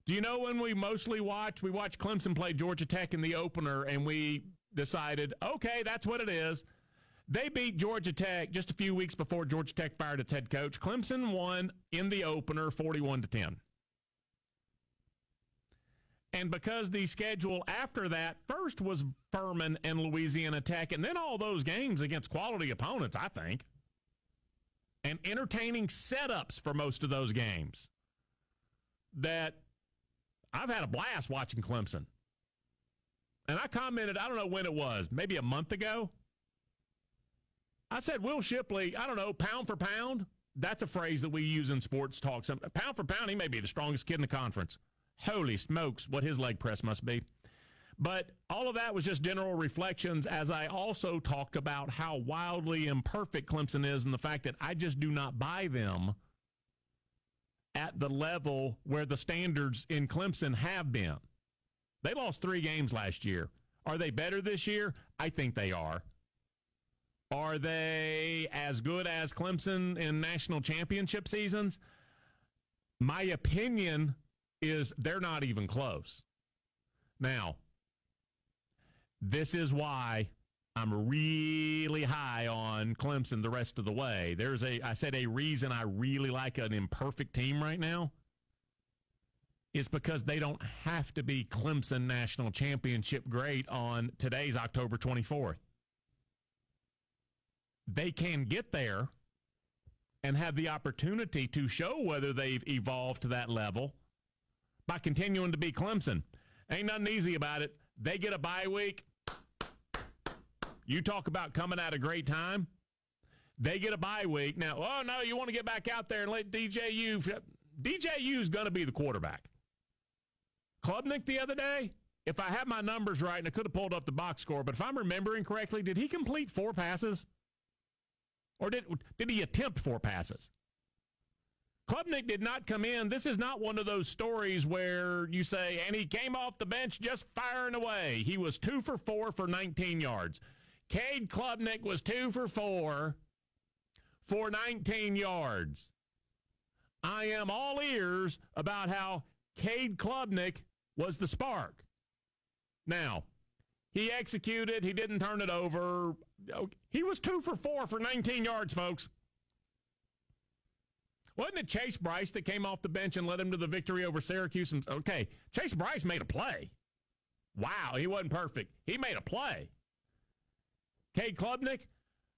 Do you know when we mostly watch? We watch Clemson play Georgia Tech in the opener, and we decided, okay, that's what it is. They beat Georgia Tech just a few weeks before Georgia Tech fired its head coach. Clemson won in the opener 41 to 10. And because the schedule after that first was Furman and Louisiana Tech, and then all those games against quality opponents, I think, and entertaining setups for most of those games, that I've had a blast watching Clemson. And I commented, I don't know when it was, maybe a month ago. I said, Will Shipley, I don't know, pound for pound. That's a phrase that we use in sports talk. Pound for pound, he may be the strongest kid in the conference. Holy smokes, what his leg press must be. But all of that was just general reflections as I also talked about how wildly imperfect Clemson is and the fact that I just do not buy them at the level where the standards in Clemson have been. They lost three games last year. Are they better this year? I think they are. Are they as good as Clemson in national championship seasons? My opinion is they're not even close. Now, this is why I'm really high on Clemson the rest of the way. There's a I said a reason I really like an imperfect team right now is because they don't have to be Clemson national championship great on today's October 24th. they can get there and have the opportunity to show whether they've evolved to that level by continuing to be Clemson. Ain't nothing easy about it. They get a bye week. You talk about coming at a great time. They get a bye week. Now, oh no, you want to get back out there and let DJU. DJU is going to be the quarterback. Klubnik the other day, if I have my numbers right, and I could have pulled up the box score, but if I'm remembering correctly, did he complete four passes? Or did, did he attempt four passes? Klubnik did not come in. This is not one of those stories where you say, and he came off the bench just firing away. He was two for four for 19 yards. Cade Klubnik was two for four for 19 yards. I am all ears about how Cade Klubnik was the spark. Now, he executed, he didn't turn it over. He was two for four for 19 yards, folks. Wasn't it Chase Bryce that came off the bench and led him to the victory over Syracuse? Okay, Chase Bryce made a play. Wow, he wasn't perfect. He made a play. Cade Klubnik,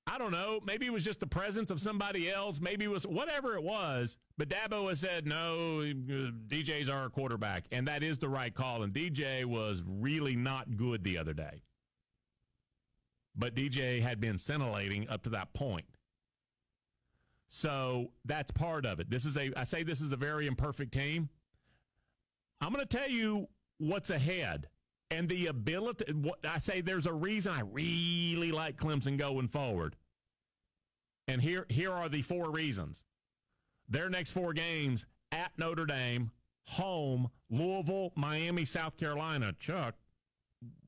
I don't know. Maybe it was just the presence of somebody else. Maybe it was whatever it was. But Dabo has said, no, DJ's our quarterback. And that is the right call. And DJ was really not good the other day. But DJ had been scintillating up to that point. So that's part of it. This is a I say this is a very imperfect team. I'm going to tell you what's ahead and the ability. What I say, there's a reason I really like Clemson going forward. And here here are the four reasons. Their next four games at Notre Dame, home, Louisville, Miami, South Carolina. Chuck,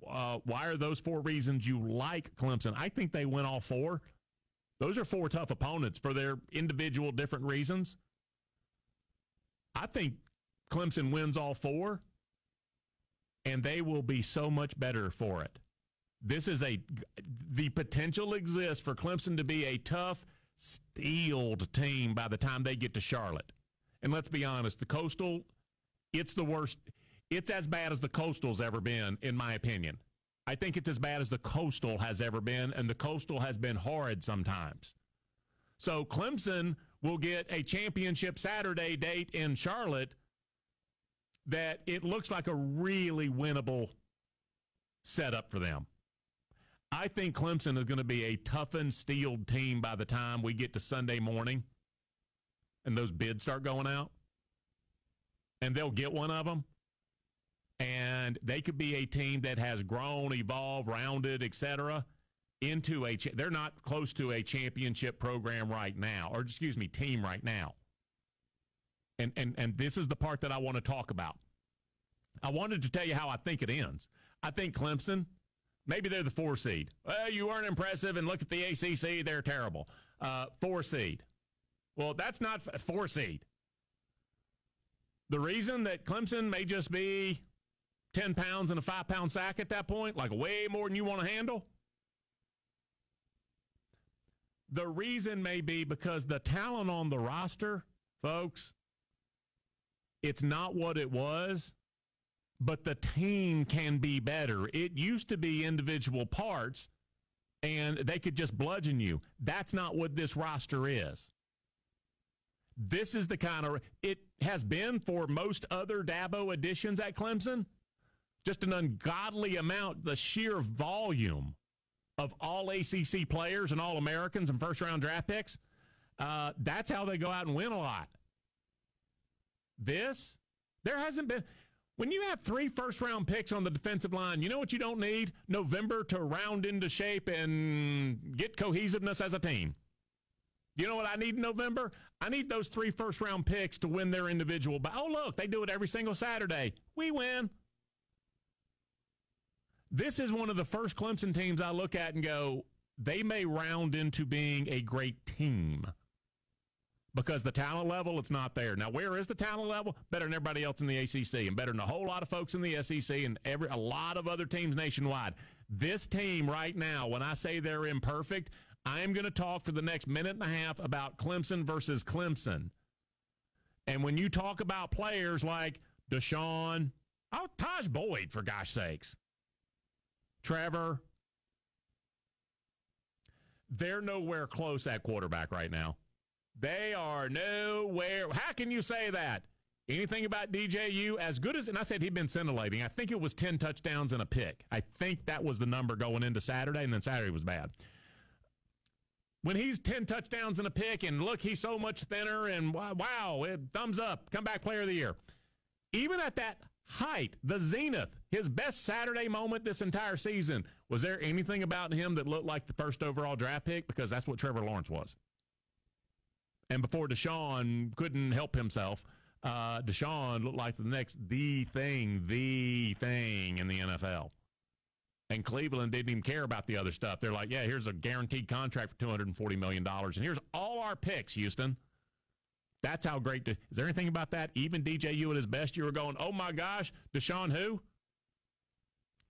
uh, why are those four reasons you like Clemson? I think they win all four. Those are four tough opponents for their individual different reasons. I think Clemson wins all four, and they will be so much better for it. This is a the potential exists for Clemson to be a tough, steeled team by the time they get to Charlotte. And let's be honest, the Coastal, it's the worst. It's as bad as the Coastal's ever been, in my opinion. I think it's as bad as the Coastal has ever been, and the Coastal has been horrid sometimes. So Clemson will get a championship Saturday date in Charlotte that it looks like a really winnable setup for them. I think Clemson is going to be a toughened, steeled team by the time we get to Sunday morning and those bids start going out. And they'll get one of them and they could be a team that has grown, evolved, rounded, etc. into a. They're not close to a championship program right now, or excuse me, team right now. And and and this is the part that I want to talk about. I wanted to tell you how I think it ends. I think Clemson, maybe they're the four seed. Well, you weren't impressive, and look at the ACC; they're terrible. Uh, four seed. Well, that's not four seed. The reason that Clemson may just be 10 pounds in a five pound sack at that point, like way more than you want to handle? The reason may be because the talent on the roster, folks, it's not what it was, but the team can be better. It used to be individual parts and they could just bludgeon you. That's not what this roster is. This is the kind of it has been for most other Dabo additions at Clemson just an ungodly amount, the sheer volume of all ACC players and all Americans and first round draft picks. Uh, that's how they go out and win a lot. This, there hasn't been. When you have three first round picks on the defensive line, you know what you don't need? November to round into shape and get cohesiveness as a team. You know what I need in November? I need those three first round picks to win their individual. But oh, look, they do it every single Saturday. We win. This is one of the first Clemson teams I look at and go, they may round into being a great team because the talent level it's not there. Now, where is the talent level? Better than everybody else in the ACC and better than a whole lot of folks in the SEC and every a lot of other teams nationwide. This team right now, when I say they're imperfect, I am going to talk for the next minute and a half about Clemson versus Clemson. And when you talk about players like Deshaun, oh, Tajh Boyd, for gosh sakes. Trevor. They're nowhere close at quarterback right now. They are nowhere. How can you say that? Anything about DJU as good as, and I said he'd been scintillating. I think it was 10 touchdowns and a pick. I think that was the number going into Saturday, and then Saturday was bad. When he's 10 touchdowns and a pick, and look, he's so much thinner, and wow, it, thumbs up, comeback player of the year. Even at that height, the zenith, his best Saturday moment this entire season, was there anything about him that looked like the first overall draft pick? Because that's what Trevor Lawrence was. And before Deshaun couldn't help himself, uh, Deshaun looked like the next the thing, the thing in the NFL. And Cleveland didn't even care about the other stuff. They're like, yeah, here's a guaranteed contract for $240 million. And here's all our picks, Houston. That's how great. is there anything about that? Even DJU at his best, you were going, oh my gosh, Deshaun who?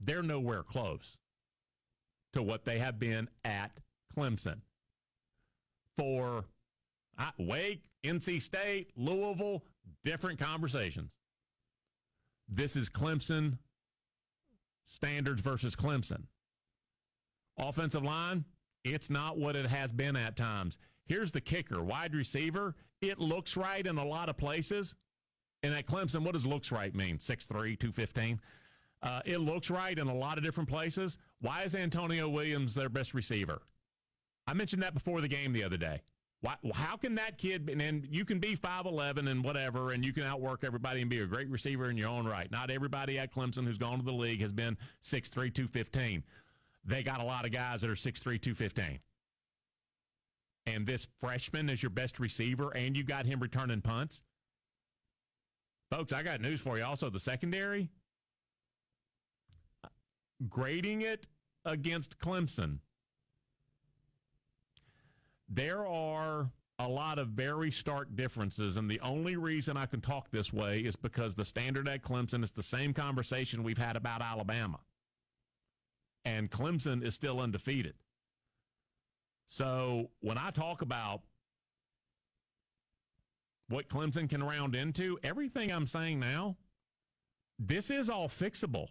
They're nowhere close to what they have been at Clemson. For uh, Wake, NC State, Louisville, different conversations. This is Clemson standards versus Clemson. Offensive line, it's not what it has been at times. Here's the kicker wide receiver, it looks right in a lot of places. And at Clemson, what does looks right mean? 6'3, 215? Uh, it looks right in a lot of different places. Why is Antonio Williams their best receiver? I mentioned that before the game the other day. Why, how can that kid, and you can be 5'11 and whatever, and you can outwork everybody and be a great receiver in your own right. Not everybody at Clemson who's gone to the league has been 6'3, 215. They got a lot of guys that are 6'3, 215. And this freshman is your best receiver, and you got him returning punts. Folks, I got news for you. Also, the secondary, uh, grading it against Clemson there are a lot of very stark differences. And the only reason I can talk this way is because the standard at Clemson is the same conversation we've had about Alabama. And Clemson is still undefeated. So when I talk about what Clemson can round into, everything I'm saying now, this is all fixable,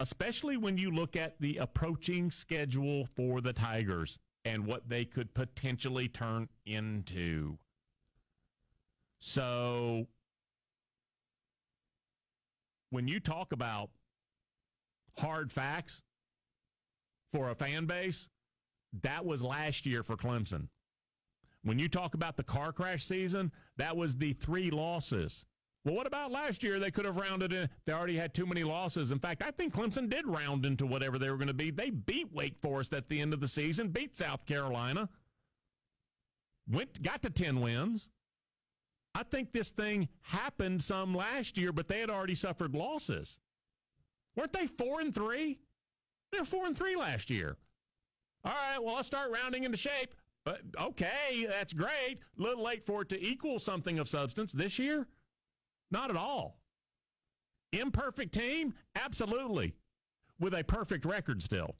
especially when you look at the approaching schedule for the Tigers and what they could potentially turn into. So when you talk about hard facts for a fan base, that was last year for Clemson. When you talk about the car crash season, that was the three losses. Well, what about last year? They could have rounded in. They already had too many losses. In fact, I think Clemson did round into whatever they were going to be. They beat Wake Forest at the end of the season, beat South Carolina, went got to 10 wins. I think this thing happened some last year, but they had already suffered losses. Weren't they 4 and 3? They were 4 and 3 last year. All right, well, let's start rounding into shape. But okay, that's great. A little late for it to equal something of substance this year. Not at all. Imperfect team? Absolutely. With a perfect record still.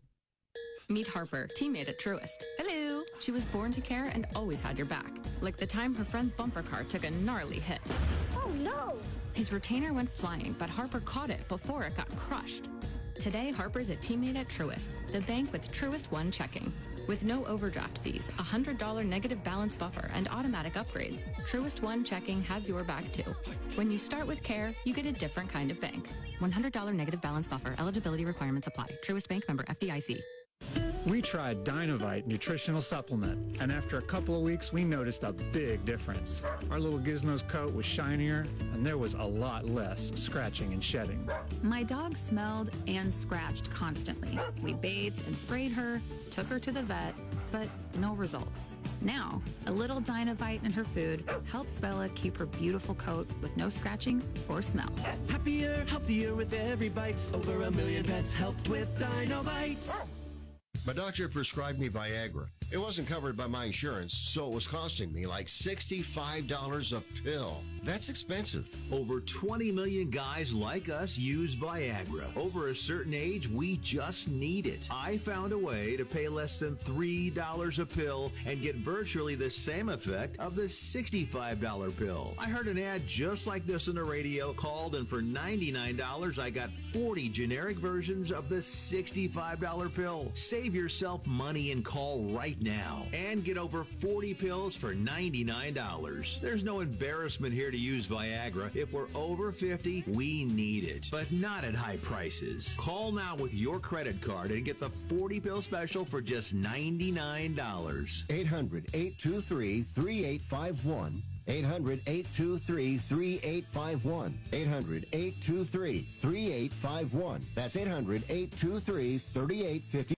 Meet Harper, teammate at Truist. Hello. She was born to care and always had your back. Like the time her friend's bumper car took a gnarly hit. Oh no! His retainer went flying, but Harper caught it before it got crushed. Today, Harper's a teammate at Truist, the bank with Truist One checking. With no overdraft fees, a $100 negative balance buffer, and automatic upgrades, Truist One checking has your back too. When you start with care, you get a different kind of bank. $100 negative balance buffer. Eligibility requirements apply. Truist Bank member FDIC. We tried Dinovite nutritional supplement, and after a couple of weeks, we noticed a big difference. Our little Gizmo's coat was shinier, and there was a lot less scratching and shedding. My dog smelled and scratched constantly. We bathed and sprayed her, took her to the vet, but no results. Now, a little Dinovite in her food helps Bella keep her beautiful coat with no scratching or smell. Happier, healthier with every bite. Over a million pets helped with Dinovite. My doctor prescribed me Viagra. It wasn't covered by my insurance, so it was costing me like $65 a pill. That's expensive. Over 20 million guys like us use Viagra. Over a certain age, we just need it. I found a way to pay less than $3 a pill and get virtually the same effect of the $65 pill. I heard an ad just like this on the radio, called, and for $99, I got 40 generic versions of the $65 pill. Save yourself money and call right now and get over 40 pills for $99. There's no embarrassment here to use Viagra. If we're over 50, we need it, but not at high prices. Call now with your credit card and get the 40 pill special for just $99. 800 823 3851. 800 823 3851. 800 823 3851. That's 800 823 3850.